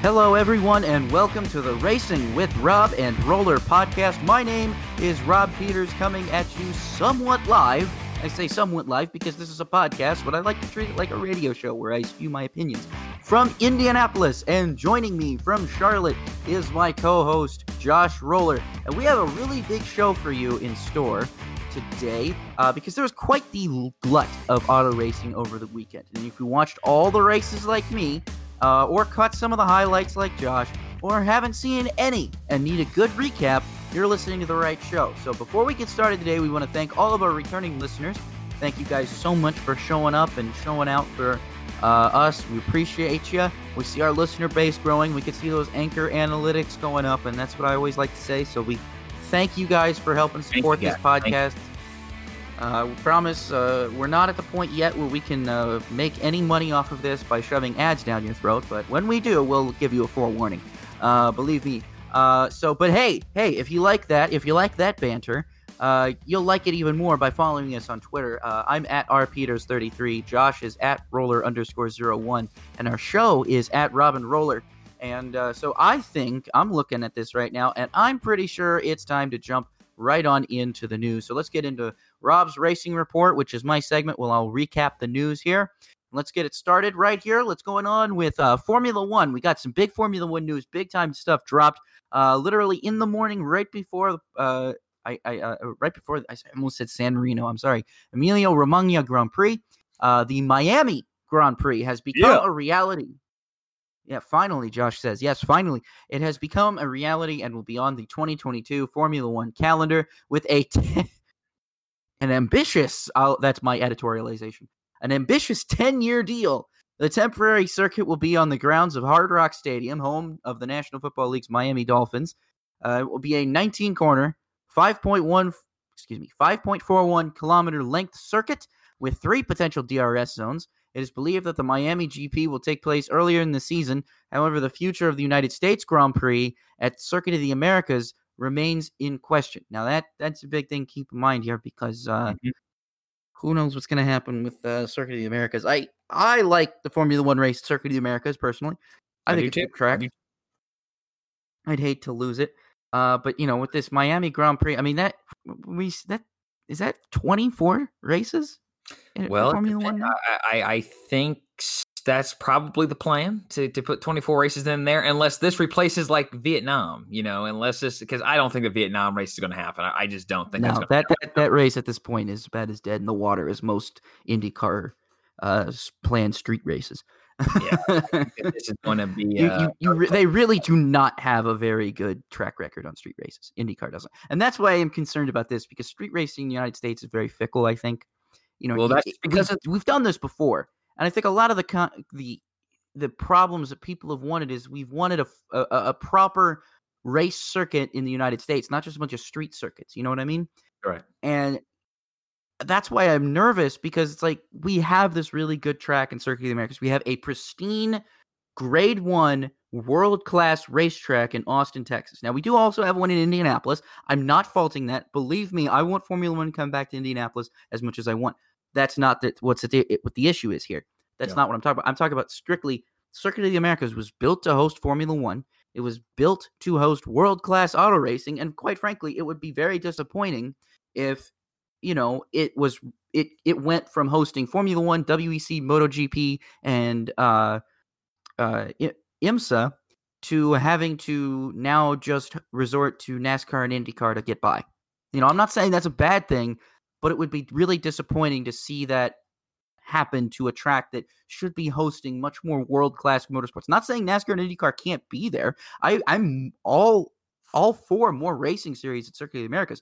Hello, everyone, and welcome to the Racing with Rob and Roller podcast. My name is Rob Peters, coming at you somewhat live. I say somewhat live because this is a podcast, but I like to treat it like a radio show where I spew my opinions. From Indianapolis, and joining me from Charlotte is my co host, Josh Roller. And we have a really big show for you in store today uh, because there was quite the glut of auto racing over the weekend. And if you watched all the races like me, uh, or caught some of the highlights like Josh, or haven't seen any and need a good recap, you're listening to the right show. So before we get started today, we want to thank all of our returning listeners. Thank you guys so much for showing up and showing out for uh, us. We appreciate you. We see our listener base growing. We can see those anchor analytics going up, and that's what I always like to say. So we thank you guys for helping support this podcast. Uh, we promise uh, we're not at the point yet where we can uh, make any money off of this by shoving ads down your throat, but when we do, we'll give you a forewarning. Uh, believe me. Uh, so, but hey, hey, if you like that, if you like that banter, uh, you'll like it even more by following us on Twitter. I'm at rpeters33. Josh is at roller underscore zero one, and our show is at Robin Roller. And so I think I'm looking at this right now, and I'm pretty sure it's time to jump right on into the news. So let's get into Rob's Racing Report, which is my segment. Well, I'll recap the news here. Let's get it started right here. Let's go on with uh, Formula One. We got some big Formula One news, big time stuff dropped uh, literally in the morning, right before uh, I, I uh, right before I almost said San Marino. I'm sorry, Emilia Romagna Grand Prix. Uh, the Miami Grand Prix has become yeah. a reality. Yeah, finally, Josh says. Yes, finally. It has become a reality and will be on the 2022 Formula One calendar with a an ambitious I'll, that's my editorialization an ambitious 10 year deal. The temporary circuit will be on the grounds of hard rock stadium home of the national football league's miami dolphins. Uh, it will be a 19 corner 5.1 excuse me 5.41 kilometer length circuit with three potential drs zones. It is believed that the miami gp will take place earlier in the season. However the future of the united states grand prix at circuit of the americas remains in question. Now that that's a big thing to keep in mind here because uh, mm-hmm. who knows what's going to happen with uh, Circuit of the Americas. I I like the Formula One race Circuit of the Americas personally. I, I think it's a track. I'd hate to lose it. Uh, but you know, with this Miami Grand Prix, I mean that we that is that twenty four races. Well, Formula One. I, I think that's probably the plan to, to put 24 races in there, unless this replaces like Vietnam, you know, unless this, because I don't think the Vietnam race is going to happen. I, I, just don't think no, that, that, that race at this point is bad as dead in the water as most IndyCar uh, planned street races. yeah, this is going to be. Uh, you, you, they really do not have a very good track record on street races. IndyCar doesn't, and that's why I am concerned about this because street racing in the United States is very fickle. I think, you know, well, that's because we've done this before and I think a lot of the the the problems that people have wanted is we've wanted a, a, a proper race circuit in the United States, not just a bunch of street circuits. You know what I mean? Right. And that's why I'm nervous because it's like we have this really good track in Circuit of the Americas. We have a pristine grade one world class racetrack in Austin, Texas. Now we do also have one in Indianapolis. I'm not faulting that. Believe me, I want Formula One to come back to Indianapolis as much as I want. That's not that what's the, what the issue is here. That's yeah. not what I'm talking about. I'm talking about strictly Circuit of the Americas was built to host Formula One. It was built to host world class auto racing, and quite frankly, it would be very disappointing if you know it was it it went from hosting Formula One, WEC, MotoGP, and uh, uh, IMSA to having to now just resort to NASCAR and IndyCar to get by. You know, I'm not saying that's a bad thing but it would be really disappointing to see that happen to a track that should be hosting much more world class motorsports. Not saying NASCAR and IndyCar can't be there. I, I'm all all for more racing series at Circuit of the Americas,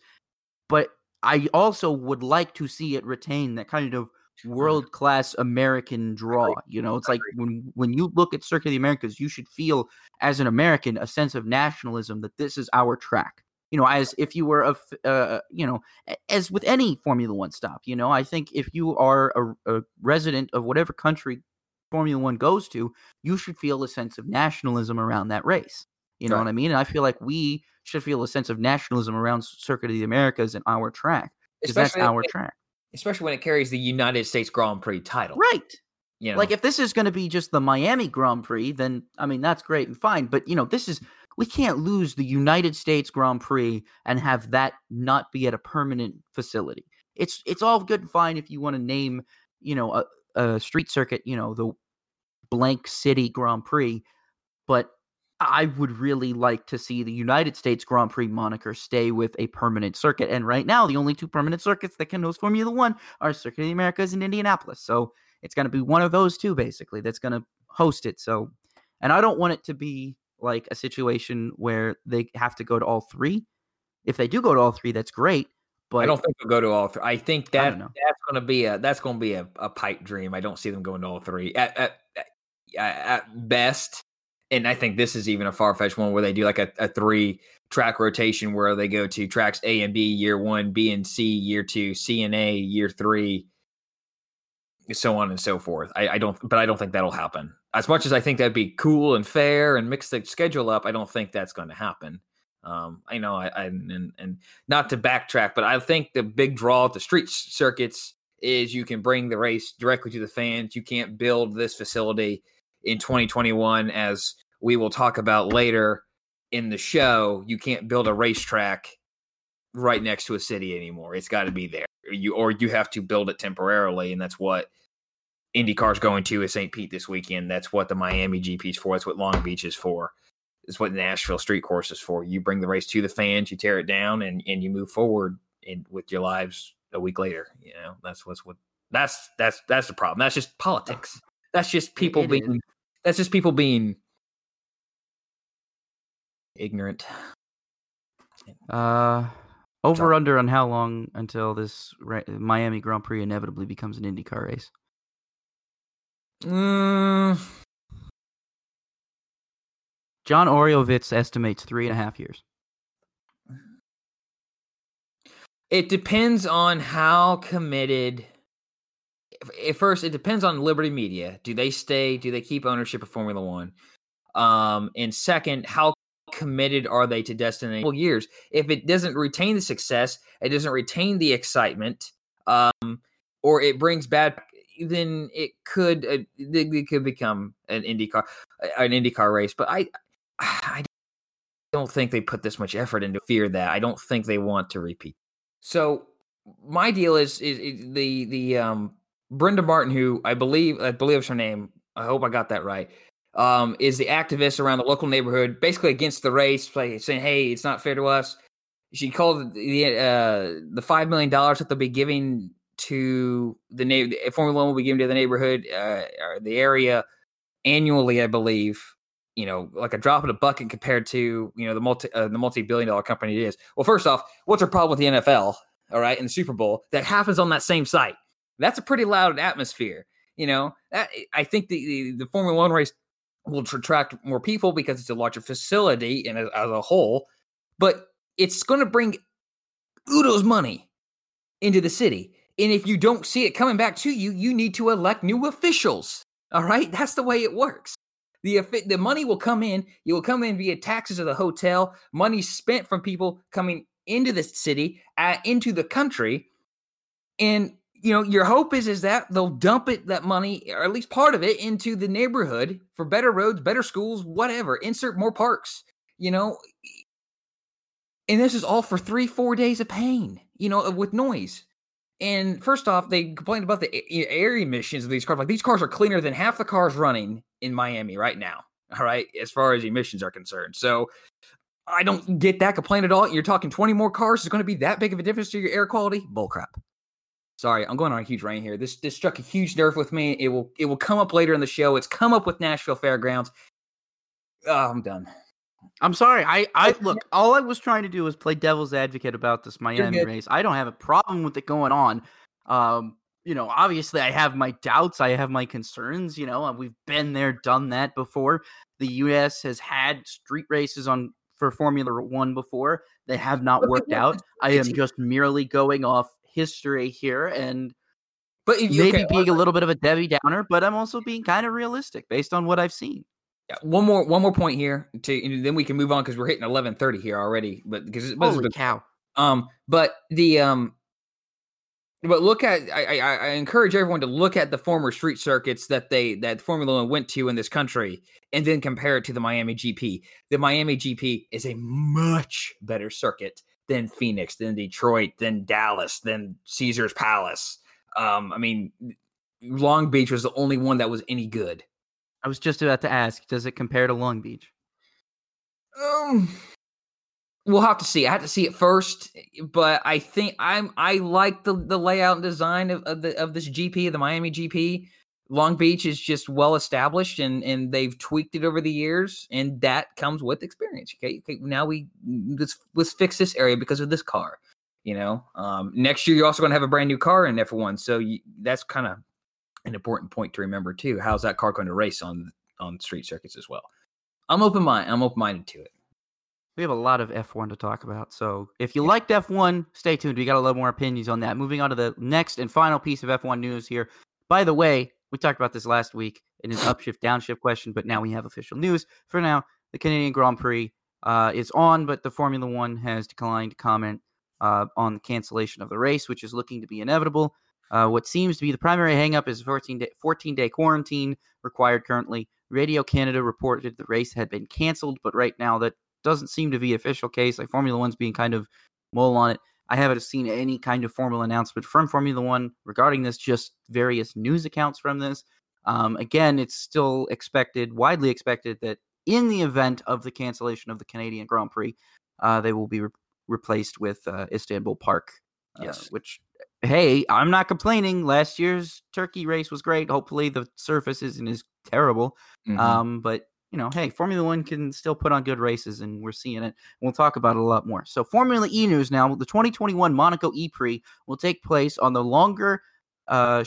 but I also would like to see it retain that kind of mm-hmm. world class American draw. You know, it's like when when you look at Circuit of the Americas, you should feel as an American a sense of nationalism that this is our track you know, as if you were a, uh, you know, as with any Formula One stop, you know, I think if you are a, a resident of whatever country Formula One goes to, you should feel a sense of nationalism around that race. You know right. what I mean? And I feel like we should feel a sense of nationalism around Circuit of the Americas and our track because that's our track. Especially when it carries the United States Grand Prix title. Right. You know? Like if this is going to be just the Miami Grand Prix, then I mean that's great and fine. But you know, this is we can't lose the United States Grand Prix and have that not be at a permanent facility. It's it's all good and fine if you want to name, you know, a, a street circuit, you know, the blank city Grand Prix, but I would really like to see the United States Grand Prix moniker stay with a permanent circuit. And right now, the only two permanent circuits that can host Formula One are Circuit of the Americas and Indianapolis. So it's going to be one of those two, basically, that's going to host it. So, and I don't want it to be like a situation where they have to go to all three. If they do go to all three, that's great. But I don't think they'll go to all three. I think that I that's going to be a that's going to be a, a pipe dream. I don't see them going to all three at at, at best. And I think this is even a far fetched one where they do like a, a three track rotation where they go to tracks A and B year one, B and C year two, C and A year three, so on and so forth. I, I don't, but I don't think that'll happen. As much as I think that'd be cool and fair and mix the schedule up, I don't think that's going to happen. Um, I know, I, I and and not to backtrack, but I think the big draw the street circuits is you can bring the race directly to the fans. You can't build this facility in 2021, as we will talk about later in the show. You can't build a racetrack right next to a city anymore. It's got to be there. You or you have to build it temporarily, and that's what IndyCar's going to is St. Pete this weekend. That's what the Miami GP is for. That's what Long Beach is for. It's what Nashville Street Course is for. You bring the race to the fans, you tear it down, and and you move forward in, with your lives a week later. You know that's what's what that's that's that's the problem. That's just politics. That's just people it being. Is. That's just people being ignorant. Uh, over under on how long until this Miami Grand Prix inevitably becomes an IndyCar race? Mm. John Oreovicz estimates three and a half years. It depends on how committed. At first, it depends on Liberty Media. Do they stay? Do they keep ownership of Formula One? Um, and second, how committed are they to Destiny? Years. If it doesn't retain the success, it doesn't retain the excitement, um, or it brings bad then it could uh, it could become an IndyCar an IndyCar race. But I I don't think they put this much effort into fear that. I don't think they want to repeat. So my deal is is, is the the um Brenda Martin, who I believe I believe is her name. I hope I got that right. Um, is the activist around the local neighborhood, basically against the race, like saying, "Hey, it's not fair to us." She called the uh, the five million dollars that they'll be giving to the name Formula One will be given to the neighborhood uh, or the area annually, I believe. You know, like a drop in a bucket compared to you know the multi uh, the multi billion dollar company it is. Well, first off, what's our problem with the NFL? All right, in the Super Bowl that happens on that same site. That's a pretty loud atmosphere. You know, that, I think the, the, the Formula One race will attract more people because it's a larger facility and as, as a whole, but it's going to bring Udo's money into the city. And if you don't see it coming back to you, you need to elect new officials. All right, that's the way it works. The the money will come in. It will come in via taxes of the hotel, money spent from people coming into the city, uh, into the country, and you know your hope is is that they'll dump it that money or at least part of it into the neighborhood for better roads, better schools, whatever. Insert more parks. You know, and this is all for three, four days of pain. You know, with noise. And first off, they complained about the air emissions of these cars. Like these cars are cleaner than half the cars running in Miami right now. All right, as far as emissions are concerned. So I don't get that complaint at all. You're talking 20 more cars is going to be that big of a difference to your air quality? Bullcrap. Sorry, I'm going on a huge rant here. This this struck a huge nerve with me. It will it will come up later in the show. It's come up with Nashville Fairgrounds. Oh, I'm done. I'm sorry. I, I look. All I was trying to do was play devil's advocate about this Miami race. I don't have a problem with it going on. Um, you know, obviously, I have my doubts. I have my concerns. You know, we've been there, done that before. The U.S. has had street races on for Formula One before. They have not worked out. I am just merely going off history here and. But maybe okay, being a little bit of a Debbie Downer, but I'm also being kind of realistic based on what I've seen. Yeah, one more one more point here to then we can move on because we're hitting eleven thirty here already. But because holy cow, um, but the um, But look at I, I, I encourage everyone to look at the former street circuits that they that Formula One went to in this country, and then compare it to the Miami GP. The Miami GP is a much better circuit than Phoenix, than Detroit, than Dallas, than Caesar's Palace. Um, I mean, Long Beach was the only one that was any good. I was just about to ask, does it compare to Long Beach? Um, we'll have to see. I have to see it first, but I think I'm I like the the layout and design of, of the of this GP, the Miami GP. Long Beach is just well established and and they've tweaked it over the years, and that comes with experience. Okay, okay now we let's let's fix this area because of this car. You know, um, next year you're also going to have a brand new car in F1, so you, that's kind of an important point to remember too. How's that car going to race on on street circuits as well? I'm open mind. I'm open minded to it. We have a lot of F1 to talk about. So if you liked F1, stay tuned. We got a lot more opinions on that. Moving on to the next and final piece of F1 news here. By the way, we talked about this last week in an upshift downshift question, but now we have official news. For now, the Canadian Grand Prix uh, is on, but the Formula One has declined to comment uh, on the cancellation of the race, which is looking to be inevitable. Uh, what seems to be the primary hangup is 14 day, 14 day quarantine required currently. Radio Canada reported the race had been canceled, but right now that doesn't seem to be official case. Like Formula One's being kind of mull on it. I haven't seen any kind of formal announcement from Formula One regarding this, just various news accounts from this. Um, again, it's still expected, widely expected, that in the event of the cancellation of the Canadian Grand Prix, uh, they will be re- replaced with uh, Istanbul Park. Uh, yes. Which, hey, I'm not complaining. Last year's Turkey race was great. Hopefully, the surface isn't as terrible. Mm-hmm. Um, but you know, hey, Formula One can still put on good races, and we're seeing it. We'll talk about it a lot more. So, Formula E news now: the 2021 Monaco E Prix will take place on the longer, uh,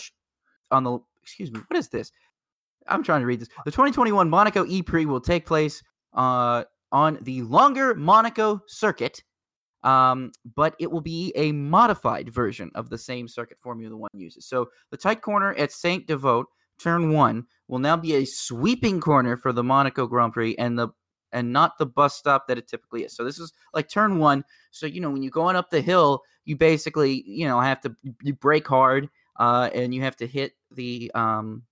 on the excuse me, what is this? I'm trying to read this. The 2021 Monaco E Prix will take place uh on the longer Monaco circuit, um, but it will be a modified version of the same circuit Formula One uses. So, the tight corner at Saint Devote turn one will now be a sweeping corner for the Monaco Grand Prix and the and not the bus stop that it typically is. So this is like turn one. So you know when you're going up the hill, you basically you know have to you brake hard uh, and you have to hit the um,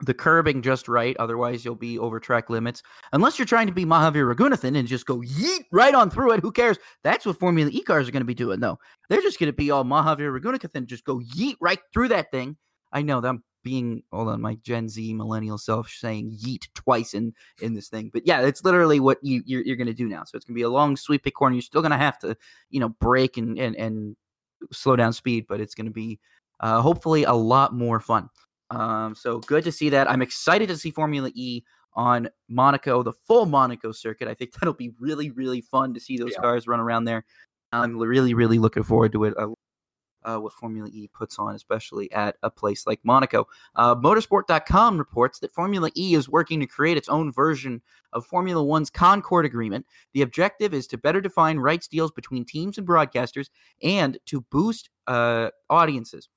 the curbing just right. Otherwise, you'll be over track limits. Unless you're trying to be Mahavir Raghunathan and just go yeet right on through it. Who cares? That's what Formula E cars are going to be doing, though. They're just going to be all Mahavir Raghunathan, just go yeet right through that thing. I know that I'm being hold on my Gen Z millennial self saying yeet twice in in this thing. But yeah, it's literally what you you're, you're going to do now. So it's going to be a long sweep pick corner. You're still going to have to you know brake and and and slow down speed, but it's going to be uh, hopefully a lot more fun. Um, so good to see that. I'm excited to see Formula E on Monaco, the full Monaco circuit. I think that'll be really really fun to see those yeah. cars run around there. I'm really really looking forward to it. I uh, what Formula E puts on, especially at a place like Monaco. Uh, Motorsport.com reports that Formula E is working to create its own version of Formula One's Concord Agreement. The objective is to better define rights deals between teams and broadcasters and to boost uh, audiences.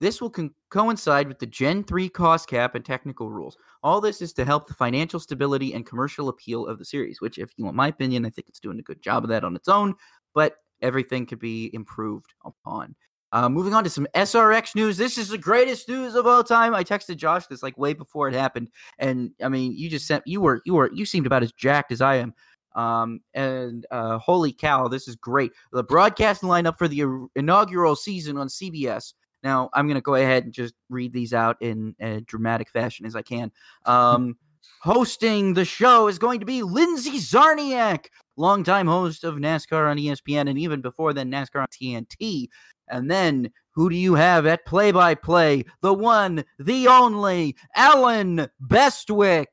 This will con- coincide with the Gen 3 cost cap and technical rules. All this is to help the financial stability and commercial appeal of the series, which, if you want my opinion, I think it's doing a good job of that on its own, but everything could be improved upon. Uh, moving on to some SRX news. This is the greatest news of all time. I texted Josh this like way before it happened, and I mean, you just sent you were you were you seemed about as jacked as I am. Um, and uh, holy cow, this is great. The broadcast lineup for the inaugural season on CBS. Now, I'm going to go ahead and just read these out in a dramatic fashion as I can. Um, hosting the show is going to be Lindsay Czarniak, longtime host of NASCAR on ESPN, and even before then, NASCAR on TNT. And then who do you have at play by play? The one, the only, Allen Bestwick.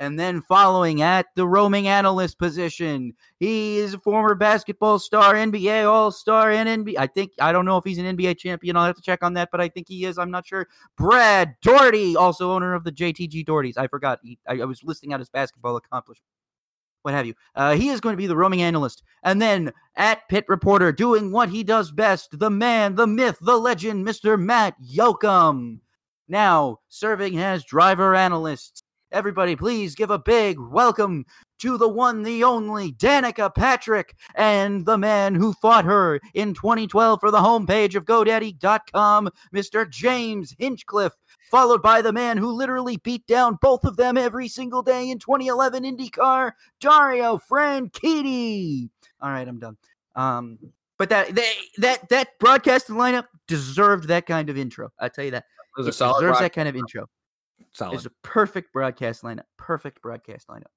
And then following at the roaming analyst position, he is a former basketball star, NBA All Star, and NBA. I think I don't know if he's an NBA champion. I'll have to check on that, but I think he is. I'm not sure. Brad Daugherty, also owner of the JTG Daughertys. I forgot. He, I, I was listing out his basketball accomplishments what have you. Uh, he is going to be the roaming analyst. And then at Pit Reporter, doing what he does best, the man, the myth, the legend, Mr. Matt Yocum. Now serving as driver analyst. Everybody, please give a big welcome to the one, the only Danica Patrick, and the man who fought her in 2012 for the homepage of GoDaddy.com, Mr. James Hinchcliffe, followed by the man who literally beat down both of them every single day in 2011 IndyCar, Dario Franchitti. All right, I'm done. Um, but that they, that that broadcasting lineup deserved that kind of intro. I tell you that. It, deserves broad- that kind of intro. Solid. It's a perfect broadcast lineup. Perfect broadcast lineup.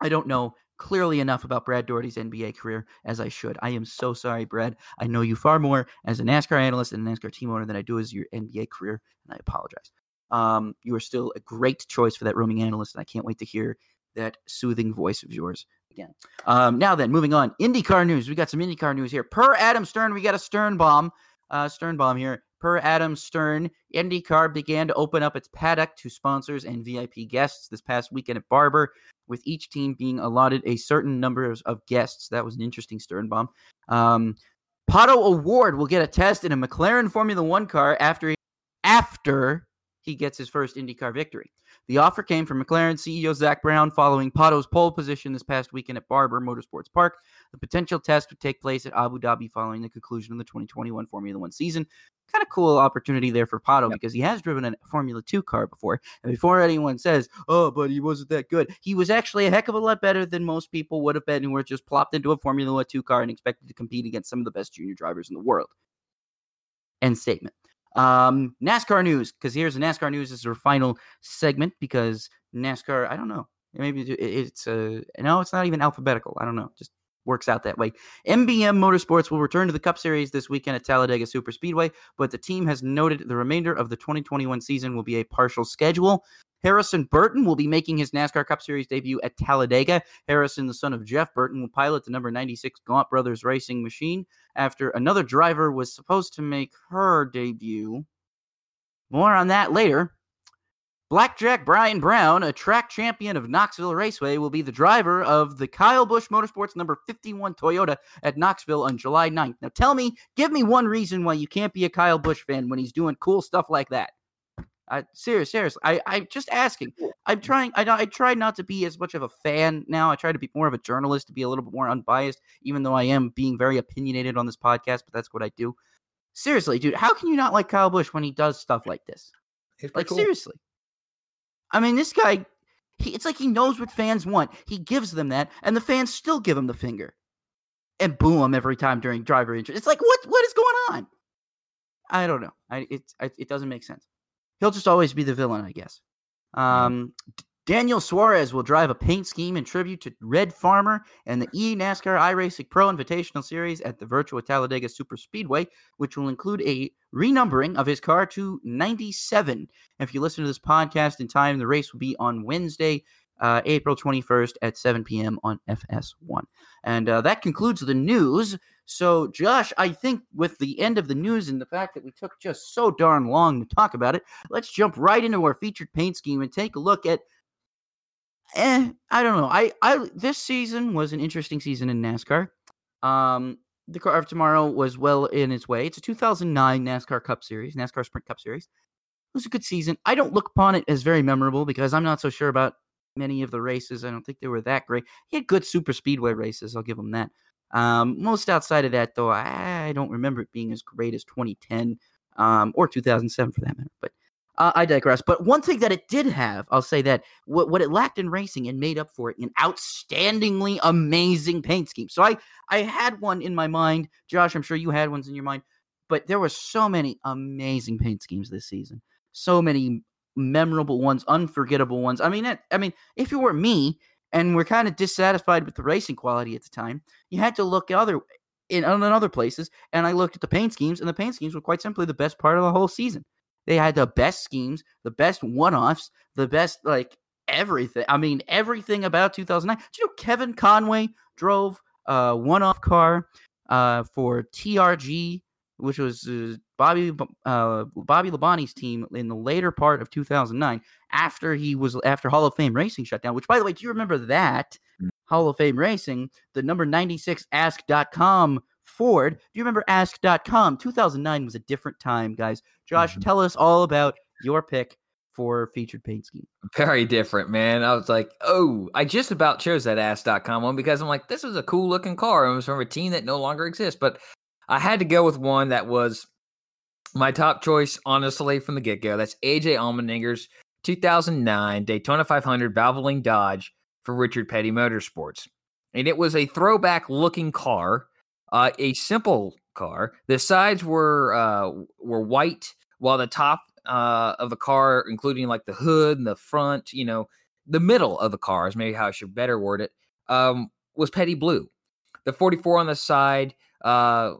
I don't know clearly enough about Brad Daugherty's NBA career as I should. I am so sorry, Brad. I know you far more as a NASCAR analyst and a NASCAR team owner than I do as your NBA career, and I apologize. Um, you are still a great choice for that roaming analyst, and I can't wait to hear that soothing voice of yours again. Um, now then, moving on. IndyCar news. We got some IndyCar news here. Per Adam Stern, we got a Stern bomb. Uh, Stern bomb here. Per Adam Stern, IndyCar began to open up its paddock to sponsors and VIP guests this past weekend at Barber, with each team being allotted a certain number of guests. That was an interesting Stern bomb. Um, Pato O'Ward will get a test in a McLaren Formula One car after he, after he gets his first IndyCar victory. The offer came from McLaren CEO Zak Brown following Pato's pole position this past weekend at Barber Motorsports Park. The potential test would take place at Abu Dhabi following the conclusion of the 2021 Formula One season. Kind of cool opportunity there for Pato yep. because he has driven a Formula Two car before. And before anyone says, oh, but he wasn't that good, he was actually a heck of a lot better than most people would have been who were just plopped into a Formula Two car and expected to compete against some of the best junior drivers in the world. End statement. Um, NASCAR news, because here's the NASCAR news. This is our final segment because NASCAR, I don't know. Maybe it's a, no, it's not even alphabetical. I don't know. Just works out that way. MBM Motorsports will return to the Cup Series this weekend at Talladega Super Speedway, but the team has noted the remainder of the 2021 season will be a partial schedule. Harrison Burton will be making his NASCAR Cup Series debut at Talladega. Harrison, the son of Jeff Burton, will pilot the number 96 Gaunt Brothers racing machine after another driver was supposed to make her debut. More on that later. Blackjack Brian Brown, a track champion of Knoxville Raceway, will be the driver of the Kyle Busch Motorsports number 51 Toyota at Knoxville on July 9th. Now tell me, give me one reason why you can't be a Kyle Busch fan when he's doing cool stuff like that. I serious, seriously. I I'm just asking. I'm trying. I I try not to be as much of a fan now. I try to be more of a journalist, to be a little bit more unbiased, even though I am being very opinionated on this podcast. But that's what I do. Seriously, dude, how can you not like Kyle Busch when he does stuff like this? Like cool. seriously. I mean, this guy. He, it's like he knows what fans want. He gives them that, and the fans still give him the finger, and boo him every time during driver interest. It's like what what is going on? I don't know. I it it doesn't make sense he'll just always be the villain, I guess. Um, Daniel Suarez will drive a paint scheme in tribute to Red Farmer and the E NASCAR iRacing Pro Invitational Series at the virtual Talladega Super Speedway, which will include a renumbering of his car to 97. If you listen to this podcast in time, the race will be on Wednesday, uh, April 21st at 7 p.m. on FS1. And uh, that concludes the news. So, Josh, I think with the end of the news and the fact that we took just so darn long to talk about it, let's jump right into our featured paint scheme and take a look at. Eh, I don't know. I, I this season was an interesting season in NASCAR. Um, the car of tomorrow was well in its way. It's a 2009 NASCAR Cup Series, NASCAR Sprint Cup Series. It was a good season. I don't look upon it as very memorable because I'm not so sure about many of the races. I don't think they were that great. He had good super speedway races. I'll give him that. Um, most outside of that, though, I don't remember it being as great as 2010 um, or 2007 for that matter. But uh, I digress. But one thing that it did have, I'll say that what, what it lacked in racing and made up for it in outstandingly amazing paint scheme. So I I had one in my mind, Josh. I'm sure you had ones in your mind, but there were so many amazing paint schemes this season. So many memorable ones, unforgettable ones. I mean, I mean, if you were me and we're kind of dissatisfied with the racing quality at the time, you had to look other in, in other places. And I looked at the paint schemes, and the paint schemes were quite simply the best part of the whole season. They had the best schemes, the best one-offs, the best like everything. I mean, everything about 2009. Do you know Kevin Conway drove a one-off car uh, for TRG, which was uh, Bobby uh, Bobby Labonte's team in the later part of 2009 after he was after Hall of Fame Racing shut down. Which, by the way, do you remember that mm-hmm. Hall of Fame Racing? The number 96 Ask.com Ford. Do you remember Ask.com? 2009 was a different time, guys. Josh, mm-hmm. tell us all about your pick for featured paint scheme. Very different, man. I was like, oh, I just about chose that Ask.com one because I'm like, this is a cool looking car. It was from a team that no longer exists. But I had to go with one that was my top choice, honestly, from the get go. That's AJ Allmendinger's 2009 Daytona 500 Valvoline Dodge for Richard Petty Motorsports. And it was a throwback looking car, uh, a simple car. The sides were uh, were white, while the top uh, of the car, including like the hood and the front, you know, the middle of the car is maybe how I should better word it, um, was petty blue. The 44 on the side uh,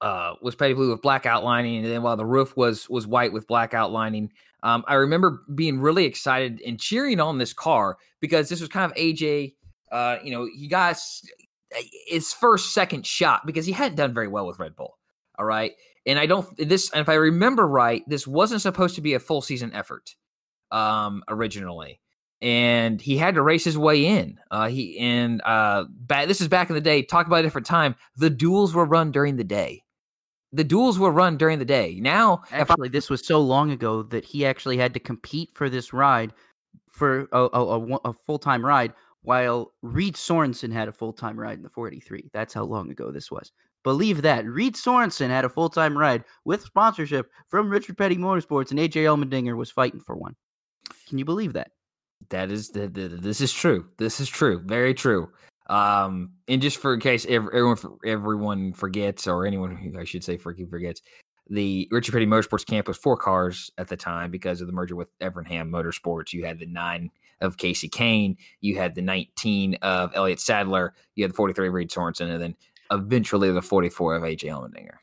uh, was petty blue with black outlining, and then while the roof was was white with black outlining. Um, I remember being really excited and cheering on this car because this was kind of AJ. Uh, you know, he got his first second shot because he hadn't done very well with Red Bull. All right, and I don't this if I remember right, this wasn't supposed to be a full season effort um originally. And he had to race his way in. Uh he and uh back, this is back in the day, talk about a different time. The duels were run during the day. The duels were run during the day. Now actually I, this was so long ago that he actually had to compete for this ride for a, a, a, a full-time ride while Reed Sorenson had a full-time ride in the 483. That's how long ago this was. Believe that. Reed Sorenson had a full time ride with sponsorship from Richard Petty Motorsports, and AJ Allmendinger was fighting for one. Can you believe that? That is the, the, this is true. This is true. Very true. Um, and just for in case everyone everyone forgets, or anyone who I should say freaking forgets, the Richard Petty Motorsports camp was four cars at the time because of the merger with Evernham Motorsports. You had the nine of Kasey Kahne, you had the 19 of Elliott Sadler, you had the 43 of Reed Sorenson, and then eventually the 44 of AJ Allmendinger.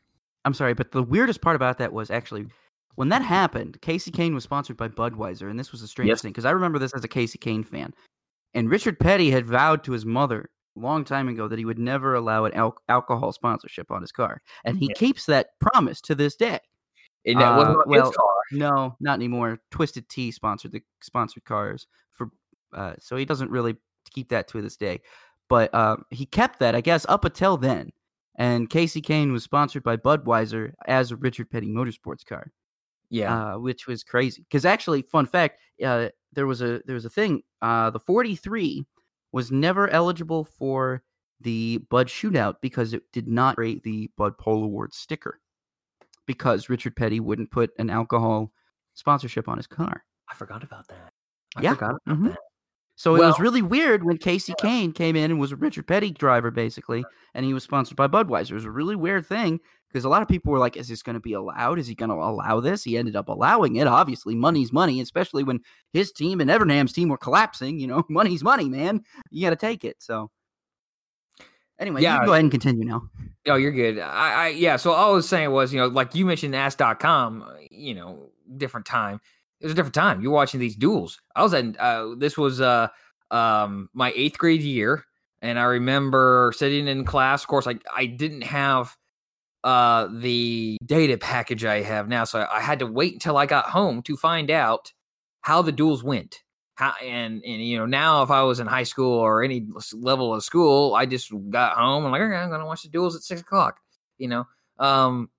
I'm sorry, but the weirdest part about that was actually when that happened, Kasey Kahne was sponsored by Budweiser, and this was a strange yes. thing because I remember this as a Kasey Kahne fan. And Richard Petty had vowed to his mother long time ago that he would never allow an al- alcohol sponsorship on his car, and he yeah. keeps that promise to this day. And that wasn't uh, well, No, not anymore. Twisted Tea sponsored the sponsored cars for, uh, so he doesn't really keep that to this day. But uh, he kept that, I guess, up until then. And Kasey Kahne was sponsored by Budweiser as a Richard Petty Motorsports car. Yeah, uh, which was crazy. Because actually, fun fact, uh, there was a there was a thing. Uh, the 43 was never eligible for the Bud Shootout because it did not rate the Bud Pole Award sticker. Because Richard Petty wouldn't put an alcohol sponsorship on his car. I forgot about that. I yeah. forgot about mm-hmm. that. So well, it was really weird when Kasey yeah. Kahne came in and was a Richard Petty driver, basically, and he was sponsored by Budweiser. It was a really weird thing because a lot of people were like, "Is this going to be allowed? Is he going to allow this?" He ended up allowing it. Obviously, money's money, especially when his team and Evernham's team were collapsing. You know, money's money, man. You got to take it. So, anyway, yeah, go ahead and continue now. Oh, you're good. I, I yeah. So all I was saying was, you know, like you mentioned, Ask.com. You know, different time it was a different time. You're watching these duels. I was at uh, this was uh um my eighth grade year, and I remember sitting in class. Of course, I I didn't have uh the data package I have now, so I, I had to wait until I got home to find out how the duels went. How, and and you know now if I was in high school or any level of school, I just got home and like okay, I'm gonna watch the duels at six o'clock. You know, um,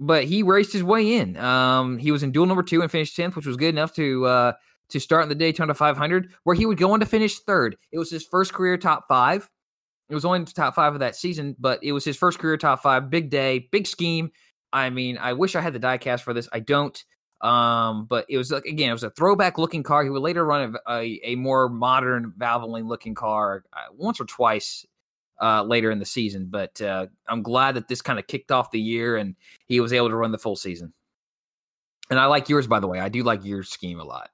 but he raced his way in. Um, he was in duel number two and finished tenth, which was good enough to uh, to start in the Daytona 500, where he would go on to finish third. It was his first career top five. It was only top five of that season, but it was his first career top five. Big day, big scheme. I mean, I wish I had the diecast for this. I don't. Um, but it was like again, it was a throwback looking car. He would later run a, a, a more modern Valvoline looking car uh, once or twice uh, later in the season. But uh, I'm glad that this kind of kicked off the year and he was able to run the full season. And I like yours, by the way. I do like your scheme a lot.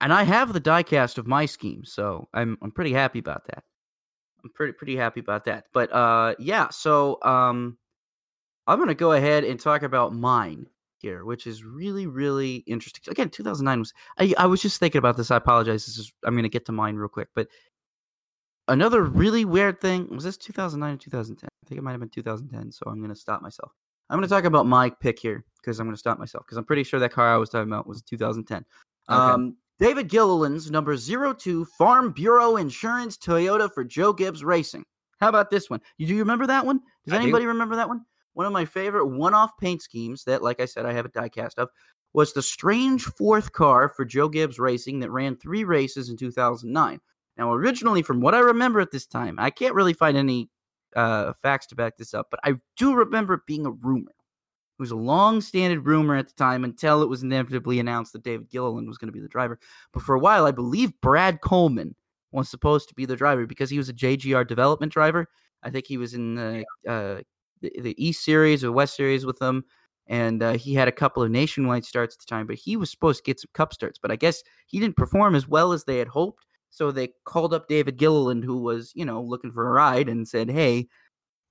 And I have the diecast of my scheme, so I'm I'm pretty happy about that. I'm pretty pretty happy about that. But uh, yeah, so um, I'm gonna go ahead and talk about mine here, which is really really interesting. Again, 2009 was I I was just thinking about this. I apologize. This is I'm gonna get to mine real quick, but another really weird thing was this 2009 or 2010 i think it might have been 2010 so i'm going to stop myself i'm going to talk about my pick here because i'm going to stop myself because i'm pretty sure that car i was talking about was 2010 okay. um, david gilliland's number 02 farm bureau insurance toyota for joe gibbs racing how about this one do you remember that one does I anybody do. remember that one one of my favorite one-off paint schemes that like i said i have a diecast of was the strange fourth car for Joe Gibbs Racing that ran three races in 2009. Now, originally, from what I remember at this time, I can't really find any uh, facts to back this up, but I do remember it being a rumor. It was a long-standing rumor at the time until it was inevitably announced that David Gilliland was going to be the driver. But for a while, I believe Brad Coleman was supposed to be the driver because he was a JGR development driver. I think he was in the uh, the, the, East Series or West Series with them, and uh, he had a couple of nationwide starts at the time. But he was supposed to get some Cup starts, but I guess he didn't perform as well as they had hoped. So they called up David Gilliland, who was you know looking for a ride, and said, "Hey."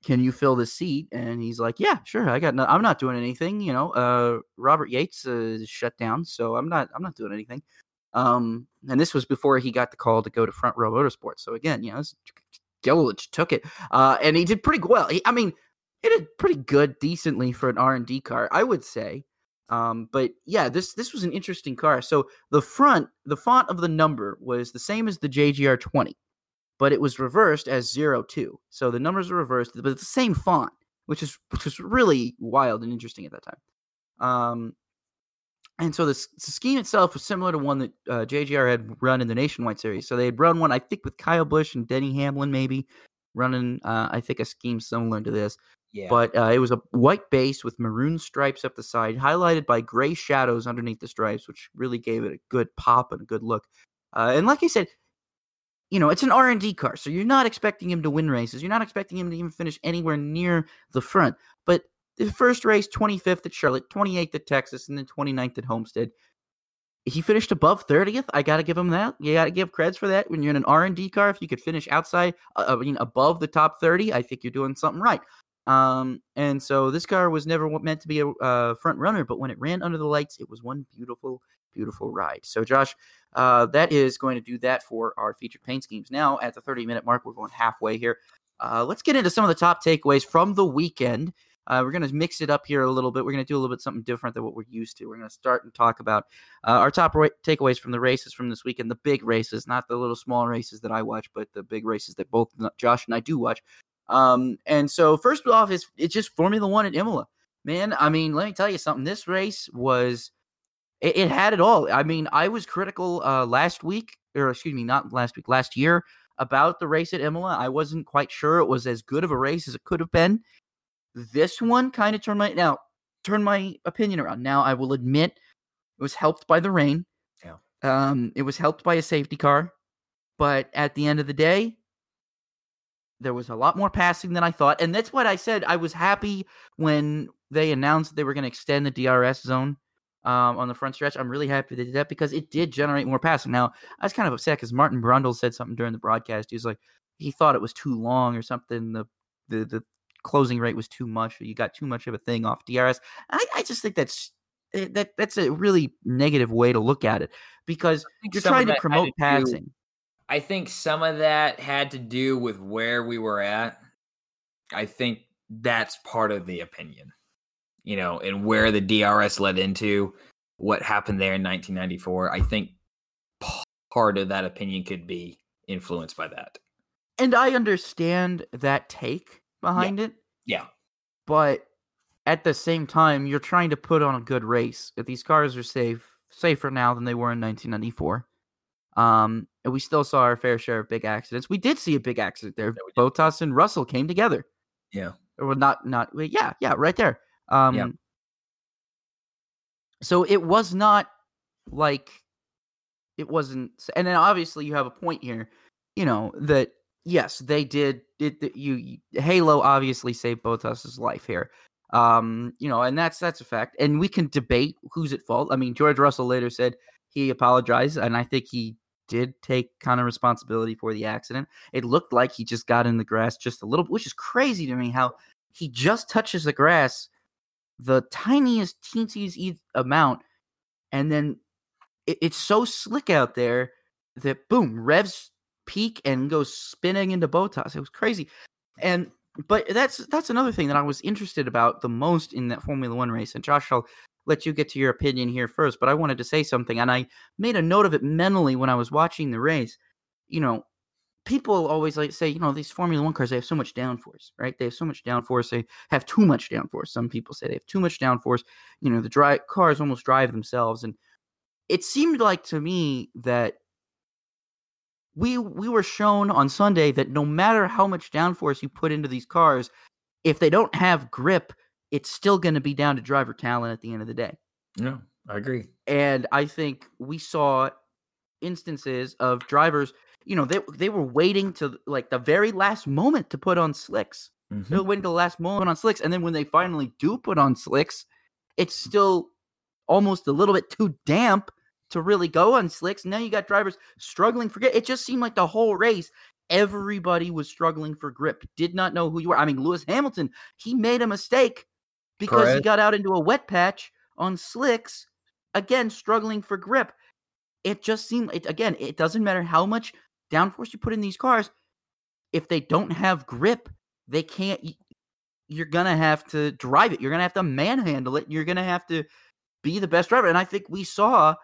Can you fill the seat? And he's like, "Yeah, sure. I got. No, I'm not doing anything. You know, uh, Robert Yates uh, is shut down, so I'm not. I'm not doing anything." Um, and this was before he got the call to go to Front Row Motorsports. So again, you know, Gilliland took it, uh, and he did pretty well. He, I mean, he did pretty good, decently for an R and D car, I would say. Um, but yeah, this this was an interesting car. So the front, the font of the number was the same as the JGR 20, but it was reversed as 02. So the numbers are reversed, but it's the same font, which is which was really wild and interesting at that time. Um, and so the, the, scheme itself was similar to one that uh, JGR had run in the Nationwide Series. So they had run one, I think, with Kyle Busch and Denny Hamlin, maybe running, uh, I think, a scheme similar to this. Yeah. But uh, it was a white base with maroon stripes up the side, highlighted by gray shadows underneath the stripes, which really gave it a good pop and a good look. Uh, and like I said, you know, it's an R and D car, so you're not expecting him to win races. You're not expecting him to even finish anywhere near the front. But the first race, 25th at Charlotte, 28th at Texas, and then 29th at Homestead. He finished above 30th. I got to give him that. You got to give creds for that. When you're in an R&D car, if you could finish outside, uh, I mean, above the top 30, I think you're doing something right. Um, and so this car was never meant to be a uh, front runner, but when it ran under the lights, it was one beautiful, beautiful ride. So, Josh, uh, that is going to do that for our featured paint schemes. Now, at the 30 minute mark, we're going halfway here. Uh, let's get into some of the top takeaways from the weekend. Uh, we're going to mix it up here a little bit. We're going to do a little bit something different than what we're used to. We're going to start and talk about uh, our top ra- takeaways from the races from this weekend, the big races, not the little small races that I watch, but the big races that both Josh and I do watch. Um, and so first off, is it's just Formula One at Imola, man. I mean, let me tell you something. This race was it, it had it all. I mean, I was critical uh, last week, or excuse me, not last week, last year about the race at Imola. I wasn't quite sure it was as good of a race as it could have been. This one kind of turned my now turned my opinion around. Now I will admit it was helped by the rain. Yeah. Um, it was helped by a safety car, but at the end of the day, there was a lot more passing than I thought, and that's what I said. I was happy when they announced they were going to extend the DRS zone um, on the front stretch. I'm really happy they did that because it did generate more passing. Now I was kind of upset because Martin Brundle said something during the broadcast. He was like, he thought it was too long or something. The the the closing rate was too much, or you got too much of a thing off DRS. I, I just think that's eh, that that's a really negative way to look at it because you're trying to promote to passing. Do, I think some of that had to do with where we were at. I think that's part of the opinion, you know, and where the DRS led into what happened there in 1994. I think part of that opinion could be influenced by that. And I understand that take behind yeah. it. Yeah. But at the same time, you're trying to put on a good race. If these cars are safe, safer now than they were in 1994. Um, and we still saw our fair share of big accidents. We did see a big accident there. Yeah, Bottas and Russell came together. Yeah. Or not, not, yeah, yeah, right there. Um, yeah. So it was not like it wasn't, and then obviously you have a point here, you know, that yes, they did. It, you Halo obviously saved Bottas's life here. Um, you know, and that's that's a fact. And we can debate who's at fault. I mean, George Russell later said he apologized, and I think he did take kind of responsibility for the accident. It looked like he just got in the grass just a little, which is crazy to me. How he just touches the grass the tiniest, teensiest amount, and then it, it's so slick out there that boom revs peak and goes spinning into Bottas. It was crazy. And but that's that's another thing that I was interested about the most in that Formula One race. And Josh, I'll let you get to your opinion here first, but I wanted to say something, and I made a note of it mentally when I was watching the race. You know, people always like say, you know, these Formula One cars, they have so much downforce, right? They have so much downforce. They have too much downforce. Some people say they have too much downforce. You know, the dry cars almost drive themselves. And it seemed like to me that we we were shown on Sunday that no matter how much downforce you put into these cars, if they don't have grip, it's still going to be down to driver talent at the end of the day. Yeah, I agree. And I think we saw instances of drivers, you know, they they were waiting to like the very last moment to put on slicks. Mm-hmm. They were waiting to the last moment on slicks, and then when they finally do put on slicks, it's still almost a little bit too damp to really go on slicks. Now you got drivers struggling for grip. It just seemed like the whole race, everybody was struggling for grip. Did not know who you were. I mean, Lewis Hamilton, he made a mistake because Correct. he got out into a wet patch on slicks, again struggling for grip. It just seemed it, again, it doesn't matter how much downforce you put in these cars, if they don't have grip, they can't you're gonna have to drive it. You're gonna have to manhandle it. You're gonna have to be the best driver. And I think we saw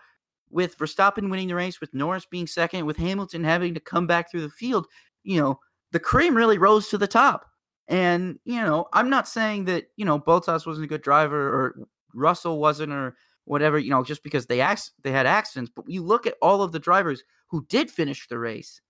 with Verstappen winning the race, with Norris being second, with Hamilton having to come back through the field, you know, the cream really rose to the top. And, you know, I'm not saying that, you know, Bottas wasn't a good driver or Russell wasn't or whatever, you know, just because they act- they had accidents, but you look at all of the drivers who did finish the race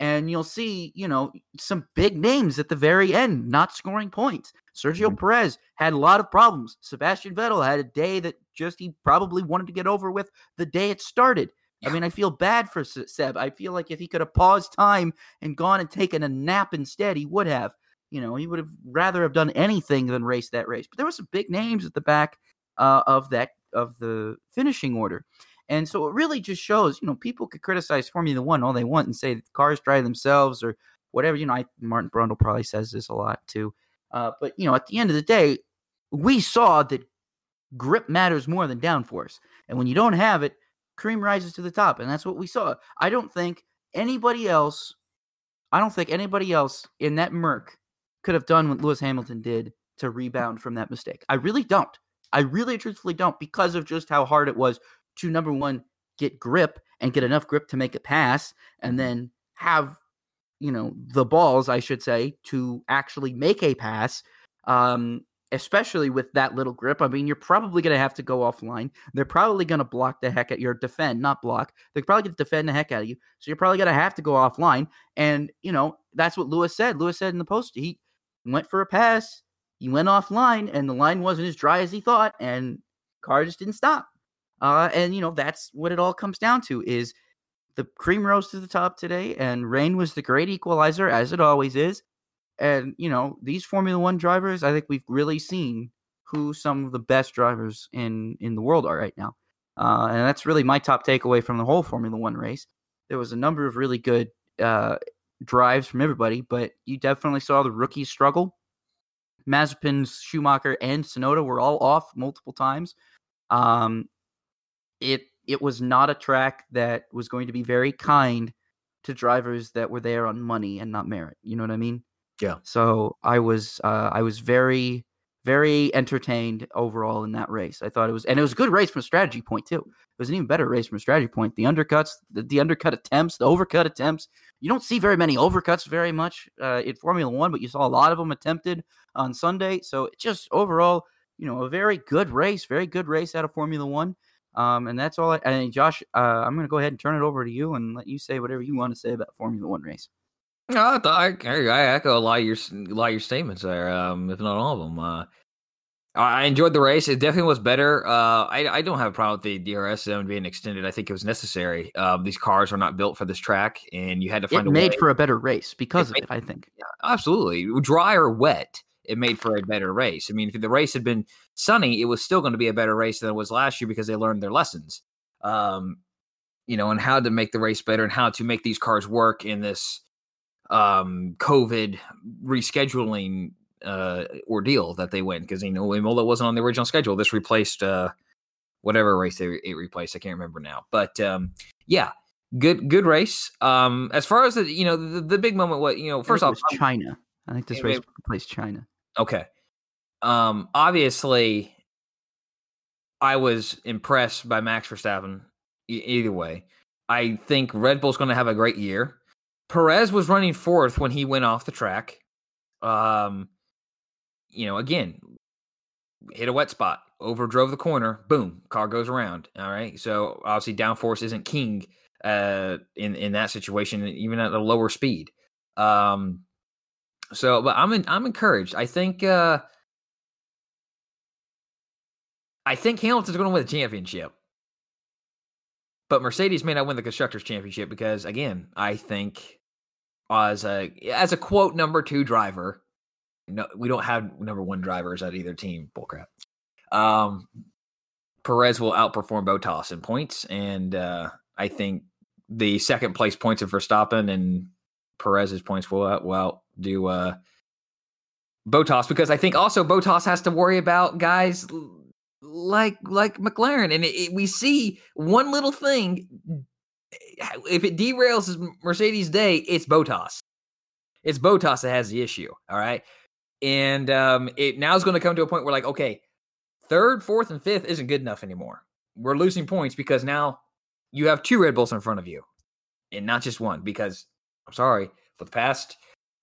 and you'll see, you know, some big names at the very end not scoring points. Sergio mm-hmm. Perez had a lot of problems. Sebastian Vettel had a day that just he probably wanted to get over with the day it started. I mean, I feel bad for Seb. I feel like if he could have paused time and gone and taken a nap instead, he would have. You know, he would have rather have done anything than race that race. But there were some big names at the back uh, of that of the finishing order. And so it really just shows, you know, people could criticize Formula One all they want and say that cars drive themselves or whatever. You know, I, Martin Brundle probably says this a lot too. Uh, but, you know, at the end of the day, we saw that grip matters more than downforce. And when you don't have it, cream rises to the top. And that's what we saw. I don't think anybody else, I don't think anybody else in that Merc could have done what Lewis Hamilton did to rebound from that mistake. I really don't. I really truthfully don't because of just how hard it was to number one get grip and get enough grip to make it pass and then have you know the balls i should say to actually make a pass um especially with that little grip. I mean you're probably going to have to go offline. They're probably going to block the heck at your defend not block they're probably going to defend the heck out of you. So you're probably going to have to go offline and you know that's what lewis said. Lewis said in the post he went for a pass he went offline and the line wasn't as dry as he thought and car just didn't stop uh, and you know that's what it all comes down to is the cream rose to the top today, and rain was the great equalizer as it always is. And you know these Formula One drivers, I think we've really seen who some of the best drivers in in the world are right now. Uh, and that's really my top takeaway from the whole Formula One race. There was a number of really good uh, drives from everybody, but you definitely saw the rookies struggle. Mazepin, Schumacher, and Tsunoda were all off multiple times. Um, it it was not a track that was going to be very kind to drivers that were there on money and not merit. You know what I mean? Yeah. So I was uh, I was very very entertained overall in that race. I thought it was and it was a good race from a strategy point too. It was an even better race from a strategy point. The undercuts, the, the undercut attempts, the overcut attempts. You don't see very many overcuts very much uh, in Formula One, but you saw a lot of them attempted on Sunday. So just overall, you know, a very good race, very good race out of Formula One. Um, and that's all. I, and Josh, uh, I'm going to go ahead and turn it over to you and let you say whatever you want to say about Formula One race. No, I, I, I echo a lot of your a lot of your statements there, um, if not all of them. Uh, I enjoyed the race. It definitely was better. Uh, I, I don't have a problem with the DRS zone being extended. I think it was necessary. Um, these cars are not built for this track, and you had to find it a made way. for a better race because it of made, it. I think. Yeah, absolutely. Dry or wet, it made for a better race. I mean, if the race had been sunny, it was still going to be a better race than it was last year because they learned their lessons. Um, you know, and how to make the race better and how to make these cars work in this um COVID rescheduling uh ordeal that they went because you know Imola wasn't on the original schedule. This replaced uh whatever race they it replaced. I can't remember now. But um yeah, good good race. Um as far as the you know the, the big moment what you know first off China. I think this race replaced China. Okay. Um, obviously, I was impressed by Max Verstappen. E- either way, I think Red Bull's going to have a great year. Perez was running fourth when he went off the track. Um, you know, again, hit a wet spot, overdrove the corner, boom, car goes around. All right. So obviously downforce isn't king uh in in that situation, even at a lower speed. Um so but I'm in, I'm encouraged. I think uh I think Hamilton's gonna win the championship. But Mercedes may not win the constructors championship because again, I think as a as a quote number two driver, no, we don't have number one drivers at either team. Bullcrap. Um, Perez will outperform Bottas in points, and uh, I think the second place points of Verstappen and Perez's points will uh, well do uh, Bottas because I think also Bottas has to worry about guys like like McLaren, and it, it, we see one little thing. If it derails Mercedes' day, it's Bottas. It's Bottas that has the issue. All right, and um, it now is going to come to a point where like, okay, third, fourth, and fifth isn't good enough anymore. We're losing points because now you have two Red Bulls in front of you, and not just one. Because I'm sorry, for the past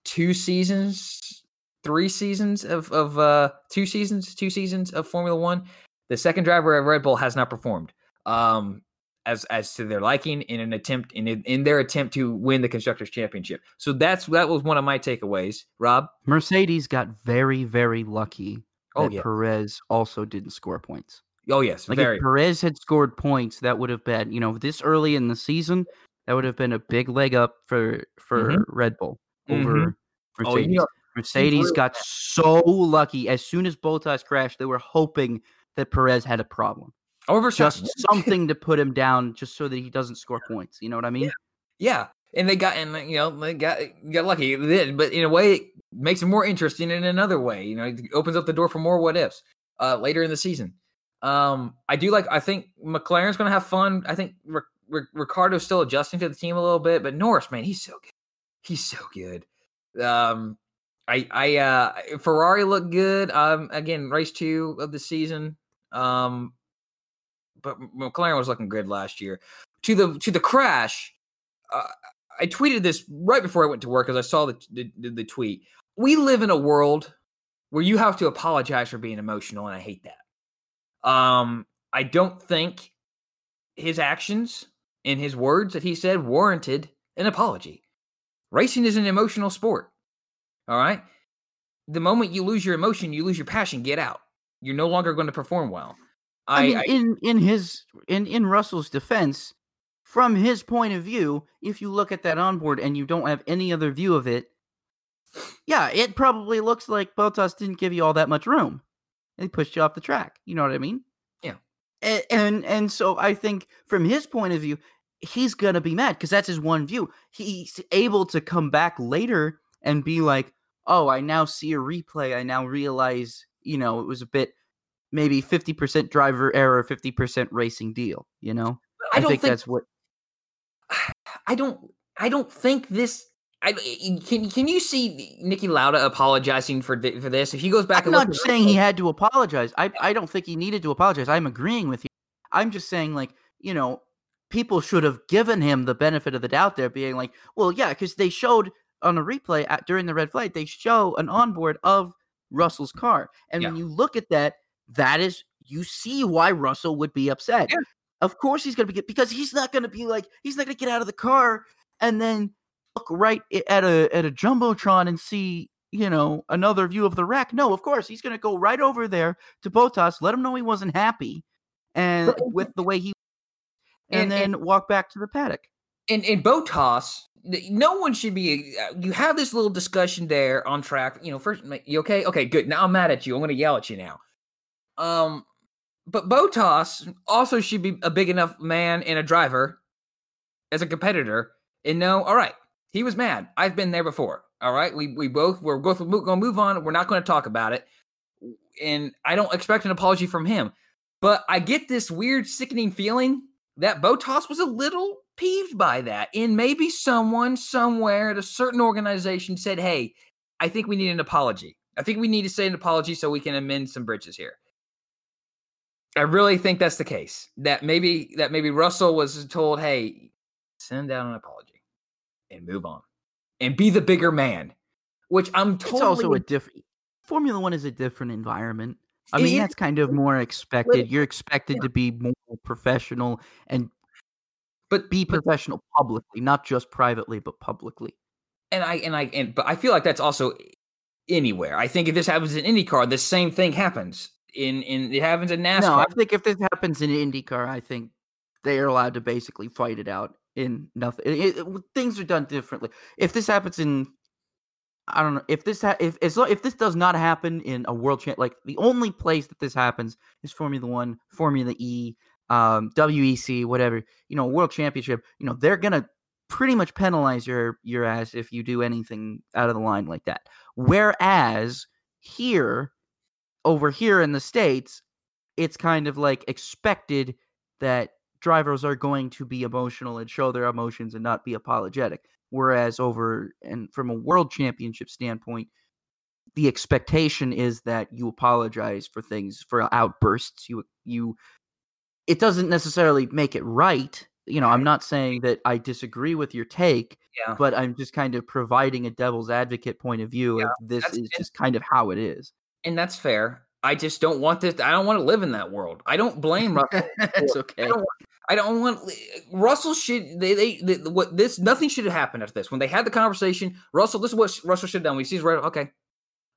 two seasons, three seasons of of uh, two seasons, two seasons of Formula One, the second driver at Red Bull has not performed. Um, as as to their liking in an attempt in in their attempt to win the constructors championship. So that's that was one of my takeaways. Rob Mercedes got very very lucky oh, that yeah. Perez also didn't score points. Oh yes, like very. if Perez had scored points, that would have been you know this early in the season that would have been a big leg up for for mm-hmm. Red Bull over mm-hmm. Mercedes. Oh, know, Mercedes got so lucky as soon as Bottas crashed, they were hoping that Perez had a problem. Over just something to put him down, just so that he doesn't score points. You know what I mean? Yeah. yeah. And they got, and you know, they got got lucky. They did, but in a way, it makes it more interesting in another way. You know, it opens up the door for more what ifs uh, later in the season. Um, I do like. I think McLaren's going to have fun. I think R- R- still adjusting to the team a little bit, but Norris, man, he's so good. He's so good. Um, I, I, uh, Ferrari looked good. Um, again, race two of the season. Um, but McLaren was looking good last year. To the to the crash, uh, I tweeted this right before I went to work because I saw the, the the tweet. We live in a world where you have to apologize for being emotional, and I hate that. Um, I don't think his actions and his words that he said warranted an apology. Racing is an emotional sport. All right. The moment you lose your emotion, you lose your passion. Get out. You're no longer going to perform well. I, I mean, I, in in his in in Russell's defense, from his point of view, if you look at that onboard and you don't have any other view of it, yeah, it probably looks like Bottas didn't give you all that much room. He pushed you off the track. You know what I mean? And and, and so I think from his point of view, he's gonna be mad because that's his one view. He's able to come back later and be like, "Oh, I now see a replay. I now realize, you know, it was a bit." maybe 50% driver error, 50% racing deal, you know? I, I think, think, that's what I don't I don't think this I, can can you see Niki Lauda apologizing for for this? If he goes back, I'm not saying he had to apologize. I I don't think he needed to apologize. I'm agreeing with you. I'm just saying, like you know, people should have given him the benefit of the doubt there, being like, well, yeah, because they showed on a replay at, during the red flag, they show an onboard of Russell's car, and yeah. when you look at that, that is you see why Russell would be upset. Yeah. Of course he's going to be because he's not going to be like he's not going to get out of the car and then look right at a at a jumbotron and see you know another view of the wreck. No, of course he's going to go right over there to Bottas, let him know he wasn't happy, and with the way he, and, and then and, walk back to the paddock. And in Bottas, no one should be. Uh, you have this little discussion there on track. You know, first, you okay? Okay, good. Now I'm mad at you. I'm going to yell at you now. Um, but Bottas also should be a big enough man and a driver as a competitor and know, all right, he was mad. I've been there before. All right, we we both we're both going to move on. We're not going to talk about it, and I don't expect an apology from him. But I get this weird, sickening feeling that Bottas was a little peeved by that, and maybe someone somewhere at a certain organization said, "Hey, I think we need an apology. I think we need to say an apology so we can amend some bridges here." I really think that's the case. That maybe that maybe Russell was told, "Hey, send out an apology and move on." and be the bigger man. Which I'm totally. It's also a different. Formula One is a different environment. I mean, it, that's kind of more expected. You're expected yeah. to be more professional and but be professional but, publicly, not just privately, but publicly. And I and I and but I feel like that's also anywhere. I think if this happens in IndyCar, the same thing happens in in it happens in NASCAR. No, I think if this happens in IndyCar, I think they are allowed to basically fight it out in nothing. It, it, things are done differently. If this happens in I don't know if this ha- if if this does not happen in a world champ like the only place that this happens is Formula One, Formula E, um, WEC, whatever you know, World Championship. You know they're gonna pretty much penalize your your ass if you do anything out of the line like that. Whereas here, over here in the states, it's kind of like expected that drivers are going to be emotional and show their emotions and not be apologetic. Whereas over and from a world championship standpoint, the expectation is that you apologize for things for outbursts. You you it doesn't necessarily make it right. You know, I'm not saying that I disagree with your take, yeah. but I'm just kind of providing a devil's advocate point of view yeah, of this is just kind of how it is. And that's fair. I just don't want this. I don't want to live in that world. I don't blame Russell. it's okay. I don't, I don't, want Russell should they, they, they what this nothing should have happened after this. When they had the conversation, Russell, this is what Russell should have done. We sees right. Okay,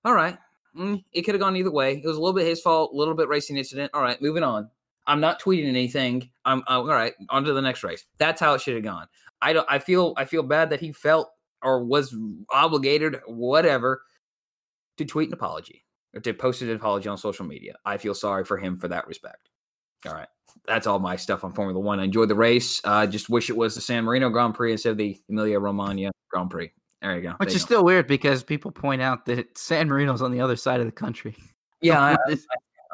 all right. Mm, it could have gone either way. It was a little bit his fault, a little bit racing incident. All right, moving on. I'm not tweeting anything. I'm, I'm all right. On to the next race. That's how it should have gone. I don't. I feel. I feel bad that he felt or was obligated, whatever, to tweet an apology to post an apology on social media. I feel sorry for him for that respect. All right. That's all my stuff on Formula One. I enjoyed the race. I uh, just wish it was the San Marino Grand Prix instead of the Emilia Romagna Grand Prix. There you go. Which there is still weird because people point out that San Marino's on the other side of the country. Yeah, I, I,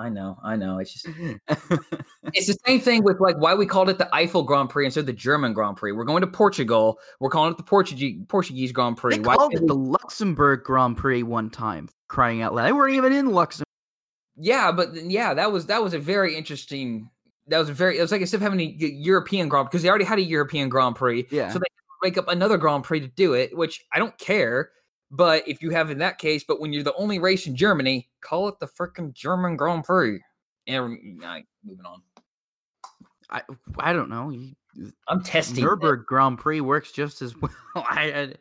I know, I know. It's just mm-hmm. it's the same thing with like why we called it the Eifel Grand Prix instead of the German Grand Prix. We're going to Portugal. We're calling it the Portuguese Portuguese Grand Prix. They why called it the Luxembourg Grand Prix one time. Crying out loud, they weren't even in Luxembourg. Yeah, but yeah, that was that was a very interesting. That was a very. It was like instead of having a European Grand Prix because they already had a European Grand Prix. Yeah. So they make up another Grand Prix to do it, which I don't care but if you have in that case, but when you're the only race in Germany, call it the freaking German Grand Prix. And uh, moving on. I I don't know. I'm testing. Nurburgring Grand Prix works just as well. I, I,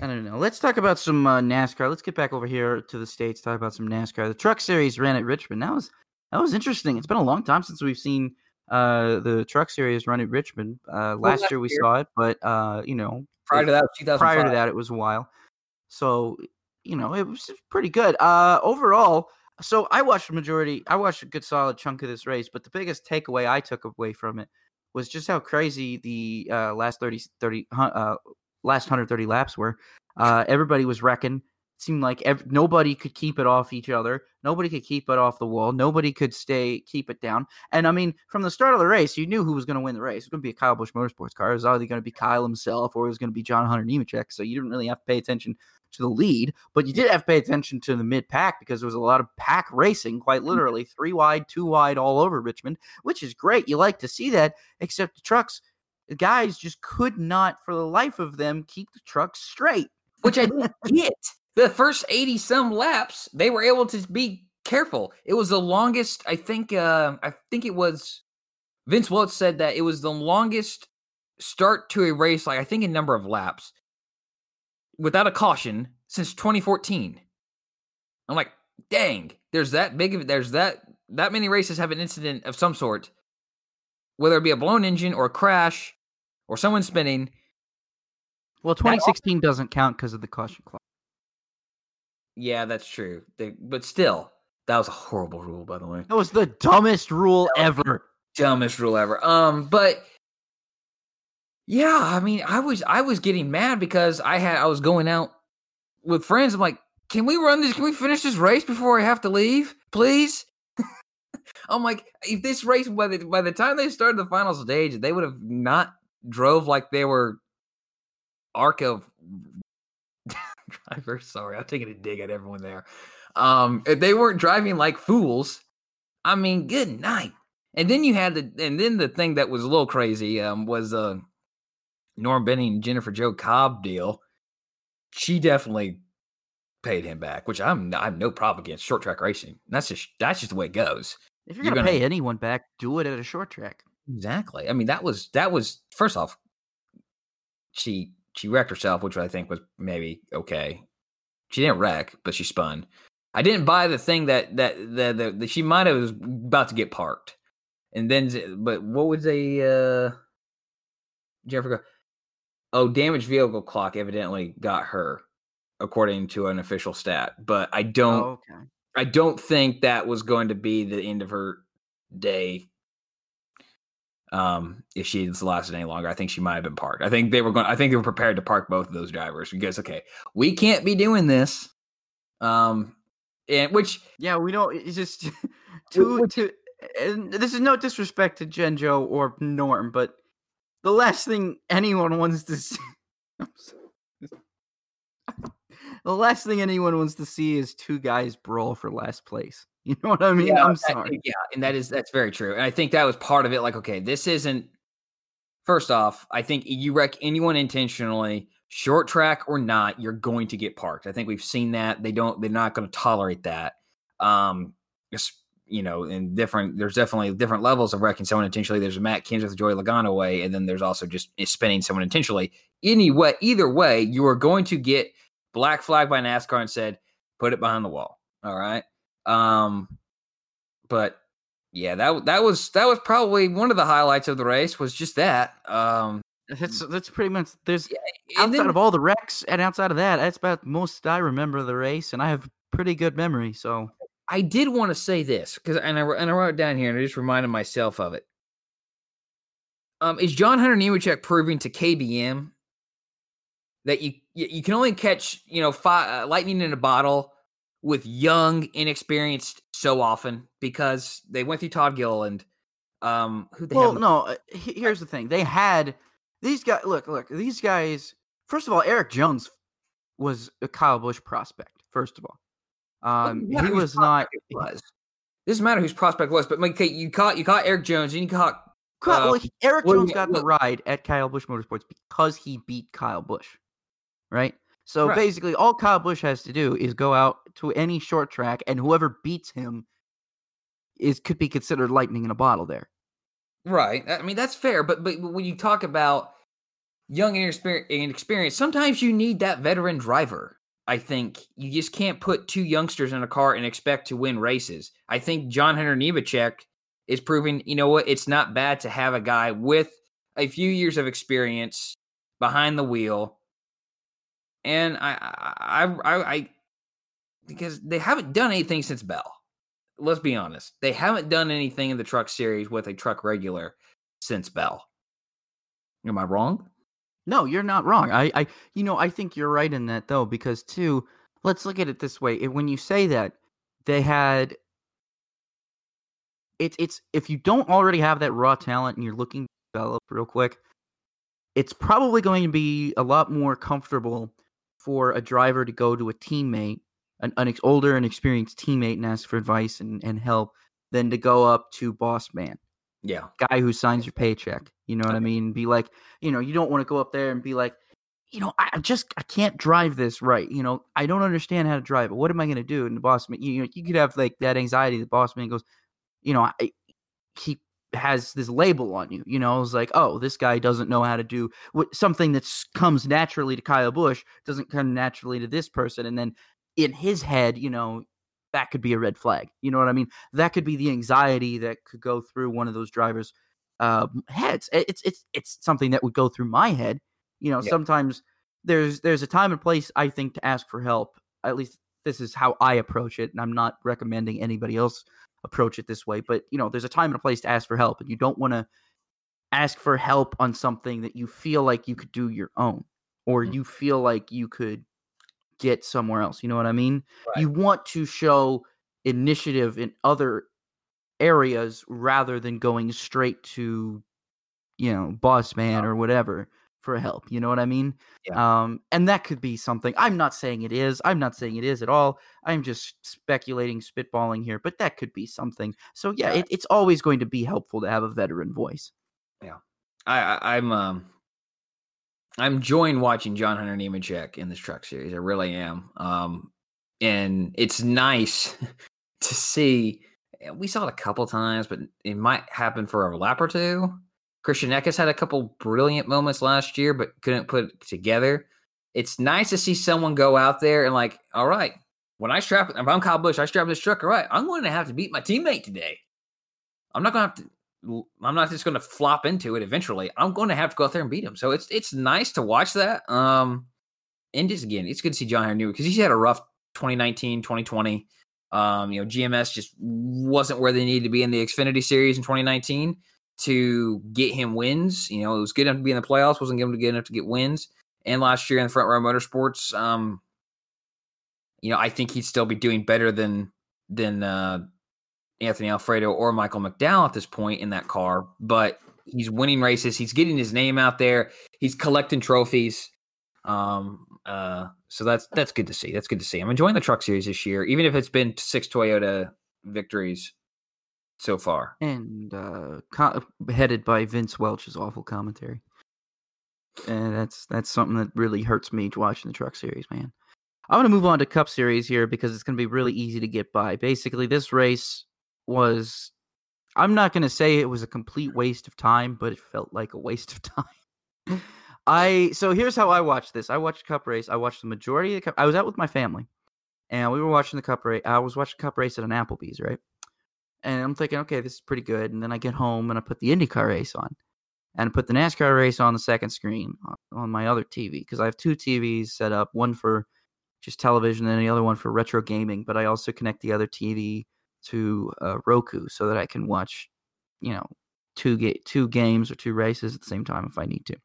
I don't know. Let's talk about some uh, NASCAR. Let's get back over here to the states. Talk about some NASCAR. The Truck Series ran at Richmond. That was that was interesting. It's been a long time since we've seen uh, the Truck Series run at Richmond. Uh, last, last year we year. saw it, but uh, you know, prior to that, prior to that, it was a while. So, you know, it was pretty good. Uh overall, so I watched the majority, I watched a good solid chunk of this race, but the biggest takeaway I took away from it was just how crazy the uh, last 30 30 uh, last 130 laps were. Uh everybody was wrecking seemed like ev- nobody could keep it off each other. Nobody could keep it off the wall. Nobody could stay keep it down. And I mean, from the start of the race, you knew who was going to win the race. It was going to be a Kyle Busch Motorsports car. It was either going to be Kyle himself or it was going to be John Hunter Nemechek. So you didn't really have to pay attention to the lead, but you did have to pay attention to the mid pack because there was a lot of pack racing, quite mm. literally three wide, two wide, all over Richmond, which is great. You like to see that, except the trucks, the guys just could not, for the life of them, keep the trucks straight. Which I didn't get the first 80 some laps, they were able to be careful. It was the longest, I think uh I think it was Vince Welch said that it was the longest start to a race, like I think a number of laps, without a caution since 2014. I'm like, dang, there's that big of there's that that many races have an incident of some sort, whether it be a blown engine or a crash or someone spinning. Well, 2016 doesn't count because of the caution clause. Yeah, that's true. They, but still, that was a horrible rule, by the way. That was the dumbest rule ever. Dumbest rule ever. Um, but yeah, I mean, I was I was getting mad because I had I was going out with friends. I'm like, can we run this? Can we finish this race before I have to leave, please? I'm like, if this race by the by the time they started the final stage, they would have not drove like they were ARCA driver. Sorry, I'm taking a dig at everyone there. Um, if they weren't driving like fools, I mean, good night. And then you had the, and then the thing that was a little crazy um, was uh, Norm Benning and Jennifer Jo Cobb deal. she definitely paid him back, which I'm I'm no problem against short track racing. That's just that's just the way it goes. If you're, you're gonna, gonna pay anyone back, do it at a short track. Exactly. I mean, that was that was first off, she she wrecked herself, which I think was maybe okay. She didn't wreck, but she spun. I didn't buy the thing that that that, the, the she might have was about to get parked, and then but what was a uh, Jennifer? Oh, damaged vehicle clock evidently got her, according to an official stat. But I don't. Oh, okay. I don't think that was going to be the end of her day um, if she lasted any longer. I think she might have been parked. I think they were going. I think they were prepared to park both of those drivers because okay, we can't be doing this. Um, and which yeah, we don't. It's just to to. And this is no disrespect to Genjo or Norm, but the last thing anyone wants to see. the last thing anyone wants to see is two guys brawl for last place. You know what I mean? Yeah, I'm sorry. yeah, and that is that's very true. And I think that was part of it. Like, okay, this isn't. First off, I think you wreck anyone intentionally, short track or not, you're going to get parked. I think we've seen that. They don't. They're not going to tolerate that. Um, you know, in different. There's definitely different levels of wrecking someone intentionally. There's a Matt Kenseth Joey Logano way, and then there's also just spinning someone intentionally. Anyway, either way, you are going to get black flag by NASCAR and said, put it behind the wall. All right. Um, but yeah, that that was that was probably one of the highlights of the race was just that. Um, that's that's pretty much there's yeah, outside then, of all the wrecks and outside of that, that's about most I remember the race, and I have pretty good memory. So I did want to say this because and I and I wrote it down here and I just reminded myself of it. Um, is John Hunter Nemechek proving to KBM that you you can only catch you know fi- uh, lightning in a bottle with young, inexperienced so often because they went through Todd Gilliland. Um, who they well, have... no. Uh, here's the thing: they had these guys. Look, look. These guys. First of all, Erik Jones was a Kyle Busch prospect. First of all, um, he was not. Was. It doesn't matter whose prospect was, but okay, you caught you caught Erik Jones and you caught. Uh, well, Erik Jones got the ride at Kyle Busch Motorsports because he beat Kyle Busch, right? So right. basically, all Kyle Busch has to do is go out to any short track, and whoever beats him is could be considered lightning in a bottle. There, right? I mean, that's fair. But but when you talk about young and inexperienced, sometimes you need that veteran driver. I think you just can't put two youngsters in a car and expect to win races. I think John Hunter Nemechek is proving, you know what, it's not bad to have a guy with a few years of experience behind the wheel and I, I, I, I, because they haven't done anything since Bell. Let's be honest, they haven't done anything in the truck series with a truck regular since Bell. Am I wrong? No, you're not wrong. I, I, you know, I think you're right in that though, because too, let's look at it this way: when you say that they had, it's, it's if you don't already have that raw talent and you're looking to develop real quick, it's probably going to be a lot more comfortable for a driver to go to a teammate, an, an older and experienced teammate, and ask for advice and, and help than to go up to boss man. Yeah. Guy who signs your paycheck. You know what I mean? Be like, you know, you don't want to go up there and be like, you know, I just I can't drive this right. You know, I don't understand how to drive it. What am I going to do? And the boss man, you know, you could have like that anxiety. The boss man goes, you know, I, he has this label on you. You know, it's like, oh, this guy doesn't know how to do what something that comes naturally to Kyle Busch doesn't come naturally to this person, and then in his head, you know, that could be a red flag. You know what I mean? That could be the anxiety that could go through one of those drivers' uh, heads. It's it's it's something that would go through my head. You know, yeah. sometimes there's there's a time and place I think to ask for help. At least this is how I approach it, and I'm not recommending anybody else approach it this way. But you know, there's a time and a place to ask for help, and you don't want to ask for help on something that you feel like you could do your own, or mm-hmm. you feel like you could get somewhere else. You know what I mean? Right. You want to show initiative in other areas rather than going straight to you know boss man or whatever for help. You know what I mean? Yeah. Um, and that could be something. I'm not saying it is. I'm not saying it is at all. I'm just speculating, spitballing here, but that could be something. So yeah, yeah. It, it's always going to be helpful to have a veteran voice. Yeah, I, I am um, I'm enjoying watching John Hunter Nemechek in this truck series. I really am. Um, and it's nice to see. We saw it a couple times, but it might happen for a lap or two. Christian Eckes had a couple brilliant moments last year, but couldn't put it together. It's nice to see someone go out there and like, all right, when I strap, if I'm Kyle Busch, I strap this truck. All right, I'm going to have to beat my teammate today. I'm not going to have to I'm not just going to flop into it eventually. I'm going to have to go out there and beat him. So it's it's nice to watch that. Um, and just again, it's good to see John Henry because he's had a rough 2019, 2020. Um, you know, GMS just wasn't where they needed to be in the Xfinity series in 2019 to get him wins. You know, it was good enough to be in the playoffs, wasn't good enough to get wins. And last year in the front row motorsports, um, you know, I think he'd still be doing better than than uh, Anthony Alfredo or Michael McDowell at this point in that car, but he's winning races. He's getting his name out there. He's collecting trophies. Um, uh, so that's that's good to see. That's good to see. I'm enjoying the truck series this year, even if it's been six Toyota victories so far. And uh, co- headed by Vince Welch's awful commentary. And that's that's something that really hurts me watching the truck series, man. I want to move on to Cup Series here because it's going to be really easy to get by. Basically, this race was I'm not going to say it was a complete waste of time, but it felt like a waste of time. I so here's how I watched this. I watched Cup race. I watched the majority of the Cup. I was out with my family, and we were watching the Cup race. I was watching Cup race at an Applebee's, right? And I'm thinking, okay, this is pretty good. And then I get home and I put the IndyCar race on, and I put the NASCAR race on the second screen on, on my other TV because I have two TVs set up, one for just television and the other one for retro gaming. But I also connect the other TV to uh, Roku so that I can watch, you know, two ga- two games or two races at the same time if I need to.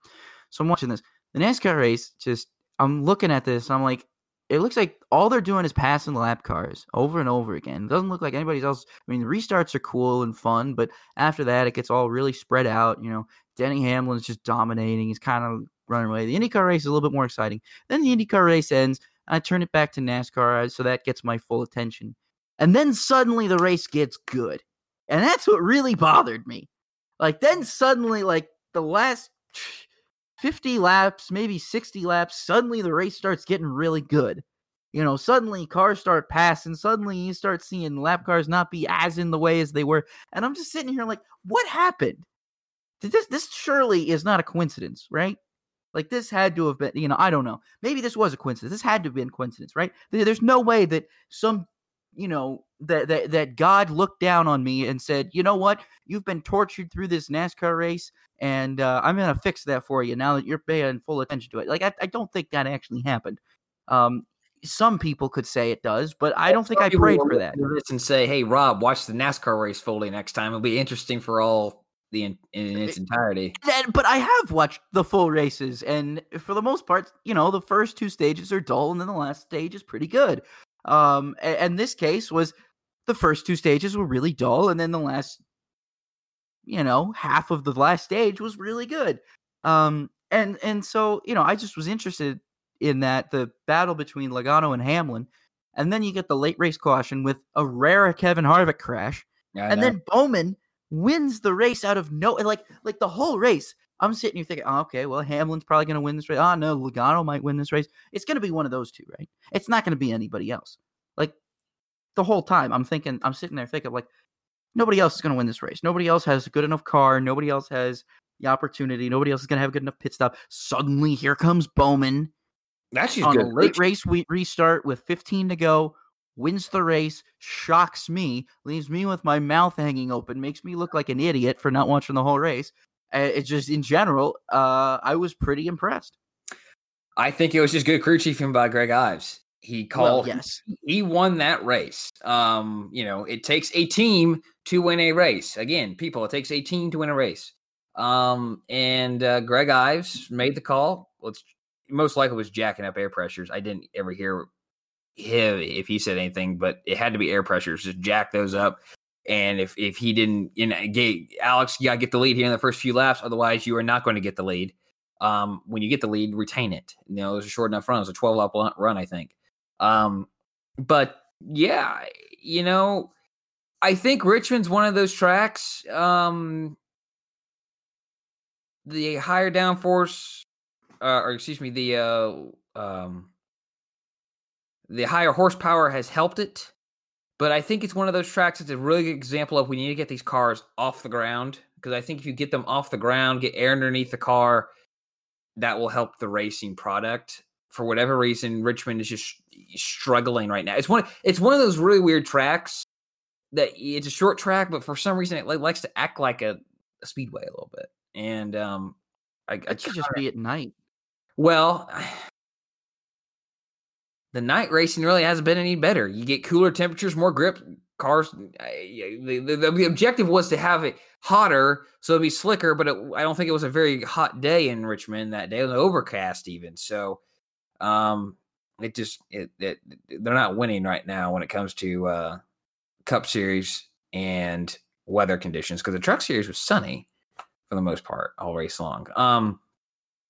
So I'm watching this. The NASCAR race, just I'm looking at this. I'm like, it looks like all they're doing is passing lap cars over and over again. It doesn't look like anybody else. I mean, the restarts are cool and fun, but after that, it gets all really spread out. You know, Denny Hamlin's just dominating. He's kind of running away. The IndyCar race is a little bit more exciting. Then the IndyCar race ends. I turn it back to NASCAR, so that gets my full attention. And then suddenly the race gets good. And that's what really bothered me. Like, then suddenly, like, the last 50 laps, maybe 60 laps, suddenly the race starts getting really good. You know, suddenly cars start passing. Suddenly you start seeing lap cars not be as in the way as they were. And I'm just sitting here like, what happened? Did This this surely is not a coincidence, right? Like this had to have been, you know, I don't know. Maybe this was a coincidence. This had to have been coincidence, right? There's no way that some you know that that that God looked down on me and said, "You know what? You've been tortured through this NASCAR race, and uh, I'm gonna fix that for you now that you're paying full attention to it." Like I, I don't think that actually happened. Um, some people could say it does, but I don't think I prayed for that. And say, "Hey, Rob, watch the NASCAR race fully next time. It'll be interesting for all the in, in its entirety." but I have watched the full races, and for the most part, you know, the first two stages are dull, and then the last stage is pretty good. Um, and, and this case was the first two stages were really dull, and then the last, you know, half of the last stage was really good. Um, and and so you know, I just was interested in that the battle between Logano and Hamlin, and then you get the late race caution with a rare Kevin Harvick crash, yeah, and then Bowman wins the race out of no like like the whole race. I'm sitting here thinking, oh, okay, well, Hamlin's probably going to win this race. Oh, no, Logano might win this race. It's going to be one of those two, right? It's not going to be anybody else. Like the whole time, I'm thinking, I'm sitting there thinking, like, nobody else is going to win this race. Nobody else has a good enough car. Nobody else has the opportunity. Nobody else is going to have a good enough pit stop. Suddenly, here comes Bowman. That's on good. a late race we restart with 15 to go. Wins the race, shocks me, leaves me with my mouth hanging open, makes me look like an idiot for not watching the whole race. It's just in general, uh, I was pretty impressed. I think it was just good crew chiefing by Greg Ives. He called. Well, yes, he won that race. Um, you know, it takes a team to win a race. Again, people, it takes a team to win a race. Um, and uh, Greg Ives made the call. It's most likely was jacking up air pressures. I didn't ever hear him if he said anything, but it had to be air pressures. Just jack those up. And if if he didn't, you know, get, Alex, you got to get the lead here in the first few laps. Otherwise, you are not going to get the lead. Um, when you get the lead, retain it. You know, it was a short enough run. It was a 12 lap run, I think. Um, but yeah, you know, I think Richmond's one of those tracks. Um, the higher downforce uh, or excuse me, the uh, um, the higher horsepower has helped it. But I think it's one of those tracks that's a really good example of we need to get these cars off the ground because I think if you get them off the ground, get air underneath the car, that will help the racing product. For whatever reason, Richmond is just struggling right now. It's one. It's one of those really weird tracks that it's a short track, but for some reason it likes to act like a, a speedway a little bit. And um, I, I should just be at night. Well, the night racing really hasn't been any better. You get cooler temperatures, more grip. Cars. The, the, the objective was to have it hotter, so it'd be slicker. But it, I don't think it was a very hot day in Richmond that day. It was overcast even. So, um, it just it, it they're not winning right now when it comes to uh, Cup Series and weather conditions because the Truck Series was sunny for the most part all race long. Um,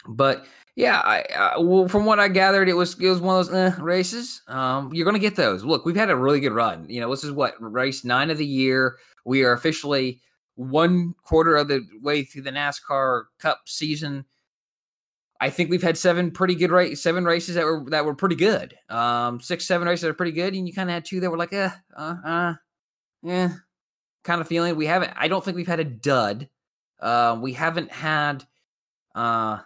but yeah, I, I, well, from what I gathered, it was it was one of those eh, races. Um, you're going to get those. Look, we've had a really good run. You know, this is what race nine of the year. We are officially one quarter of the way through the NASCAR Cup season. I think we've had seven pretty good race, seven races that were that were pretty good. Um, six, seven races that are pretty good, and you kind of had two that were like, eh, uh, uh, yeah, kind of feeling. We haven't. I don't think we've had a dud. Uh, we haven't had. Uh,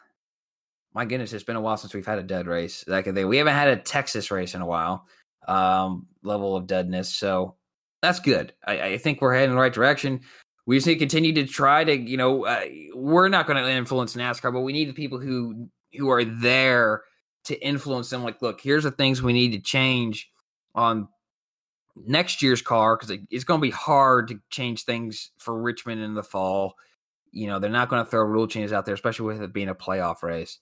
my goodness, it's been a while since we've had a dud race. Like we haven't had a Texas race in a while. Um, level of deadness, so that's good. I, I, think we're heading in the right direction. We just need to continue to try to, you know, uh, we're not going to influence NASCAR, but we need the people who who are there to influence them. Like, look, here's the things we need to change on next year's car because it, it's going to be hard to change things for Richmond in the fall. You know, they're not going to throw rule changes out there, especially with it being a playoff race.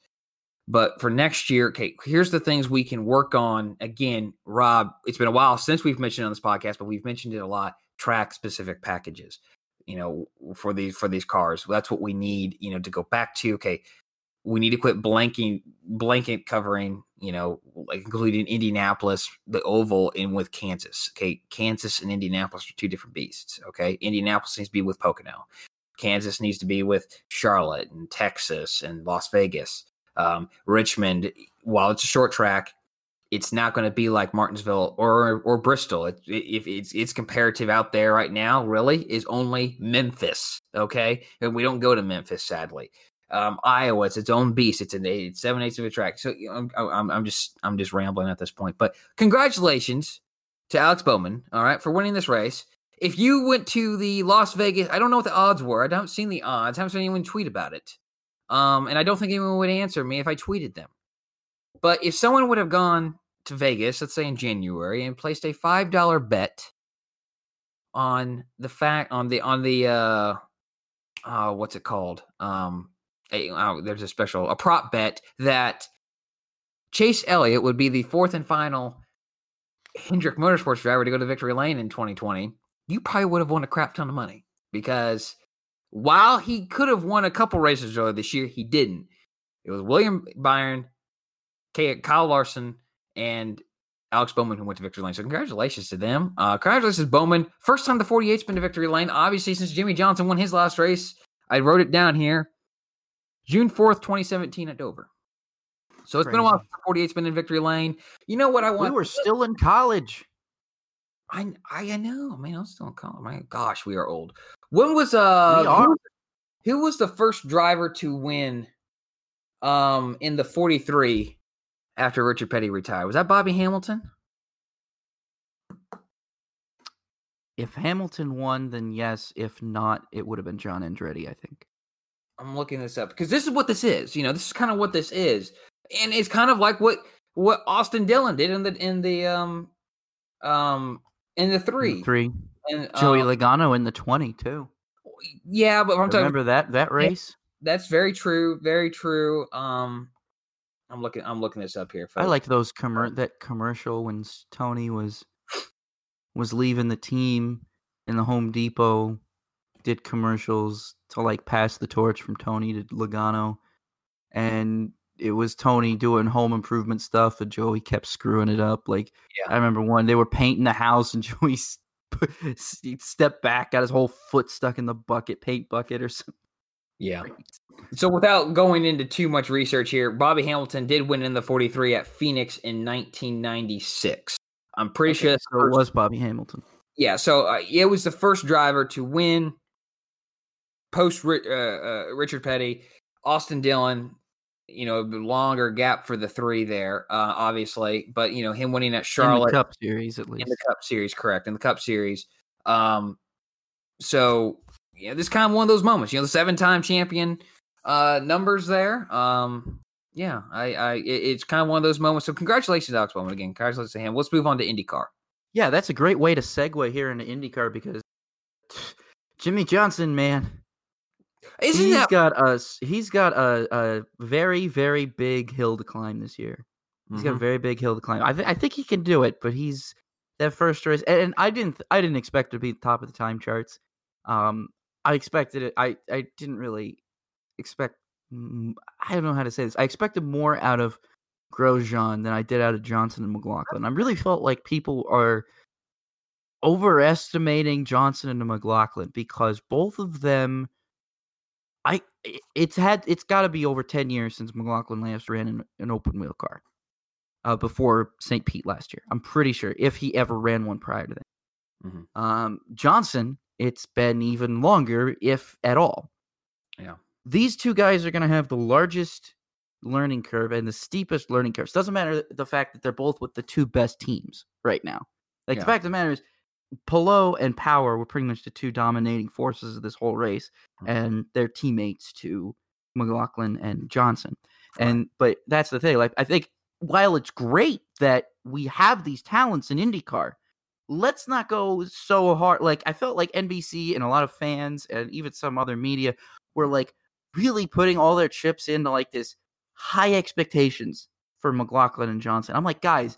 But for next year, okay, here's the things we can work on. Again, Rob, it's been a while since we've mentioned on this podcast, but we've mentioned it a lot. Track specific packages, you know, for these for these cars. That's what we need, you know, to go back to. Okay, we need to quit blanking blanket covering, you know, like including Indianapolis, the oval, in with Kansas. Okay, Kansas and Indianapolis are two different beasts. Okay, Indianapolis needs to be with Pocono. Kansas needs to be with Charlotte and Texas and Las Vegas. Um, Richmond, while it's a short track, it's not going to be like Martinsville or or Bristol. It, if it's it's comparative out there right now, really is only Memphis. Okay, and we don't go to Memphis, sadly. Um, Iowa, it's its own beast. It's an eight, seven eighths of a track. So I'm, I'm I'm just I'm just rambling at this point. But congratulations to Alex Bowman. All right, for winning this race. If you went to the Las Vegas, I don't know what the odds were. I haven't seen the odds. I haven't seen anyone tweet about it. Um, and I don't think anyone would answer me if I tweeted them. But if someone would have gone to Vegas, let's say in January, and placed a five dollar bet on the fact on the on the uh, uh what's it called? Um, a, uh, there's a special a prop bet that Chase Elliott would be the fourth and final Hendrick Motorsports driver to go to victory lane in 2020. You probably would have won a crap ton of money because while he could have won a couple races earlier this year, he didn't. It was William Byron, Kyle Larson, and Alex Bowman who went to victory lane. So congratulations to them. Uh, congratulations, Bowman. First time the 48's been to victory lane. Obviously, since Jimmie Johnson won his last race, I wrote it down here. June 4th, 2017 at Dover. So it's Crazy. been a while 48's been in victory lane. You know what I want? We were still in college. I I know, man. I'm still in college. My gosh, we are old. When was uh who, who, was the first driver to win um in the 43 after Richard Petty retired? Was that Bobby Hamilton? If Hamilton won, then yes. If not, it would have been John Andretti, I think. I'm looking this up because this is what this is. You know, this is kind of what this is, and it's kind of like what what Austin Dillon did in the in the um um in the three three and Joey um, Logano in the twenty two. Yeah, but I'm talking remember that that race. That's very true. Very true. Um, I'm looking. I'm looking this up here. Folks. I like those commer- that commercial when Tony was was leaving the team in the Home Depot. Did commercials to like pass the torch from Tony to Logano, and it was Tony doing home improvement stuff, and Joey kept screwing it up. Like yeah. I remember one, they were painting the house, and Joey stepped back, got his whole foot stuck in the bucket, paint bucket or something. Yeah. So without going into too much research here, Bobby Hamilton did win in the 43 at Phoenix in 1996. I'm pretty okay, sure so it was Bobby Hamilton. Yeah, so uh, it was the first driver to win post uh, uh, Richard Petty, Austin Dillon. You know, longer gap for the three there, uh, obviously, but you know him winning at Charlotte in the Cup Series at least in the Cup Series, correct? In the Cup Series. Um, so yeah, this kind of one of those moments. You know, the seven-time champion uh, numbers there. Um, yeah, I, I, it, it's kind of one of those moments. So congratulations, Alex Bowman again. Congratulations to him. Let's move on to IndyCar. Yeah, that's a great way to segue here into IndyCar because Jimmie Johnson, man, isn't he's that got a he's got a, a very very big hill to climb this year. He's mm-hmm. got a mm-hmm. very big hill to climb. I th- I think he can do it, but he's that first race, and, and I didn't I didn't expect to be top of the time charts. Um, I expected it. I I didn't really expect. I don't know how to say this. I expected more out of Grosjean than I did out of Johnson and McLaughlin. I really felt like people are overestimating Johnson and McLaughlin because both of them I it's had it's got to be over 10 years since McLaughlin last ran an, an open wheel car. Uh, before St. Pete last year. I'm pretty sure if he ever ran one prior to that. Mm-hmm. Um, Johnson, it's been even longer, if at all. Yeah. These two guys are going to have the largest learning curve and the steepest learning curves. Doesn't matter the fact that they're both with the two best teams right now. Like yeah. the fact of the matter is, Palou and Power were pretty much the two dominating forces of this whole race, mm-hmm. and their teammates to McLaughlin and Johnson. And but that's the thing. Like I think while it's great that we have these talents in IndyCar, let's not go so hard. Like I felt like NBC and a lot of fans and even some other media were like really putting all their chips into like this high expectations for McLaughlin and Johnson. I'm like, guys,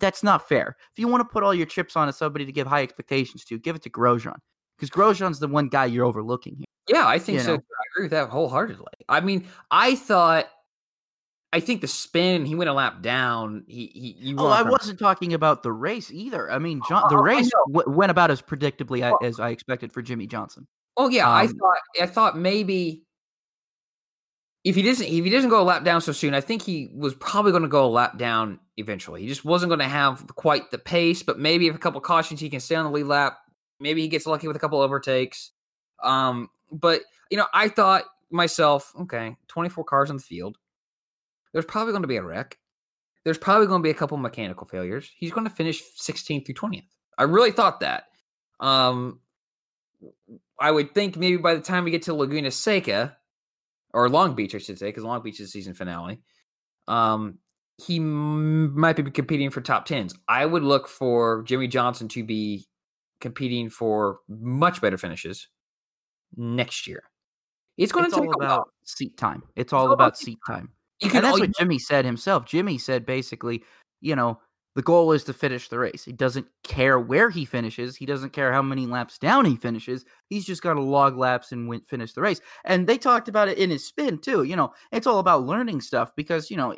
that's not fair. If you want to put all your chips on somebody to give high expectations to, give it to Grosjean because Grosjean's the one guy you're overlooking here. Yeah, I think you so. Know? I agree with that wholeheartedly. I mean, I thought, I think the spin he went a lap down. He he. he oh, I wasn't talking about the race either. I mean, John, the oh, race w- went about as predictably well, as I expected for Jimmie Johnson. Oh yeah, um, I thought I thought maybe if he doesn't if he doesn't go a lap down so soon, I think he was probably going to go a lap down eventually. He just wasn't going to have quite the pace, but maybe if a couple cautions he can stay on the lead lap. Maybe he gets lucky with a couple overtakes. Um, but you know, I thought myself, okay, 24 cars on the field. There's probably going to be a wreck. There's probably going to be a couple mechanical failures. He's going to finish 16th through 20th. I really thought that. Um, I would think maybe by the time we get to Laguna Seca, or Long Beach, I should say, because Long Beach is season finale. Um, he m- might be competing for top tens. I would look for Jimmie Johnson to be competing for much better finishes next year. It's going it's to take about seat time. It's all, it's all about, about seat time. time. and that's what Jimmie said himself. Jimmie said basically, you know, the goal is to finish the race. He doesn't care where he finishes. He doesn't care how many laps down he finishes. He's just got to log laps and win, finish the race. And they talked about it in his spin too. You know, it's all about learning stuff because you know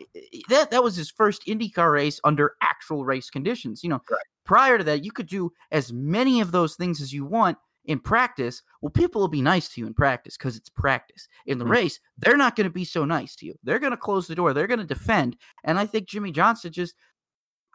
that that was his first IndyCar race under actual race conditions. You know, right. prior to that, you could do as many of those things as you want in practice. Well, people will be nice to you in practice because it's practice. In the mm-hmm. race, they're not going to be so nice to you. They're going to close the door. They're going to defend. And I think Jimmie Johnson just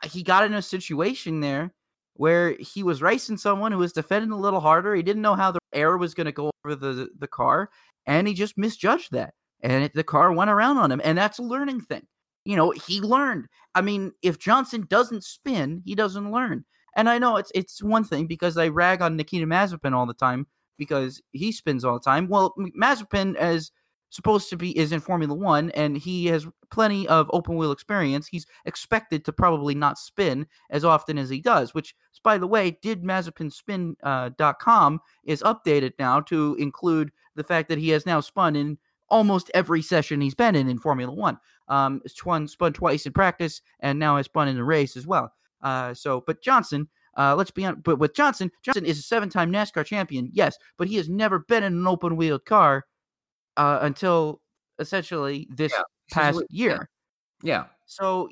he got in a situation there where he was racing someone who was defending a little harder. He didn't know how the air was going to go over the the car, and he just misjudged that, and it, the car went around on him. And that's a learning thing. You know, he learned. I mean, if Johnson doesn't spin, he doesn't learn. And I know it's it's one thing because I rag on Nikita Mazepin all the time because he spins all the time. Well, Mazepin as supposed to be is in Formula One, and he has plenty of open wheel experience. He's expected to probably not spin as often as he does. Which, by the way, did MazepinSpin.com uh, is updated now to include the fact that he has now spun in almost every session he's been in in Formula One. Um, spun spun twice in practice, and now has spun in the race as well. Uh, so, but Johnson. Uh, let's be honest, but with Johnson, Johnson is a seven time NASCAR champion, yes, but he has never been in an open wheeled car uh, until essentially this yeah, past year. Yeah. So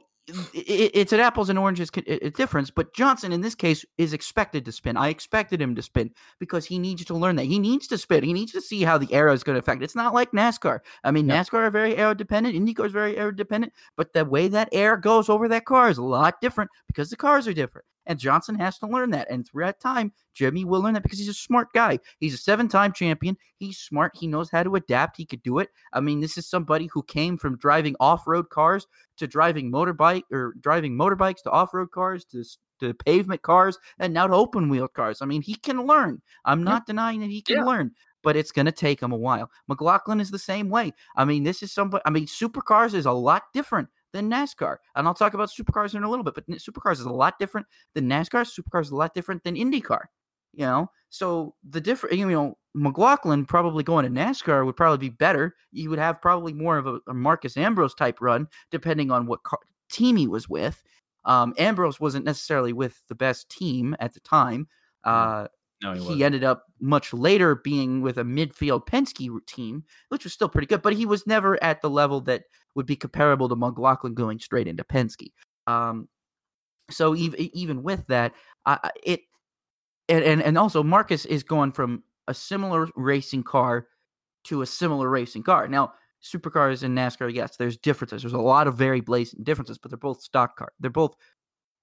it's an apples and oranges difference, but Johnson in this case is expected to spin. I expected him to spin because he needs to learn that. He needs to spin. He needs to see how the aero is going to affect. It's not like NASCAR. I mean, yep. NASCAR are very aero dependent. IndyCar is very aero dependent, but the way that air goes over that car is a lot different because the cars are different. And Johnson has to learn that. And throughout time, Jimmie will learn that because he's a smart guy. He's a seven time champion. He's smart. He knows how to adapt. He could do it. I mean, this is somebody who came from driving off road cars to driving motorbike or driving motorbikes to off road cars to to pavement cars and now to open wheel cars. I mean, he can learn. I'm not yeah. denying that he can yeah. learn, but it's going to take him a while. McLaughlin is the same way. I mean, this is somebody, I mean, supercars is a lot different than NASCAR. And I'll talk about supercars in a little bit, but supercars is a lot different than NASCAR. Supercars is a lot different than IndyCar. You know, so the different, you know, McLaughlin probably going to NASCAR would probably be better. You would have probably more of a, a Marcos Ambrose type run, depending on what car, team he was with. Um, Ambrose wasn't necessarily with the best team at the time. Uh, no, he, he ended up much later being with a midfield Penske team, which was still pretty good, but he was never at the level that would be comparable to McLaughlin going straight into Penske. Um, so even even with that, uh, it and, and and also Marcus is going from a similar racing car to a similar racing car. Now, supercars and NASCAR, yes, there's differences. There's a lot of very blatant differences, but they're both stock cars. They're both,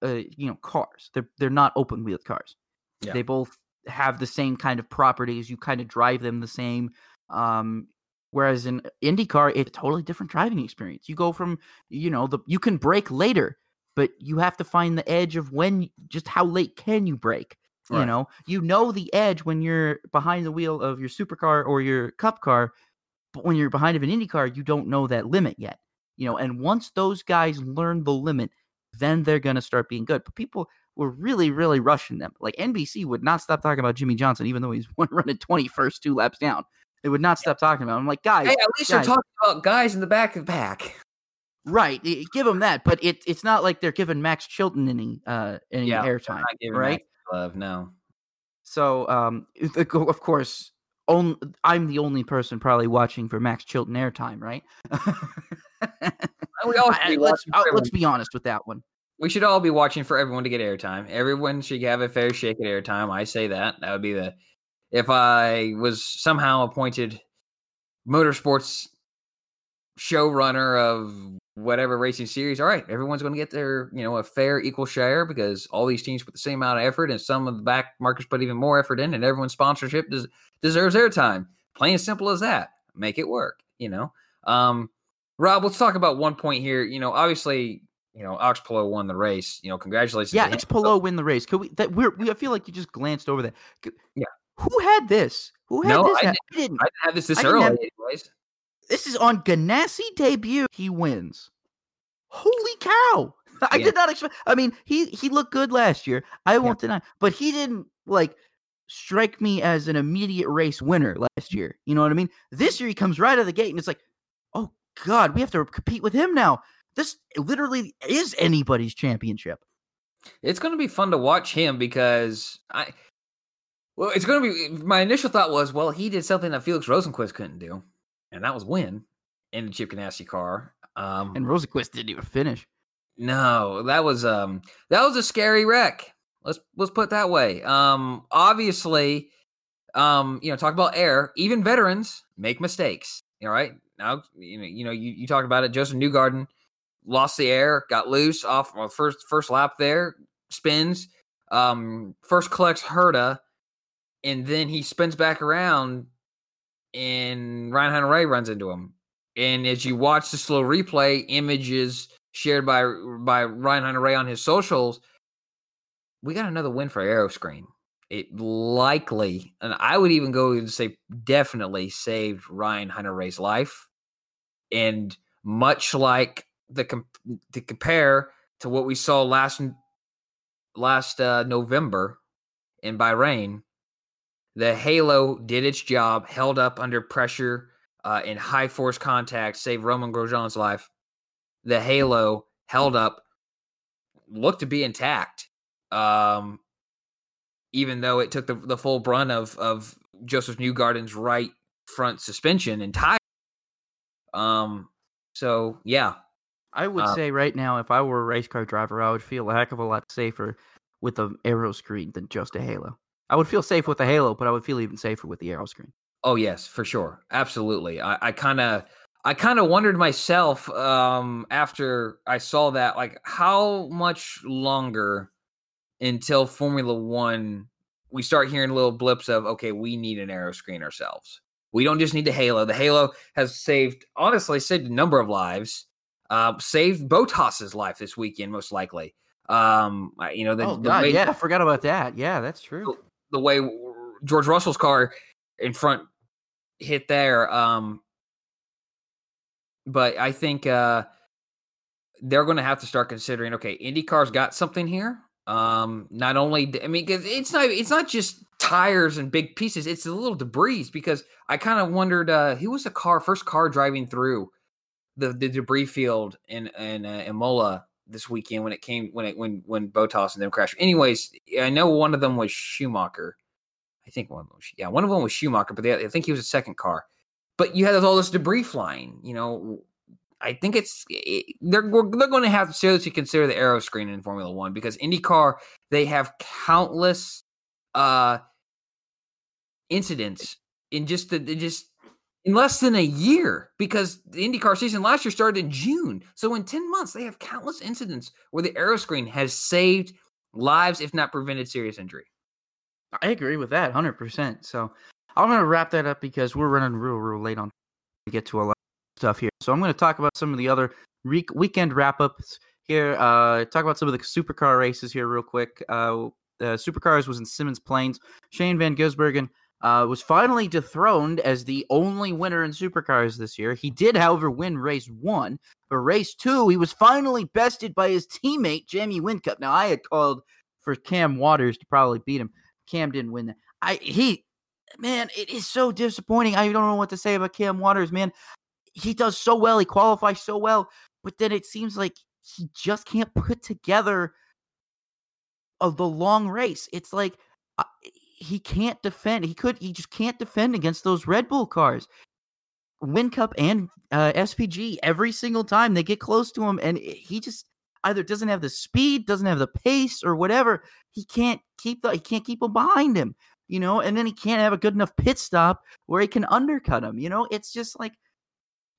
uh, you know, cars. They're they're not open wheeled cars. Yeah. They both have the same kind of properties. You kind of drive them the same. Um, Whereas in IndyCar, it's a totally different driving experience. You go from, you know, the you can brake later, but you have to find the edge of when, just how late can you brake? Right. You know, you know the edge when you're behind the wheel of your supercar or your cup car, but when you're behind of an IndyCar, you don't know that limit yet. You know, and once those guys learn the limit, then they're going to start being good. But people were really, really rushing them. Like NBC would not stop talking about Jimmie Johnson, even though he's one running 21st, two laps down. They would not stop talking about. Him. I'm like, guys. Hey, at least guys, you're talking about guys in the back of the pack. Right, give them that, but it, it's not like they're giving Max Chilton any uh any yeah, airtime, right? love, no. So, um, of course, only, I'm the only person probably watching for Max Chilton airtime, right? we all let's, uh, let's be honest with that one. We should all be watching for everyone to get airtime. Everyone should have a fair shake at airtime. I say that. That would be the if I was somehow appointed motorsports showrunner of whatever racing series, all right, everyone's going to get their, you know, a fair equal share because all these teams put the same amount of effort and some of the back markers put even more effort in and everyone's sponsorship des- deserves airtime. Plain and simple as that. Make it work, you know. Um, Rob, let's talk about one point here. You know, obviously, you know, Palou won the race. You know, congratulations. Yeah, Palou win the race. Could we? That we're. We, I feel like you just glanced over that. Could, yeah. Who had this? Who had no, this? I, didn't, I didn't. I didn't have this this early, have. This is on Ganassi debut. He wins. Holy cow! I yeah. did not expect. I mean, he he looked good last year. I won't yeah. deny, but he didn't like strike me as an immediate race winner last year. You know what I mean? This year he comes right out of the gate, and it's like, oh god, we have to compete with him now. This literally is anybody's championship. It's going to be fun to watch him because I well, it's going to be. My initial thought was, well, he did something that Felix Rosenqvist couldn't do, and that was win in the Chip Ganassi car. Um, and Rosenqvist didn't even finish. No, that was um that was a scary wreck. Let's let's put that way. Um, obviously, um, you know, talk about air. Even veterans make mistakes. All right, now you know you know you, you talk about it. Josef Newgarden lost the air, got loose off well, first first lap there, spins. Um, first collects Herta and then he spins back around and Ryan Hunter-Reay runs into him. And as you watch the slow replay images shared by by Ryan Hunter-Reay on his socials, we got another win for Aeroscreen. It likely, and I would even go and say definitely saved Ryan Hunter-Reay's life. And much like the to compare to what we saw last last uh, November in Bahrain, the Halo did its job, held up under pressure uh, in high force contact, saved Romain Grosjean's life. The Halo held up, looked to be intact, um, even though it took the, the full brunt of of Josef Newgarden's right front suspension and tire. Um, so yeah, I would uh, say right now, if I were a race car driver, I would feel a heck of a lot safer with an aeroscreen than just a halo. I would feel safe with a halo, but I would feel even safer with the aeroscreen. Oh yes, for sure, absolutely. I kind of, I kind of wondered myself um, after I saw that, like how much longer until Formula One we start hearing little blips of okay, we need an aeroscreen ourselves. We don't just need the Halo. The Halo has saved, honestly, saved a number of lives. Uh, saved Bottas's life this weekend, most likely. Um, you know, the, oh, the God, way, yeah, I forgot about that. Yeah, that's true. The, the, way George Russell's car in front hit there. Um, but I think uh, they're going to have to start considering. Okay, IndyCar's got something here. Um, not only I mean, because it's not it's not just tires and big pieces; it's the little debris. Because I kind of wondered uh, who was the car first car driving through the the debris field in in uh, Imola this weekend when it came when it when when Bottas and them crashed. Anyways, I know one of them was Schumacher. I think one of them was, yeah, one of them was Schumacher, but they, I think he was a second car. But you had all this debris flying. You know, I think it's it, they're they're going to have to seriously consider the aero screen in Formula One because IndyCar they have countless uh incidents in just the just in less than a year because the IndyCar season last year started in June. So in 10 months, they have countless incidents where the aero screen has saved lives, if not prevented serious injury. I agree with that 100%. So I'm going to wrap that up because we're running real, real late on to get to a lot of stuff here. So I'm going to talk about some of the other re- weekend wrap ups here. Uh, talk about some of the supercar races here, real quick. Uh, the supercars was in Symmons Plains. Shane Van Gisbergen uh, was finally dethroned as the only winner in supercars this year. He did, however, win race one, but race two, he was finally bested by his teammate Jamie Whincup. Now, I had called for Cam Waters to probably beat him. Cam didn't win that. I he, man, it is so disappointing. I don't know what to say about Cam Waters, man. He does so well. He qualifies so well, but then it seems like he just can't put together of the long race. It's like uh, he can't defend. He could. He just can't defend against those Red Bull cars. Whincup and uh, SVG every single time they get close to him, and he just either doesn't have the speed, doesn't have the pace, or whatever. He can't keep the. He can't keep him behind him. You know, and then he can't have a good enough pit stop where he can undercut him. You know, it's just like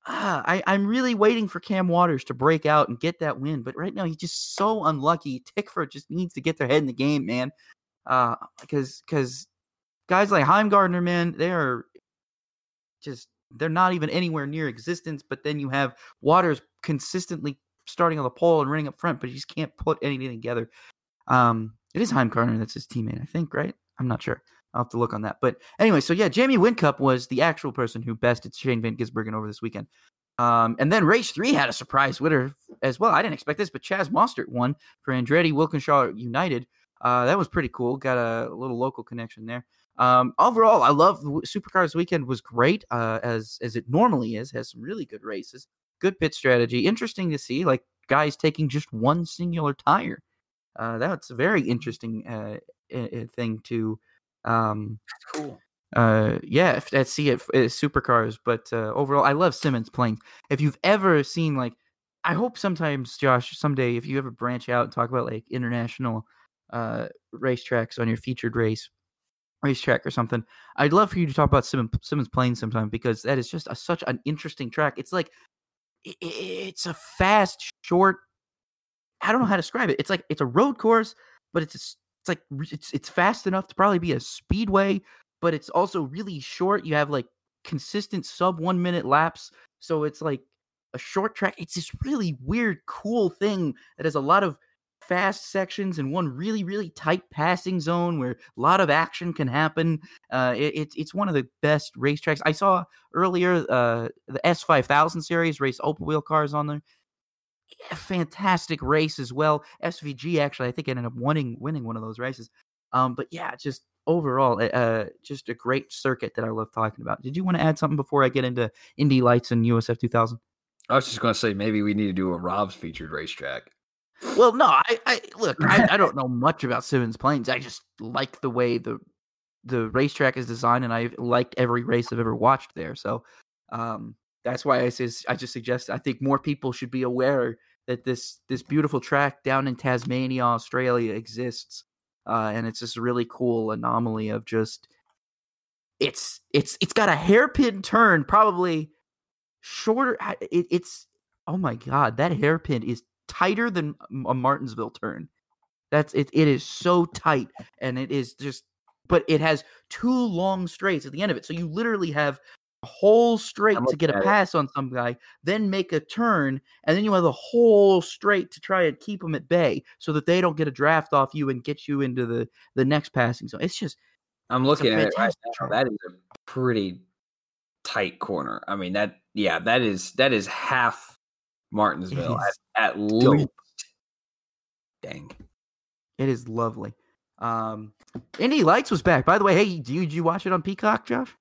ah, I, I'm really waiting for Cam Waters to break out and get that win. But right now, he's just so unlucky. Tickford just needs to get their head in the game, man uh, because because guys like Heimgartner, man, they are just they're not even anywhere near existence. But then you have Waters consistently starting on the pole and running up front, but he just can't put anything together. Um, it is Heimgartner that's his teammate, I think, right? I'm not sure. I'll have to look on that. But anyway, so yeah, Jamie Whincup was the actual person who bested Shane Van Gisbergen over this weekend. Um, and then race three had a surprise winner as well. I didn't expect this, but Chaz Mostert won for Andretti Walkinshaw United. Uh, that was pretty cool. Got a little local connection there. Um, overall, I love Supercars weekend was great uh, as as it normally is. Has some really good races, good pit strategy. Interesting to see like guys taking just one singular tire. Uh, that's a very interesting uh, thing to. Um, cool. Uh, yeah, I see it supercars, but uh, overall, I love Symmons Plains. If you've ever seen like, I hope sometimes, Josh, someday if you ever branch out and talk about like international uh, racetracks on your featured race racetrack or something. I'd love for you to talk about Symmons, Symmons Plains sometime because that is just a, such an interesting track. It's like it, it's a fast, short. I don't know how to describe it. It's like it's a road course, but it's it's like it's it's fast enough to probably be a speedway, but it's also really short. You have like consistent sub one minute laps, so it's like a short track. It's this really weird, cool thing that has a lot of fast sections and one really really tight passing zone where a lot of action can happen. Uh, it, it, it's one of the best racetracks. I saw earlier uh, the S5000 series race open wheel cars on there. Yeah, fantastic race as well. SVG actually I think ended up winning winning one of those races. Um, but yeah, just overall, uh, just a great circuit that I love talking about. Did you want to add something before I get into Indy Lights and USF 2000? I was just going to say maybe we need to do a Rob's featured racetrack. Well, no, I, I look, I, I don't know much about Symmons Plains. I just like the way the the racetrack is designed, and I've liked every race I've ever watched there. So, um, that's why I says I just suggest I think more people should be aware that this this beautiful track down in Tasmania, Australia exists, uh, and it's this really cool anomaly of just it's it's it's got a hairpin turn, probably shorter. It, it's oh my god, that hairpin is tighter than a Martinsville turn. That's it. It is so tight, and it is just. But it has two long straights at the end of it, so you literally have a whole straight to get a pass it. on some guy, then make a turn, and then you have a whole straight to try and keep them at bay, so that they don't get a draft off you and get you into the the next passing zone. It's just. I'm looking at it right now. That is a pretty tight corner. I mean that. Yeah, that is that is half Martinsville at, at least. Dang. It is lovely. Um, Indy Lights was back. By the way, hey, did you, did you watch it on Peacock, Josh?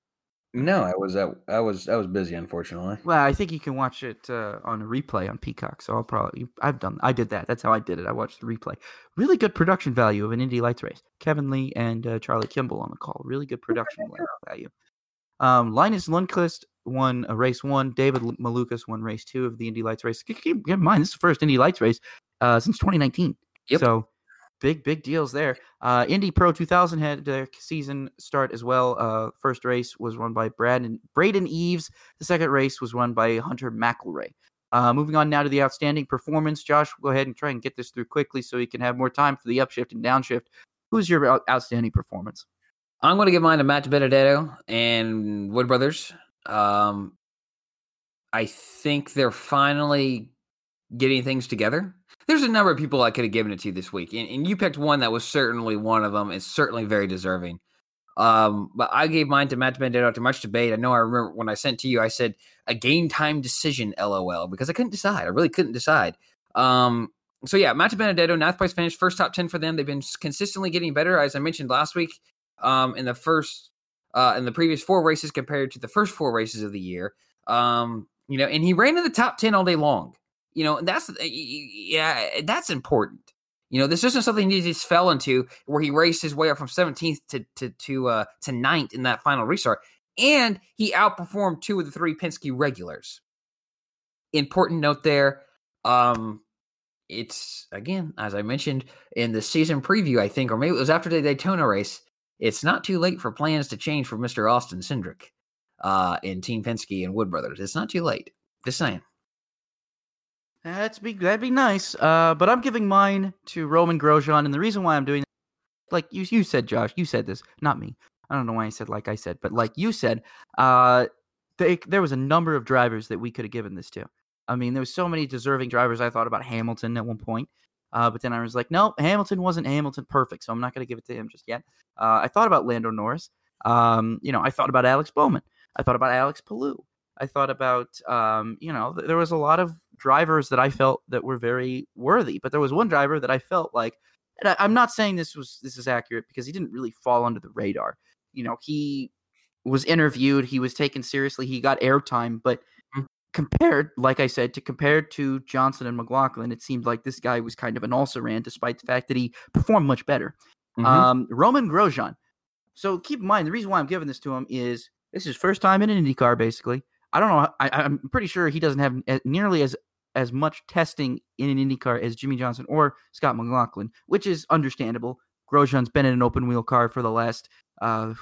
No, I was at, I was I was busy, unfortunately. Well, I think you can watch it uh, on a replay on Peacock. So I'll probably I've done I did that. That's how I did it. I watched the replay. Really good production value of an Indy Lights race. Kevin Lee and uh, Charlie Kimball on the call. Really good production value. Um, Linus Lundqvist won a race one. David Malukas won race two of the Indy Lights race. Keep, keep in mind, this is the first Indy Lights race uh, since 2019. Yep. So big, big deals there. Uh, Indy Pro 2000 had their season start as well. Uh, first race was run by Braden, Braden Eves. The second race was run by Hunter McElrea. Uh, moving on now to the outstanding performance. Josh, go ahead and try and get this through quickly so we can have more time for the upshift and downshift. Who's your outstanding performance? I'm going to give mine to Matt Benedetto and Wood Brothers. Um, I think they're finally getting things together. There's a number of people I could have given it to this week, and, and you picked one that was certainly one of them. It's certainly very deserving. Um, but I gave mine to Matt Benedetto after much debate. I know I remember when I sent to you, I said a game time decision, lol, because I couldn't decide. I really couldn't decide. Um, so yeah, Matt Benedetto, ninth place finish, first top 10 for them. They've been consistently getting better. As I mentioned last week, um, in the first, uh, in the previous four races compared to the first four races of the year. Um, you know, and he ran in the top 10 all day long. You know, and that's uh, yeah, that's important. You know, this isn't something he just fell into where he raced his way up from 17th to to to uh to ninth in that final restart, and he outperformed two of the three Penske regulars. Important note there. Um, it's again, as I mentioned in the season preview, I think, or maybe it was after the Daytona race. It's not too late for plans to change for Mr. Austin Cindric uh, in Team Penske and Wood Brothers. It's not too late. Just saying. That's be that'd be nice. Uh, but I'm giving mine to Romain Grosjean, and the reason why I'm doing, like you you said, Josh, you said this, not me. I don't know why I said like I said, but like you said, uh, they, there was a number of drivers that we could have given this to. I mean, there was so many deserving drivers. I thought about Hamilton at one point, uh, but then I was like, no, Hamilton wasn't Hamilton perfect, so I'm not going to give it to him just yet. Uh, I thought about Lando Norris. Um, you know, I thought about Alex Bowman. I thought about Alex Palou. I thought about, um, you know, th- there was a lot of drivers that I felt that were very worthy, but there was one driver that I felt like, and I, I'm not saying this was this is accurate because he didn't really fall under the radar. You know, he was interviewed, he was taken seriously, he got airtime, but. Compared, like I said, to compared to Johnson and McLaughlin, it seemed like this guy was kind of an also ran, despite the fact that he performed much better. Mm-hmm. Um, Romain Grosjean. So keep in mind, the reason why I'm giving this to him is this is his first time in an IndyCar, basically. I don't know. I, I'm pretty sure he doesn't have nearly as as much testing in an IndyCar as Jimmie Johnson or Scott McLaughlin, which is understandable. Grosjean's been in an open wheel car for the last uh,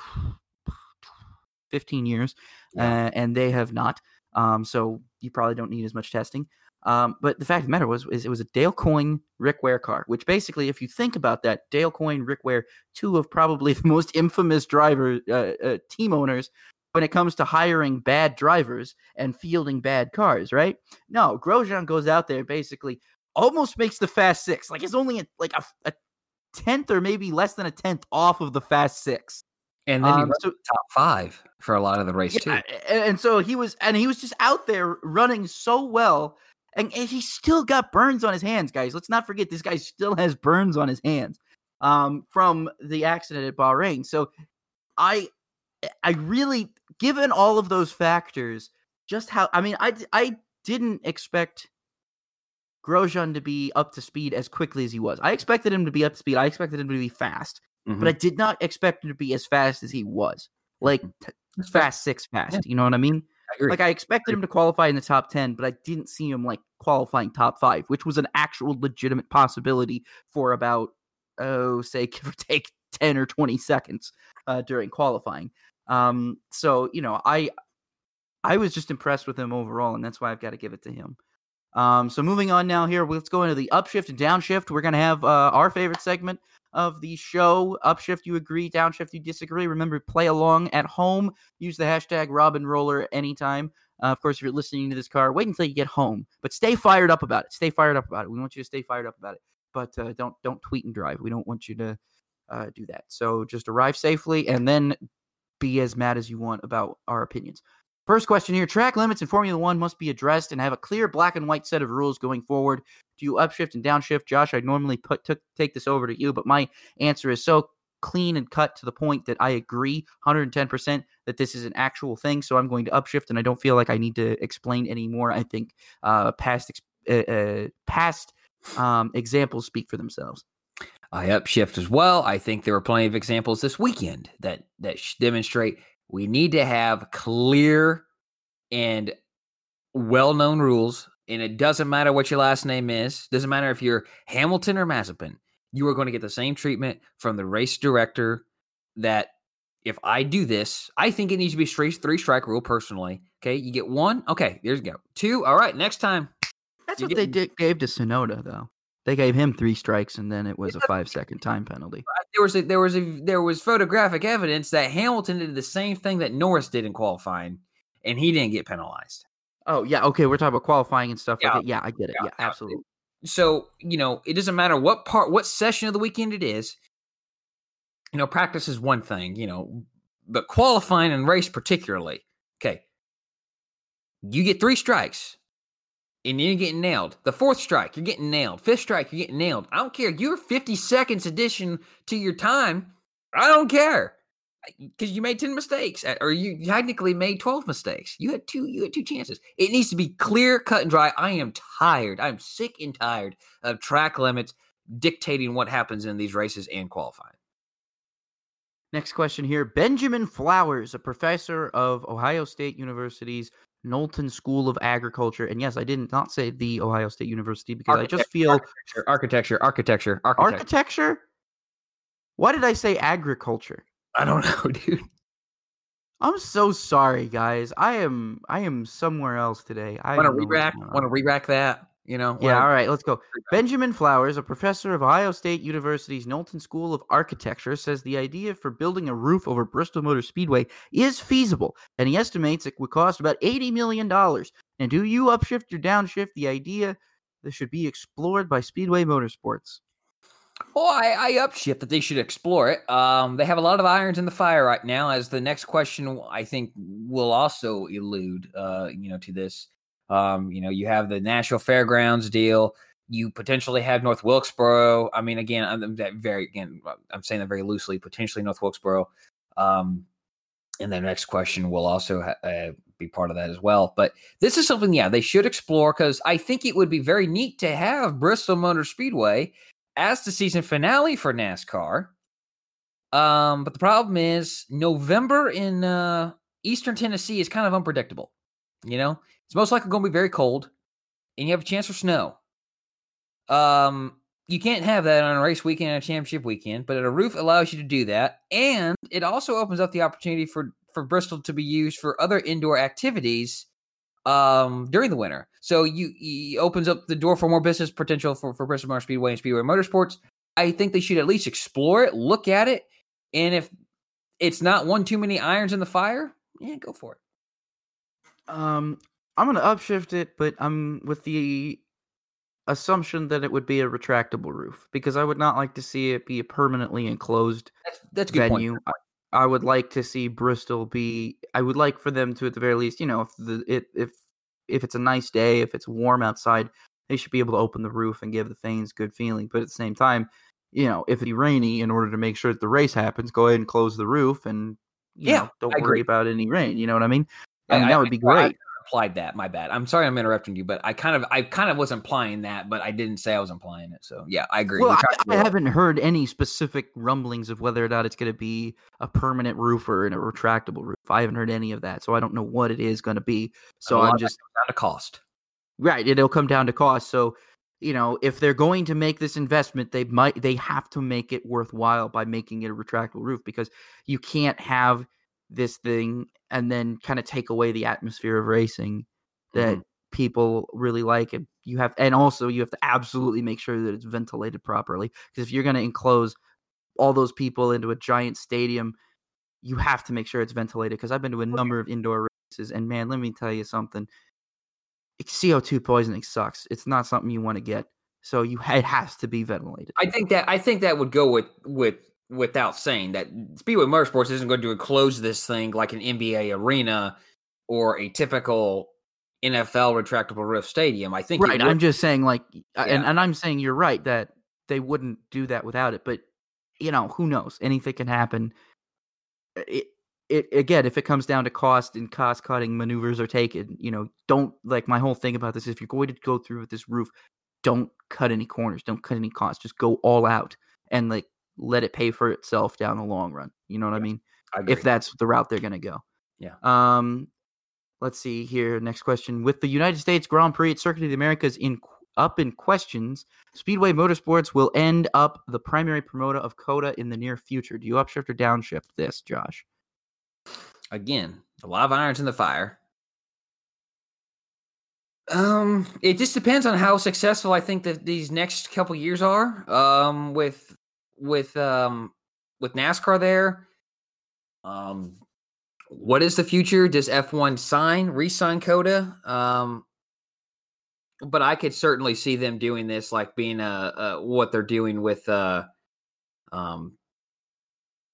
15 years, yeah. uh, and they have not. Um, so you probably don't need as much testing. Um, but the fact of the matter was, is it was a Dale Coyne, Rick Ware car, which basically, if you think about that, Dale Coyne, Rick Ware, two of probably the most infamous driver uh, uh, team owners when it comes to hiring bad drivers and fielding bad cars, right? No, Grosjean goes out there basically almost makes the fast six. Like it's only a, like a, a tenth or maybe less than a tenth off of the fast six. And then um, he was top five for a lot of the race yeah, too. And so he was, and he was just out there running so well, and, and he still got burns on his hands, guys. Let's not forget this guy still has burns on his hands um, from the accident at Bahrain. So I, I really given all of those factors, just how I mean, I I didn't expect Grosjean to be up to speed as quickly as he was. I expected him to be up to speed. I expected him to be fast, mm-hmm. but I did not expect him to be as fast as he was. Like mm-hmm. t- fast six fast. Yeah. You know what I mean? I like I expected him to qualify in the top 10, but I didn't see him like qualifying top 5, which was an actual legitimate possibility for about oh, say give or take 10 or 20 seconds uh, during qualifying. Um, so, you know, I I was just impressed with him overall and that's why I've got to give it to him. Um, so moving on now here, let's go into the upshift and downshift. We're going to have uh, our favorite segment of the show. Upshift, you agree. Downshift, you disagree. Remember, play along at home. Use the hashtag Robin Roller anytime. Uh, of course, if you're listening to this car, wait until you get home. But stay fired up about it. Stay fired up about it. We want you to stay fired up about it. But uh, don't don't tweet and drive. We don't want you to uh, do that. So just arrive safely and then be as mad as you want about our opinions. First question here track limits in Formula One must be addressed and have a clear black and white set of rules going forward. Do you upshift and downshift? Josh, I'd normally put took, take this over to you, but my answer is so clean and cut to the point that I agree 110% that this is an actual thing. So I'm going to upshift and I don't feel like I need to explain anymore. I think uh, past, uh, uh, past um, examples speak for themselves. I upshift as well. I think there are plenty of examples this weekend that that demonstrate we need to have clear and well-known rules and it doesn't matter what your last name is doesn't matter if you're hamilton or mazepin you are going to get the same treatment from the race director that if i do this i think it needs to be straight three strike rule personally okay? You get one? Okay there you go. Two? All right next time. That's what they did, gave to Tsunoda though. They gave him three strikes, and then it was a five second time penalty. There was a, there was a there was photographic evidence that Hamilton did the same thing that Norris did in qualifying, and he didn't get penalized. Oh yeah, okay. We're talking about qualifying and stuff yeah. like. Yeah, I get it. Yeah, yeah, absolutely. So you know, it doesn't matter what part, what session of the weekend it is. You know, practice is one thing. You know, but qualifying and race particularly. Okay, you get three strikes and you're getting nailed. The fourth strike, you're getting nailed. Fifth strike, you're getting nailed. I don't care. You're 50 seconds addition to your time. I don't care because you made 10 mistakes or you technically made 12 mistakes. You had two. You had two chances. It needs to be clear, cut and dry. I am tired. I'm sick and tired of track limits dictating what happens in these races and qualifying. Next question here. Benjamin Flowers, a professor of Ohio State University's Knowlton School of Agriculture. And yes, I did not say the Ohio State University because I just feel architecture, architecture, architecture, architecture. Architecture? Why did I say agriculture? I don't know, dude. I'm so sorry, guys. I am I am somewhere else today. I want to re-rack. Want to re-rack that? You know? Yeah, all right, let's go. Benjamin Flowers, a professor of Ohio State University's Knowlton School of Architecture, says the idea for building a roof over Bristol Motor Speedway is feasible, and he estimates it would cost about $80 million. And do you upshift or downshift the idea that should be explored by Speedway Motorsports? Well, I, I upshift that they should explore it. Um, they have a lot of irons in the fire right now, as the next question I think will also elude, uh, you know, to this. Um, you know, you have the National Fairgrounds deal. You potentially have North Wilkesboro. I mean, again, I'm that very again, I'm saying that very loosely. Potentially North Wilkesboro. Um, and the next question will also ha- uh, be part of that as well. But this is something, yeah, they should explore because I think it would be very neat to have Bristol Motor Speedway as the season finale for NASCAR. Um, but the problem is November in uh, Eastern Tennessee is kind of unpredictable. You know, it's most likely going to be very cold, and you have a chance for snow. Um, you can't have that on a race weekend and a championship weekend, but a roof allows you to do that, and it also opens up the opportunity for for Bristol to be used for other indoor activities um during the winter. So you, you opens up the door for more business potential for for Bristol Motor Speedway and Speedway Motorsports. I think they should at least explore it, look at it, and if it's not one too many irons in the fire, yeah, go for it. Um, I'm gonna upshift it, but I'm with the assumption that it would be a retractable roof because I would not like to see it be a permanently enclosed that's, that's a good venue. Point. I, I would like to see Bristol be. I would like for them to, at the very least, you know, if the it, if if it's a nice day, if it's warm outside, they should be able to open the roof and give the fans good feeling. But at the same time, you know, if it's rainy, in order to make sure that the race happens, go ahead and close the roof and yeah, know, don't I worry agree. about any rain. You know what I mean? I mean, that would be great. Implied that. My bad. I'm sorry I'm interrupting you, but I kind of I kind of was implying that, but I didn't say I was implying it. So yeah, I agree. Well, I, I haven't heard any specific rumblings of whether or not it's going to be a permanent roof or a retractable roof. I haven't heard any of that, so I don't know what it is going to be. So I'm just down to cost. Right, it'll come down to cost. So you know, if they're going to make this investment, they might they have to make it worthwhile by making it a retractable roof because you can't have this thing and then kind of take away the atmosphere of racing that mm-hmm. people really like and you have and also you have to absolutely make sure that it's ventilated properly because if you're going to enclose all those people into a giant stadium you have to make sure it's ventilated because I've been to a number of indoor races and man let me tell you something CO2 poisoning sucks it's not something you want to get so you it has to be ventilated I think that I think that would go with with without saying that Speedway Motorsports isn't going to enclose this thing like an NBA arena or a typical NFL retractable roof stadium. I think right. I'm just saying like, yeah. and and I'm saying you're right that they wouldn't do that without it. But you know, who knows? Anything can happen. It, it again, if it comes down to cost and cost cutting maneuvers are taken, you know, don't like my whole thing about this. If you're going to go through with this roof, don't cut any corners, don't cut any costs, just go all out and like let it pay for itself down the long run. You know what yeah, I mean? I if that's the route they're going to go. Yeah. Um, let's see here. Next question: With the United States Grand Prix at Circuit of the Americas in up in questions, Speedway Motorsports will end up the primary promoter of COTA in the near future. Do you upshift or downshift this, Josh? Again, a lot of irons in the fire. Um, it just depends on how successful I think that these next couple years are. Um, with with um with NASCAR there. Um, what is the future? Does F1 sign, re-sign COTA? Um, but I could certainly see them doing this, like being a, a what they're doing with uh, um,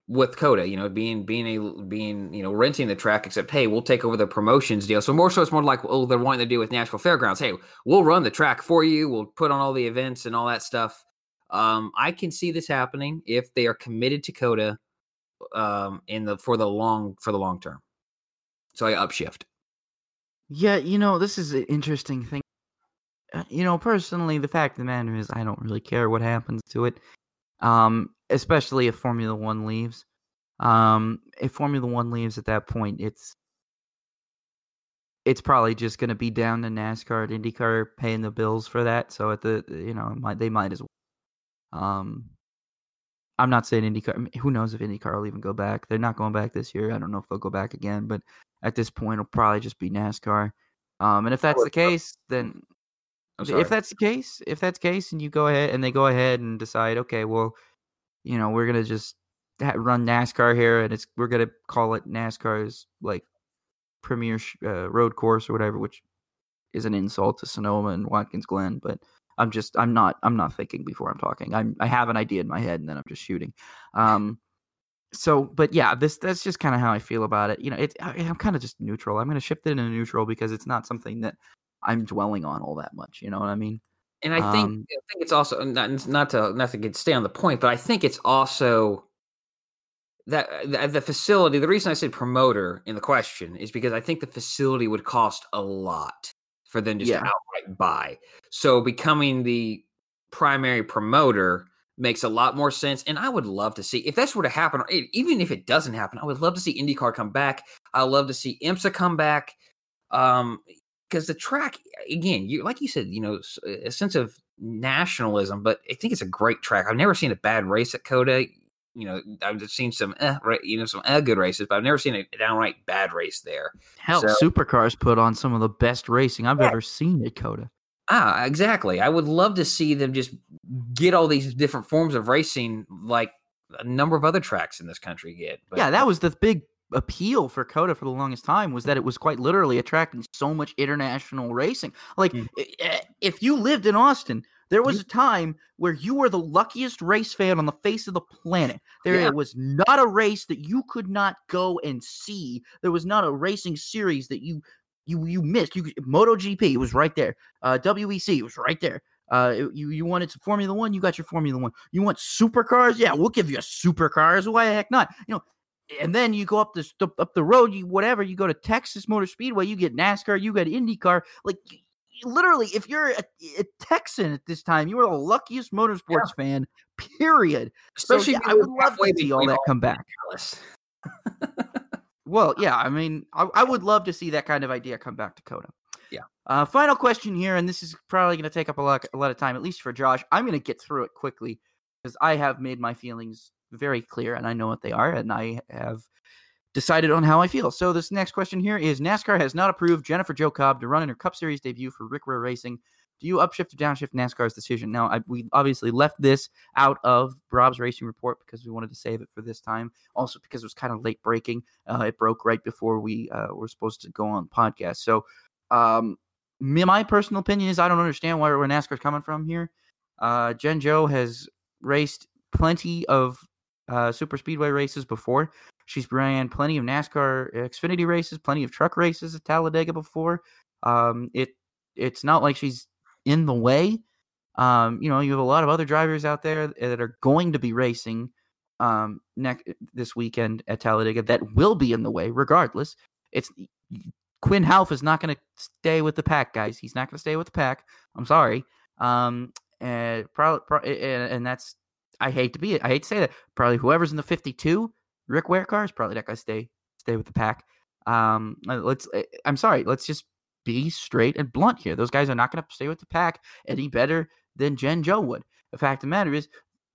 with COTA. You know, being being a being you know renting the track. Except, hey, we'll take over the promotions deal. So more so, it's more like oh, they're wanting to do with Nashville Fairgrounds. Hey, we'll run the track for you. We'll put on all the events and all that stuff. Um, I can see this happening if they are committed to COTA um, in the for the long for the long term. So I upshift. Yeah, you know, this is an interesting thing. Uh, you know, personally, the fact of the matter is, I don't really care what happens to it. Um, especially if Formula One leaves. Um, if Formula One leaves at that point, it's it's probably just going to be down to NASCAR and IndyCar paying the bills for that. So at the you know, might, they might as well um, I'm not saying IndyCar. I mean, who knows if IndyCar will even go back? They're not going back this year. I don't know if they'll go back again, but at this point, it'll probably just be NASCAR. Um, and if that's the case, then if that's the case, if that's the case, and you go ahead and they go ahead and decide, okay, well, you know, we're gonna just run NASCAR here, and it's we're gonna call it NASCAR's like premier uh, road course or whatever, which is an insult to Sonoma and Watkins Glen, but I'm just I'm not I'm not thinking before I'm talking. I'm I have an idea in my head and then I'm just shooting. Um so but yeah, this that's just kind of how I feel about it. You know, it's I'm kind of just neutral. I'm going to shift it into neutral because it's not something that I'm dwelling on all that much, you know what I mean? And I think um, I think it's also not not to not to stay on the point, but I think it's also that the, the facility. The reason I said promoter in the question is because I think the facility would cost a lot for them just yeah. to outright buy. So becoming the primary promoter makes a lot more sense. And I would love to see if that's were to happen, or even if it doesn't happen, I would love to see IndyCar come back. I love to see IMSA come back. Um, because the track again, you like you said, you know, a sense of nationalism, but I think it's a great track. I've never seen a bad race at COTA you know, I've seen some, eh, right, you know, some eh, good races, but I've never seen a downright bad race there. Hell, so, supercars put on some of the best racing I've yeah. ever seen at COTA. Ah, exactly. I would love to see them just get all these different forms of racing, like a number of other tracks in this country get. But, yeah, that was the big appeal for COTA for the longest time was that it was quite literally attracting so much international racing. Like, mm. if you lived in Austin, there was a time where you were the luckiest race fan on the face of the planet. There yeah. was not a race that you could not go and see. There was not a racing series that you you you missed. You MotoGP was right there. Uh, WEC was right there. Uh, you you wanted to Formula One, you got your Formula One. You want supercars? Yeah, we'll give you a supercars. Why the heck not? You know, and then you go up the up the road, you whatever, you go to Texas Motor Speedway, you get NASCAR, you get IndyCar. Like literally, if you're a, a, Texan at this time, you are the luckiest motorsports yeah. fan. Period. Especially, so, yeah, I would love to see all that come back. well, yeah, I mean, I, I, would love to see that kind of idea come back to COTA. Yeah. Uh, final question here, and this is probably going to take up a lot, a lot of time, at least for Josh. I'm going to get through it quickly because I have made my feelings very clear, and I know what they are, and I have decided on how I feel. So this next question here is: NASCAR has not approved Jennifer Jo Cobb to run in her Cup Series debut for Rick Ware Racing. Do you upshift or downshift NASCAR's decision? Now, I, we obviously left this out of Rob's racing report because we wanted to save it for this time. Also, because it was kind of late breaking. Uh, it broke right before we uh, were supposed to go on podcast. So, um, my personal opinion is I don't understand where, where NASCAR's coming from here. Uh, Jen Jo has raced plenty of uh, super speedway races before. She's ran plenty of NASCAR Xfinity races, plenty of truck races at Talladega before. Um, it it's not like she's in the way. Um, you know, you have a lot of other drivers out there that are going to be racing um, next this weekend at Talladega that will be in the way, regardless. It's Quinn Houff is not going to stay with the pack, guys. He's not going to stay with the pack. I'm sorry. Um, and probably and, and that's I hate to be it. I hate to say that. Probably whoever's in the 52 Rick Ware car is probably that guy stay stay with the pack. Um, uh, let's. Eh, I'm sorry. Let's just be straight and blunt here. Those guys are not going to stay with the pack any better than Jen Jo would. The fact of the matter is,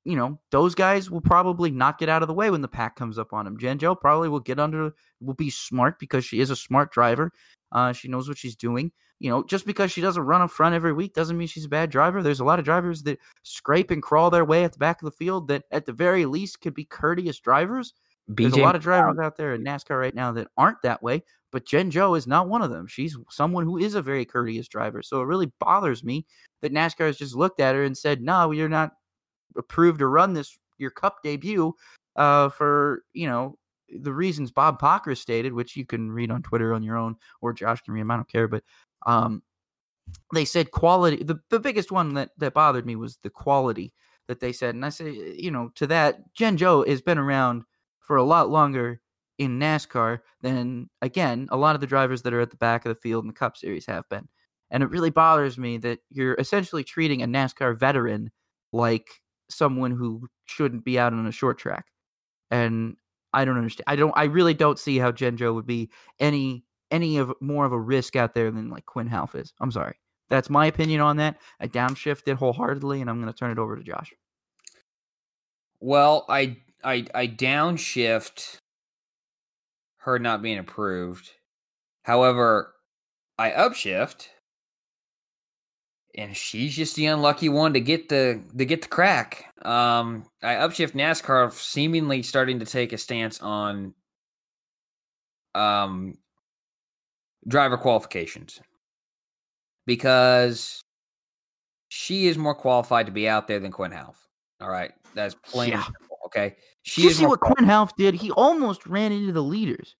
you know, those guys will probably not get out of the way when the pack comes up on them. Jen Jo probably will get under, will be smart because she is a smart driver. Uh, she knows what she's doing you know, just because she doesn't run up front every week doesn't mean she's a bad driver. There's a lot of drivers that scrape and crawl their way at the back of the field that, at the very least, could be courteous drivers. BJ There's a lot of drivers out there in NASCAR right now that aren't that way, but Jen Jo is not one of them. She's someone who is a very courteous driver. So it really bothers me that NASCAR has just looked at her and said, "No, you're not approved to run this your Cup debut uh, for you know the reasons Bob Pockrass stated, which you can read on Twitter on your own, or Josh can read them. I don't care, but um, they said quality. The, the biggest one that, that bothered me was the quality that they said. And I say, you know, to that, Jen Jo has been around for a lot longer in NASCAR than, again, a lot of the drivers that are at the back of the field in the Cup Series have been. And it really bothers me that you're essentially treating a NASCAR veteran like someone who shouldn't be out on a short track. And I don't understand. I don't. I really don't see how Jen Jo would be any any of more of a risk out there than like Quin Houff is. I'm sorry. That's my opinion on that. I downshifted wholeheartedly, and I'm going to turn it over to Josh. Well, I I I downshift her not being approved. However, I upshift, and she's just the unlucky one to get the to get the crack. Um, I upshift NASCAR seemingly starting to take a stance on um driver qualifications because she is more qualified to be out there than Quin Houff. All right, that's plain. Yeah. Okay, she. You see what qualified. Quin Houff did? He almost ran into the leaders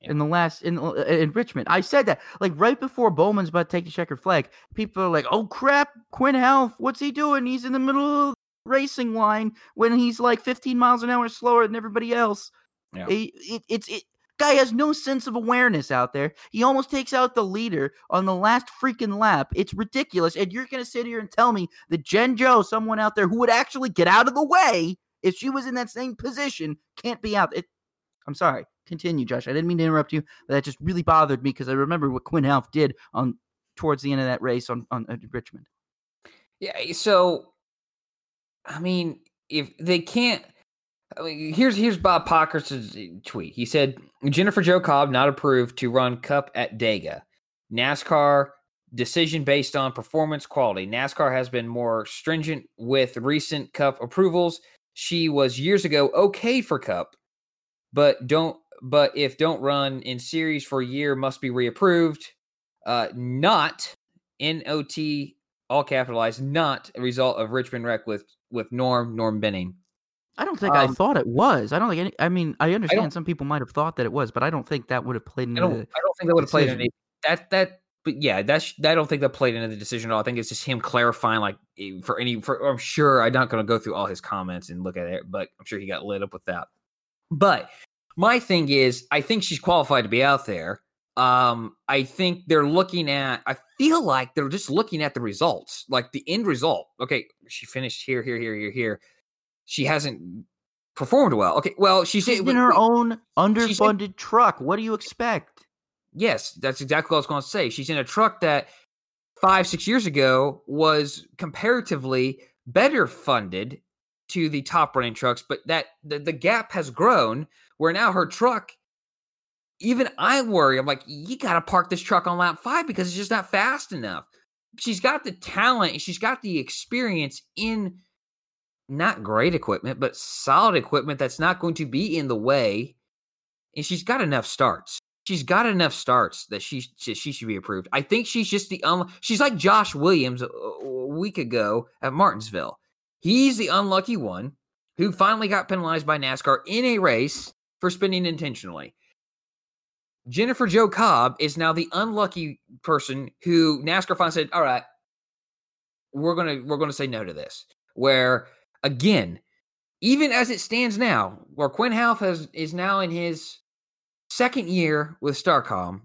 yeah. in the last in uh, in Richmond. I said that like right before Bowman's about to take the checkered flag. People are like, "Oh crap, Quin Houff, what's he doing? He's in the middle of the racing line when he's like 15 miles an hour slower than everybody else." Yeah. It, it, it's it, Guy has no sense of awareness out there. He almost takes out the leader on the last freaking lap. It's ridiculous. And you're going to sit here and tell me that Jen Jo, someone out there who would actually get out of the way if she was in that same position, can't be out. It, I'm sorry. Continue, Josh. I didn't mean to interrupt you, but that just really bothered me because I remember what Quin Houff did on towards the end of that race on on uh, Richmond. Yeah. So, I mean, if they can't I mean, here's here's Bob Pockrass' tweet. He said Jennifer Jo Cobb not approved to run Cup at Dega. NASCAR decision based on performance quality. NASCAR has been more stringent with recent Cup approvals. She was years ago okay for Cup, but don't but if don't run in series for a year must be reapproved. Uh, not NOT all capitalized, not a result of Richmond wreck with with Norm Norm Benning. I don't think um, I thought it was. I don't think any. I mean, I understand I some people might have thought that it was, but I don't think that would have played into. I don't, the, I don't think that would have played into that. That, but yeah, that's. I don't think that played into the decision at all. I think it's just him clarifying, like for any. For I'm sure I'm not going to go through all his comments and look at it, but I'm sure he got lit up with that. But My thing is, I think she's qualified to be out there. Um, I think they're looking at. I feel like they're just looking at the results, like the end result. Okay, she finished here, here, here, here, here. She hasn't performed well. Okay, well, she's, she's in her own underfunded in, truck. What do you expect? Yes, that's exactly what I was going to say. She's in a truck that five, six years ago was comparatively better funded to the top running trucks, but that the, the gap has grown where now her truck, even I worry, I'm like, you got to park this truck on lap five because it's just not fast enough. She's got the talent, she's got the experience in not great equipment, but solid equipment that's not going to be in the way. And she's got enough starts. She's got enough starts that she she should be approved. I think she's just the un- she's like Josh Williams a, a week ago at Martinsville. He's the unlucky one who finally got penalized by NASCAR in a race for spinning intentionally. Jennifer Jo Cobb is now the unlucky person who NASCAR finally said, "All right, we're gonna we're gonna say no to this." Where again, even as it stands now, where Quin Houff has is now in his second year with Starcom,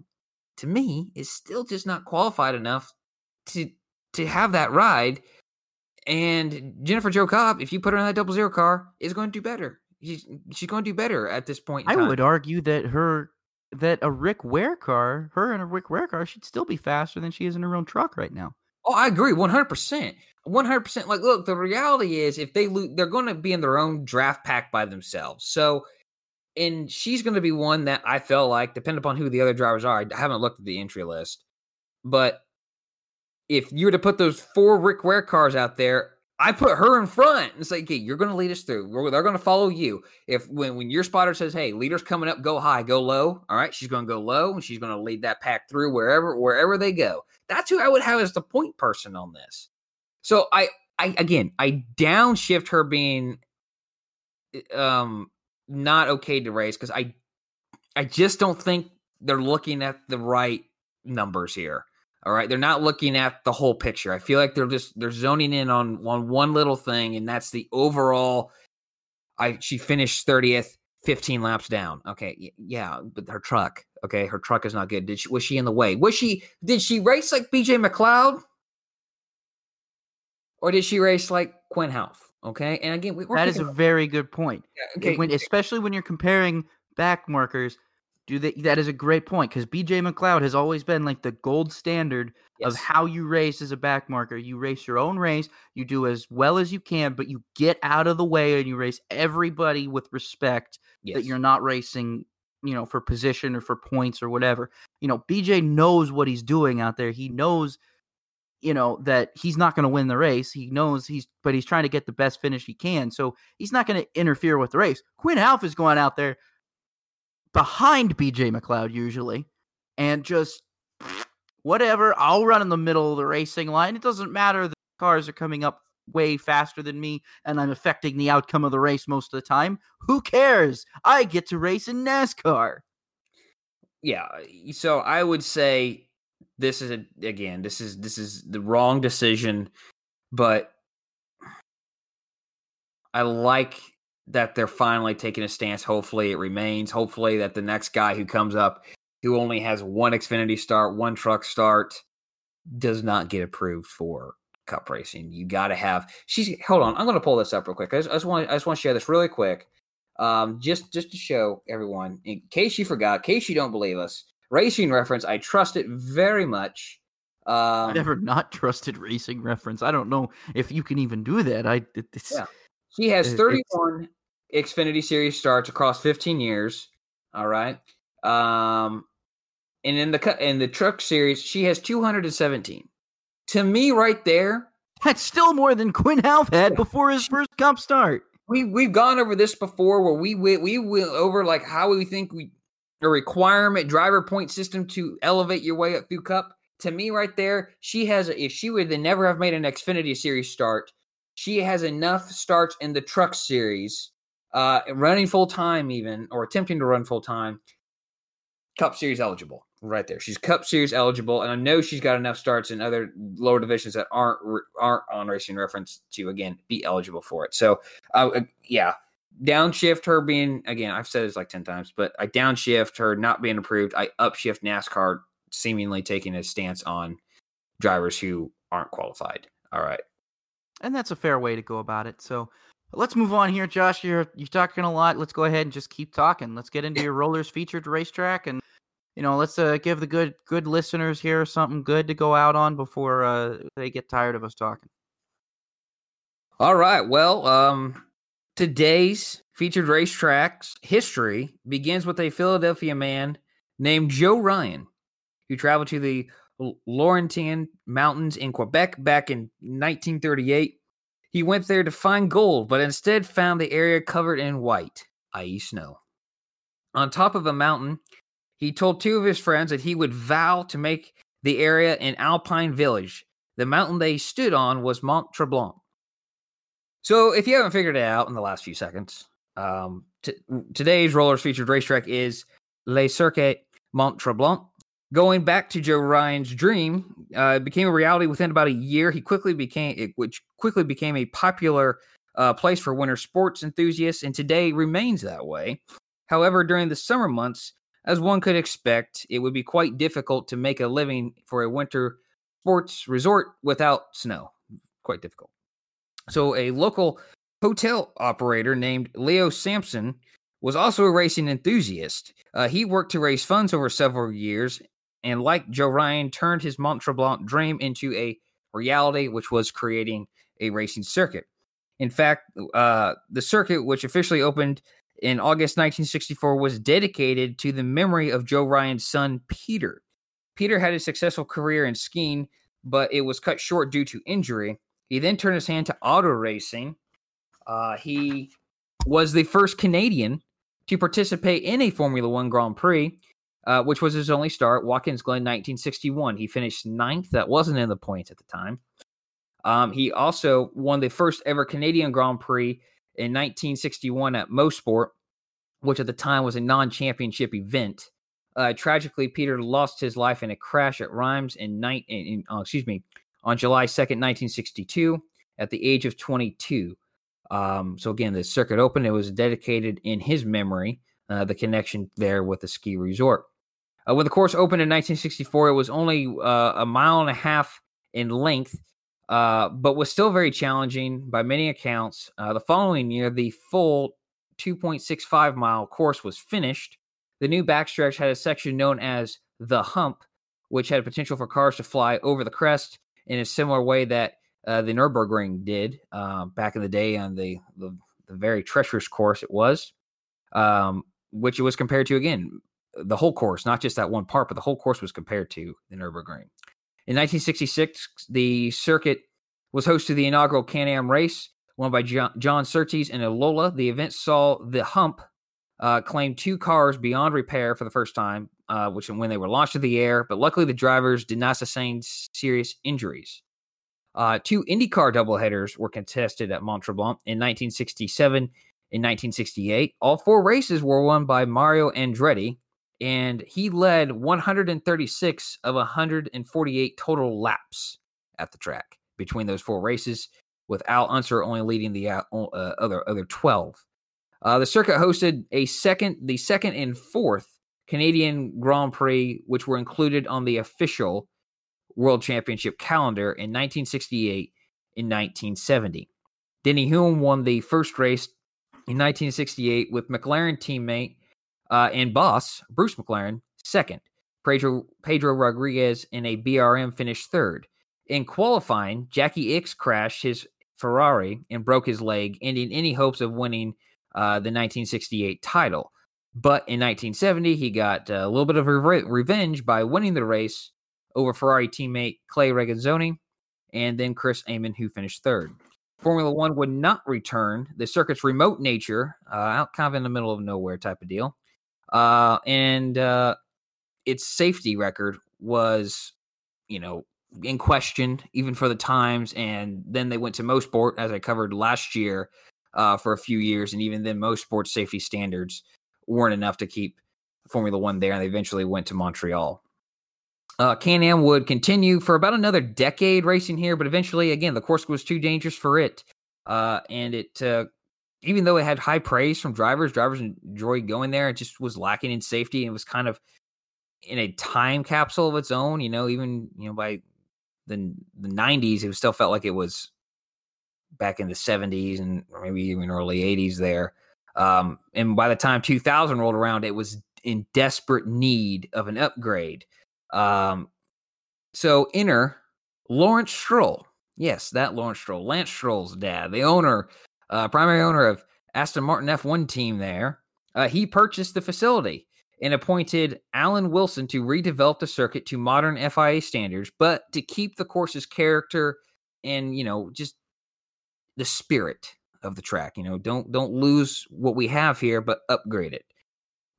to me, is still just not qualified enough to to have that ride. And Jennifer Jo Cobb, if you put her in that double zero car, is going to do better. She's she's going to do better at this point. I would argue that her that a Rick Ware car, her and a Rick Ware car, should still be faster than she is in her own truck right now. Oh, I agree, one hundred percent. 100% like look the reality is if they lose they're going to be in their own draft pack by themselves. So and she's going to be one that i feel like depending upon who the other drivers are i haven't looked at the entry list but if you were to put those four rick ware cars out there i put her in front and say okay you're going to lead us through. We're, they're going to follow you. If when, when your spotter says hey leader's coming up go high go low all right she's going to go low and she's going to lead that pack through wherever wherever they go. That's who i would have as the point person on this so I, I again, I downshift her being eh, um not okay to race because I, I just don't think they're looking at the right numbers here. All right, they're not looking at the whole picture. I feel like they're just they're zoning in on on one little thing, and that's the overall. I she finished thirtieth, fifteen laps down. Okay, yeah, but her truck. Okay, her truck is not good. Did she was she in the way? Was she did she race like BJ McLeod? Or did she race like Quin Houff? Okay, and again, we, that is a very good point. Yeah, okay, when, especially when you're comparing back markers. Do that? That is a great point because BJ McLeod has always been like the gold standard yes. of how you race as a back marker. You race your own race, you do as well as you can, but you get out of the way and you race everybody with respect. Yes. That you're not racing you know, for position or for points or whatever. You know, BJ knows what he's doing out there. He knows you know that he's not going to win the race. He knows he's, but he's trying to get the best finish he can. So he's not going to interfere with the race. Quin Houff is going out there behind BJ McLeod usually, and just whatever. I'll run in the middle of the racing line. It doesn't matter. The cars are coming up way faster than me, and I'm affecting the outcome of the race most of the time. Who cares? I get to race in NASCAR. Yeah. So I would say this is a, again this is this is the wrong decision but i like that they're finally taking a stance. Hopefully it remains. Hopefully that the next guy who comes up who only has one xfinity start one truck start does not get approved for cup racing. You got to have she's hold on i'm to pull this up real quick. I just, I just want i just want to share this really quick um just just to show everyone in case you forgot in case you don't believe us Racing Reference, I trust it very much. Um, I never not trusted Racing Reference. I don't know if you can even do that. I it's, yeah. She has 31 Xfinity Series starts across 15 years. All right. Um, and in the in the Truck Series, she has 217. To me, right there, that's still more than Quin Houff had before his first Cup start. We we've gone over this before, where we we we went over like how we think we a requirement driver point system to elevate your way up through Cup. To me, right there, she has. If she would never have made an Xfinity Series start, she has enough starts in the Truck Series, uh, running full time, even or attempting to run full time. Cup Series eligible, right there. She's Cup Series eligible, and I know she's got enough starts in other lower divisions that aren't aren't on Racing Reference to again be eligible for it. So, uh, yeah, downshift her being again, I've said this like 10 times, but I downshift her not being approved. I upshift NASCAR seemingly taking a stance on drivers who aren't qualified. All right. And that's a fair way to go about it. So let's move on here, Josh. You're you're talking a lot. Let's go ahead and just keep talking. Let's get into your rollers featured racetrack and you know, let's uh, give the good good listeners here something good to go out on before uh, they get tired of us talking. All right. Well, um, today's featured racetracks history begins with a Philadelphia man named Joe Ryan, who traveled to the Laurentian Mountains in Quebec back in 1938. He went there to find gold, but instead found the area covered in white, i.e., snow. On top of a mountain, he told two of his friends that he would vow to make the area an alpine village. The mountain they stood on was Mont Tremblant. So, if you haven't figured it out in the last few seconds, um, t- today's rollers featured racetrack is Le Circuit Mont Tremblant. Going back to Joe Ryan's dream, uh, it became a reality within about a year. He quickly became, which quickly became a popular uh, place for winter sports enthusiasts, and today remains that way. However, during the summer months, as one could expect, it would be quite difficult to make a living for a winter sports resort without snow. Quite difficult. So, a local hotel operator named Leo Sampson was also a racing enthusiast. Uh, he worked to raise funds over several years, and like Joe Ryan, turned his Mont Tremblant dream into a reality, which was creating a racing circuit. In fact, uh, the circuit, which officially opened in August 1964, was dedicated to the memory of Joe Ryan's son, Peter. Peter had a successful career in skiing, but it was cut short due to injury. He then turned his hand to auto racing. Uh, he was the first Canadian to participate in a Formula One Grand Prix, uh, which was his only start, Watkins Glen 1961. He finished ninth. That wasn't in the points at the time. Um, he also won the first ever Canadian Grand Prix in 1961 at Mosport, which at the time was a non championship event. Uh, tragically, Peter lost his life in a crash at Reims in, night, in, in uh, excuse me, on July 2nd, 1962, at the age of 22. Um, so again, the circuit opened. It was dedicated in his memory. Uh, the connection there with the ski resort. Uh, when the course opened in 1964, it was only uh, a mile and a half in length, uh, but was still very challenging by many accounts. Uh, the following year, the full 2.65 mile course was finished. The new backstretch had a section known as the Hump, which had potential for cars to fly over the crest in a similar way that uh, the Nurburgring did uh, back in the day on the, the, the very treacherous course it was, um, which it was compared to again the whole course, not just that one part, but the whole course was compared to the Nurburgring. In 1966, the circuit was host to the inaugural Can-Am race, won by John, John Surtees and a Lola. The event saw the Hump uh, claim two cars beyond repair for the first time, uh, which when they were launched to the air, but luckily the drivers did not sustain serious injuries. Uh, two IndyCar doubleheaders were contested at Mont Tremblant in 1967 and 1968. All four races were won by Mario Andretti, and he led 136 of 148 total laps at the track between those four races, with Al Unser only leading the uh, uh other other 12. Uh, the circuit hosted a second, the second and fourth Canadian Grand Prix, which were included on the official World Championship calendar in 1968 and 1970. Denny Hulme won the first race in 1968 with McLaren teammate uh, and boss Bruce McLaren second. Pedro, Pedro Rodriguez in a BRM finished third. In qualifying, Jackie Ickx crashed his Ferrari and broke his leg, ending any hopes of winning uh, the 1968 title. But in 1970, he got a little bit of re- revenge by winning the race over Ferrari teammate Clay Regazzoni and then Chris Amon, who finished third. Formula One would not return. The circuit's remote nature, uh, out kind of in the middle of nowhere type of deal, uh, and uh, its safety record was, you know, in question even for the times. And then they went to Mosport, as I covered last year, uh, for a few years, and even then, Mosport safety standards weren't enough to keep Formula One there, and they eventually went to Montreal. Uh, Can-Am would continue for about another decade racing here, but eventually, again, the course was too dangerous for it, uh, and it uh, even though it had high praise from drivers, drivers enjoyed going there. It just was lacking in safety. And it was kind of in a time capsule of its own. You know, even you know by the the '90s, it still felt like it was back in the '70s and maybe even early '80s there. Um, and by the time 2000 rolled around, it was in desperate need of an upgrade. Um, so enter Lawrence Stroll. Yes, that Lawrence Stroll, Lance Stroll's dad, the owner, uh, primary owner of Aston Martin F1 team there. Uh, he purchased the facility and appointed Alan Wilson to redevelop the circuit to modern FIA standards, but to keep the course's character and you know just the spirit of the track. You know, don't don't lose what we have here, but upgrade it.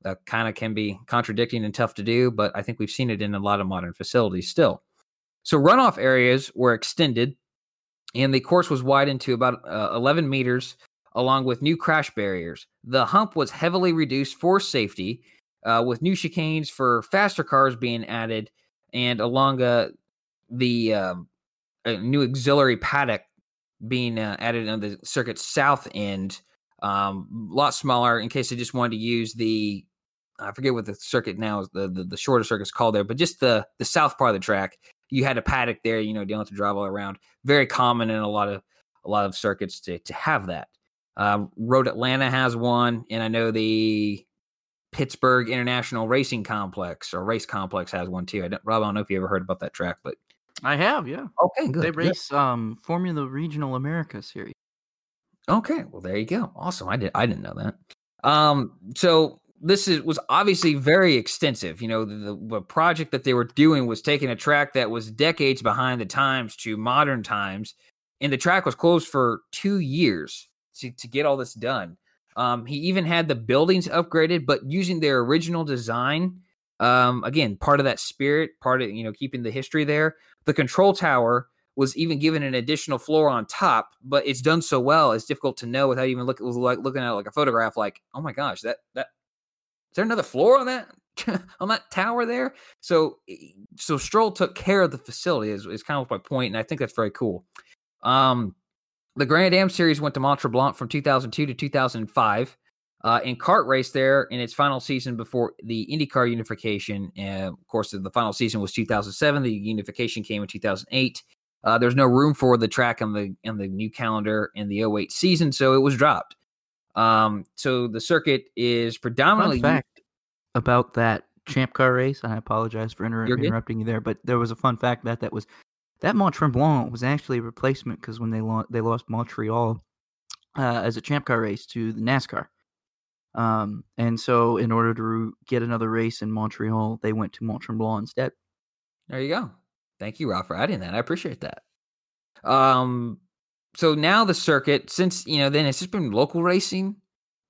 That kind of can be contradicting and tough to do, but I think we've seen it in a lot of modern facilities still. So runoff areas were extended, and the course was widened to about uh, 11 meters, along with new crash barriers. The hump was heavily reduced for safety, uh, with new chicanes for faster cars being added, and along uh, the um, new auxiliary paddock being uh, added on the circuit's south end. Um, a lot smaller in case they just wanted to use the I forget what the circuit now is the, the, the shorter circuit's called there, but just the the south part of the track. You had a paddock there, you know, you don't have to drive all around. Very common in a lot of a lot of circuits to to have that. Uh, Road Atlanta has one, and I know the Pittsburgh International Racing Complex or Race Complex has one too. I don't, Rob, I don't know if you ever heard about that track, but I have, yeah. Okay, good. They race um Formula Regional America series. Okay, well there you go. Awesome. I did I didn't know that. Um so this is was obviously very extensive. You know, the, the project that they were doing was taking a track that was decades behind the times to modern times, and the track was closed for two years to, to get all this done. Um, he even had the buildings upgraded, but using their original design. Um, again, part of that spirit, part of you know keeping the history there. The control tower was even given an additional floor on top, but it's done so well, it's difficult to know without even look, like looking at like a photograph. Like, oh my gosh, that that is there another floor on that on that tower there? So so Stroll took care of the facility is, is kind of my point, and I think that's very cool. Um, the Grand Am series went to Mont Tremblant from 2002 to 2005. Uh, in kart race there in its final season before the IndyCar unification. And of course, the final season was 2007. The unification came in 2008. Uh, there's no room for the track on the on the new calendar in the 08 season, so it was dropped. Um, so the circuit is predominantly fun fact about that champ car race. And I apologize for inter- interrupting you there, but there was a fun fact that that was that Mont Tremblant was actually a replacement because when they lo- they lost Montreal uh, as a champ car race to the NASCAR. Um, and so, in order to get another race in Montreal, they went to Mont Tremblant instead. There you go. Thank you, Ralph, for adding that. I appreciate that. Um, so now the circuit, since you know, then it's just been local racing.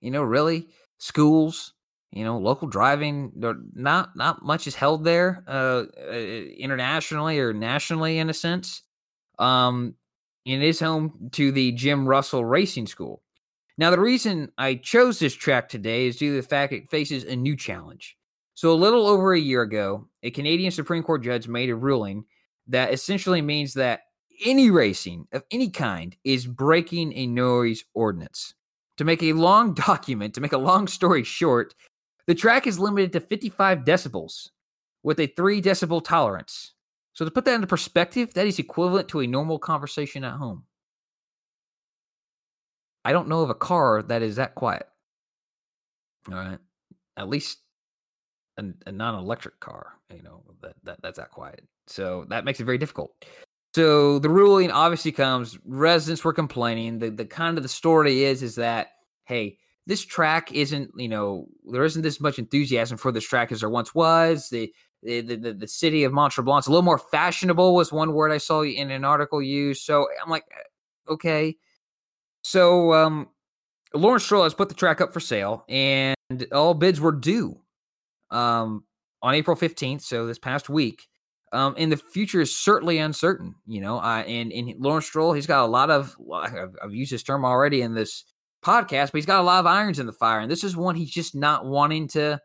You know, really schools. You know, local driving. Not not much is held there, uh, uh internationally or nationally in a sense. Um, it is home to the Jim Russell Racing School. Now, the reason I chose this track today is due to the fact it faces a new challenge. So, a little over a year ago, a Canadian Supreme Court judge made a ruling that essentially means that any racing of any kind is breaking a noise ordinance. To make a long document, to make a long story short, the track is limited to 55 decibels with a 3 decibel tolerance. So, to put that into perspective, that is equivalent to a normal conversation at home. I don't know of a car that is that quiet. All right. At least a, a non-electric car, you know, that, that that's that quiet. So that makes it very difficult. So the ruling obviously comes. Residents were complaining. The the kind of the story is is that hey, this track isn't you know there isn't this much enthusiasm for this track as there once was. The the the, the city of Mont a little more fashionable was one word I saw in an article used. So I'm like, uh, okay, so um, Lawrence Stroll has put the track up for sale, and all bids were due um, on April 15th, so this past week. Um, and the future is certainly uncertain, you know. Uh, and, and Lawrence Stroll, he's got a lot of, I've, I've used this term already in this podcast, but he's got a lot of irons in the fire, and this is one he's just not wanting to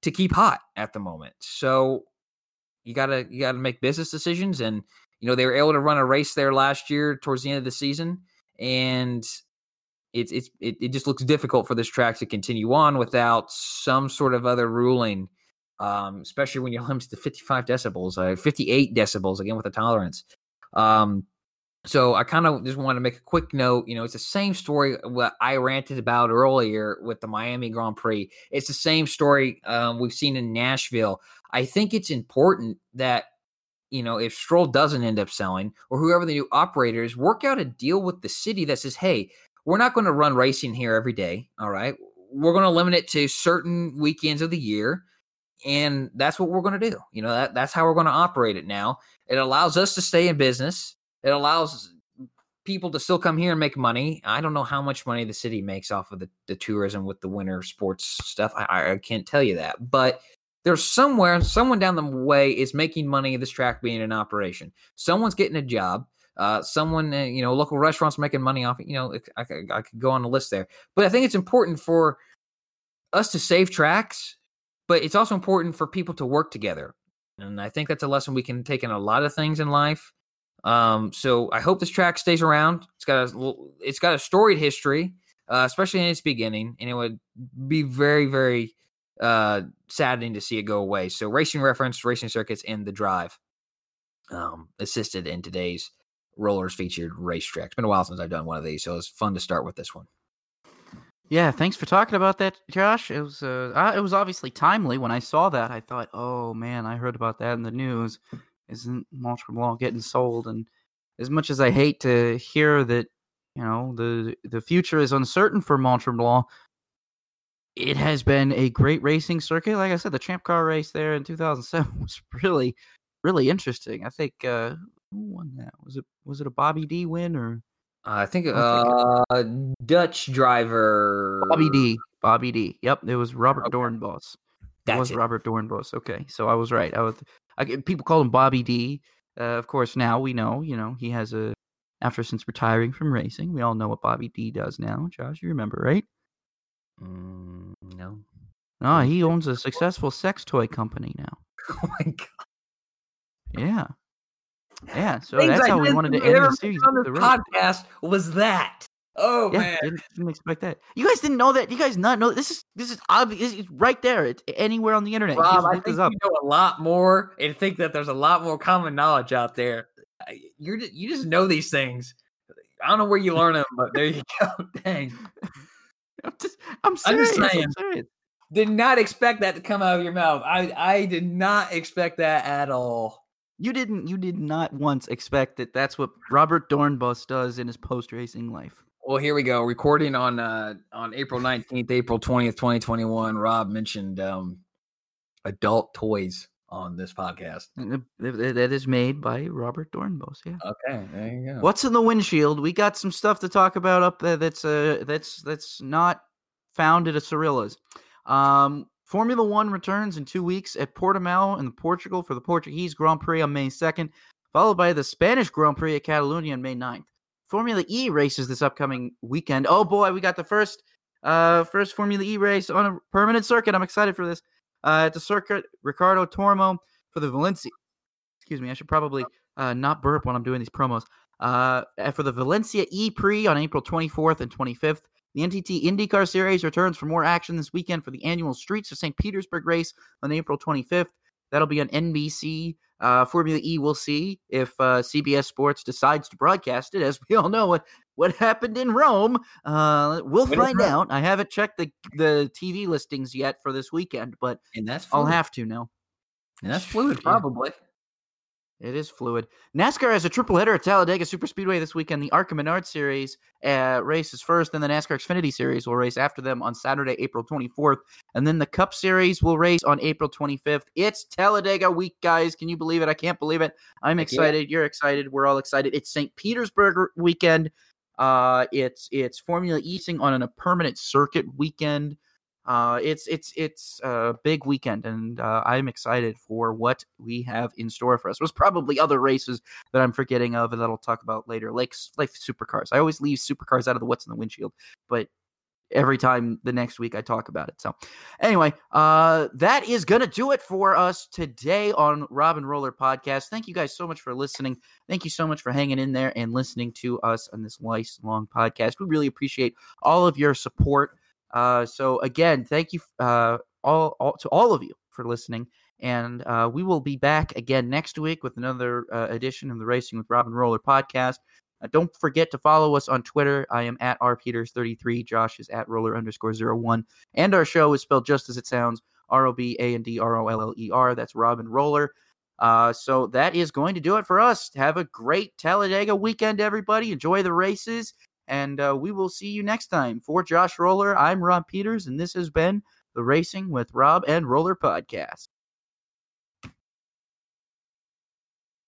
to keep hot at the moment. So you gotta you gotta make business decisions, and you know they were able to run a race there last year towards the end of the season, and it's it's it, it just looks difficult for this track to continue on without some sort of other ruling. Um, especially when you're limited to 55 decibels, uh, 58 decibels again with the tolerance. Um, so I kind of just want to make a quick note. You know, it's the same story what I ranted about earlier with the Miami Grand Prix. It's the same story um, we've seen in Nashville. I think it's important that you know if Stroll doesn't end up selling or whoever the new operator is, work out a deal with the city that says, "Hey, we're not going to run racing here every day. All right, we're going to limit it to certain weekends of the year." And that's what we're going to do. You know, that, that's how we're going to operate it now. It allows us to stay in business it allows people to still come here and make money. I don't know how much money the city makes off of the, the tourism with the winter sports stuff. I, I can't tell you that, but there's somewhere, someone down the way is making money. Of this track being in operation, someone's getting a job. Uh, someone, uh, you know, local restaurants making money off. You know, I, I, I could go on the list there, but I think it's important for us to save tracks, but it's also important for people to work together. And I think that's a lesson we can take in a lot of things in life. Um, so I hope this track stays around. It's got a it's got a storied history, uh, especially in its beginning, and it would be very very uh, saddening to see it go away. So racing reference, racing circuits, and the drive um, assisted in today's rollers featured racetrack. It's been a while since I've done one of these, so it's fun to start with this one. Yeah, thanks for talking about that, Josh. It was uh, it was obviously timely. When I saw that, I thought, "Oh man, I heard about that in the news." isn't Montre Blanc getting sold? And as much as I hate to hear that, you know, the the future is uncertain for Montre Blanc, it has been a great racing circuit. Like I said, the Champ Car race there in 2007 was really, really interesting. I think uh, who won that? Was it was it a Bobby D win or? I think uh, Dutch driver Bobby D. Bobby D. Yep, it was Robert okay. Doornbos. That was it. Robert Doornbos. Okay, so I was right. I was I, people call him Bobby D. Uh, of course, now we know, you know, he has a after since retiring from racing. We all know what Bobby D does now. Josh, you remember, right? Mm, no. No, he owns a successful sex toy company now. Oh my god. Yeah. Yeah, so Things that's I how we wanted to end the series. On the podcast was that. Oh yeah, man, didn't, didn't, expect that. You guys didn't know that. You guys not know this is this is obvious. It's right there. It's anywhere on the internet. Rob, I think you know a lot more and think that there's a lot more common knowledge out there. You're you just know these things. I don't know where you learn them, but there you go. Dang. I'm just I'm serious. I'm, saying, I'm serious. Did not expect that to come out of your mouth. I I did not expect that at all. You didn't. You did not once expect that. That's what Robert Doornbos does in his post racing life. Well, here we go. Recording on uh on April 19th, April 20th, 2021. Rob mentioned um adult toys on this podcast. That is made by Robert Doornbos. Yeah. Okay, there you go. What's in the windshield? We got some stuff to talk about up there that's uh that's that's not found at a Cirilla's. Um Formula One returns in two weeks at Portimao in Portugal for the Portuguese Grand Prix on May 2nd, followed by the Spanish Grand Prix at Catalonia on May 9th. Formula E races this upcoming weekend. Oh boy, we got the first uh first Formula E race on a permanent circuit. I'm excited for this. Uh at the circuit, Ricardo Tormo for the Valencia. Excuse me, I should probably uh not burp when I'm doing these promos. Uh for the Valencia E Prix on April 24th and 25th. The NTT IndyCar Series returns for more action this weekend for the annual Streets of St. Petersburg race on April 25th. That'll be on NBC. Uh, Formula E, we'll see if uh, CBS Sports decides to broadcast it. As we all know, what happened in Rome, uh, we'll find out. I haven't checked the the TV listings yet for this weekend, but and that's fluid. I'll have to now. And that's fluid, probably. It is fluid. NASCAR has a triple header at Talladega Superspeedway this weekend. The ARCA Menard Series uh, races first, and the NASCAR Xfinity Series will race after them on Saturday, April 24th. And then the Cup Series will race on April 25th. It's Talladega week, guys. Can you believe it? I can't believe it. I'm excited. You're excited. We're all excited. It's St. Petersburg weekend. Uh, it's it's Formula Easing on a permanent circuit weekend uh, it's it's it's a big weekend, and uh, I'm excited for what we have in store for us. There's probably other races that I'm forgetting of, and that I'll talk about later, like like supercars. I always leave supercars out of the what's in the windshield, but every time the next week I talk about it. So, anyway, uh, that is going to do it for us today on Rob and Roller Podcast. Thank you guys so much for listening. Thank you so much for hanging in there and listening to us on this nice long podcast. We really appreciate all of your support. Uh, so, again, thank you uh, all, all to all of you for listening. And uh, we will be back again next week with another uh, edition of the Racing with Rob and Roller podcast. Uh, don't forget to follow us on Twitter. I am at rpeters33. Josh is at roller underscore zero one. And our show is spelled just as it sounds R O B A N D R O L L E R. That's Rob and Roller. Uh, so that is going to do it for us. Have a great Talladega weekend, everybody. Enjoy the races. And uh, we will see you next time. For Josh Roller, I'm Rob Peters, and this has been the Racing with Rob and Roller podcast.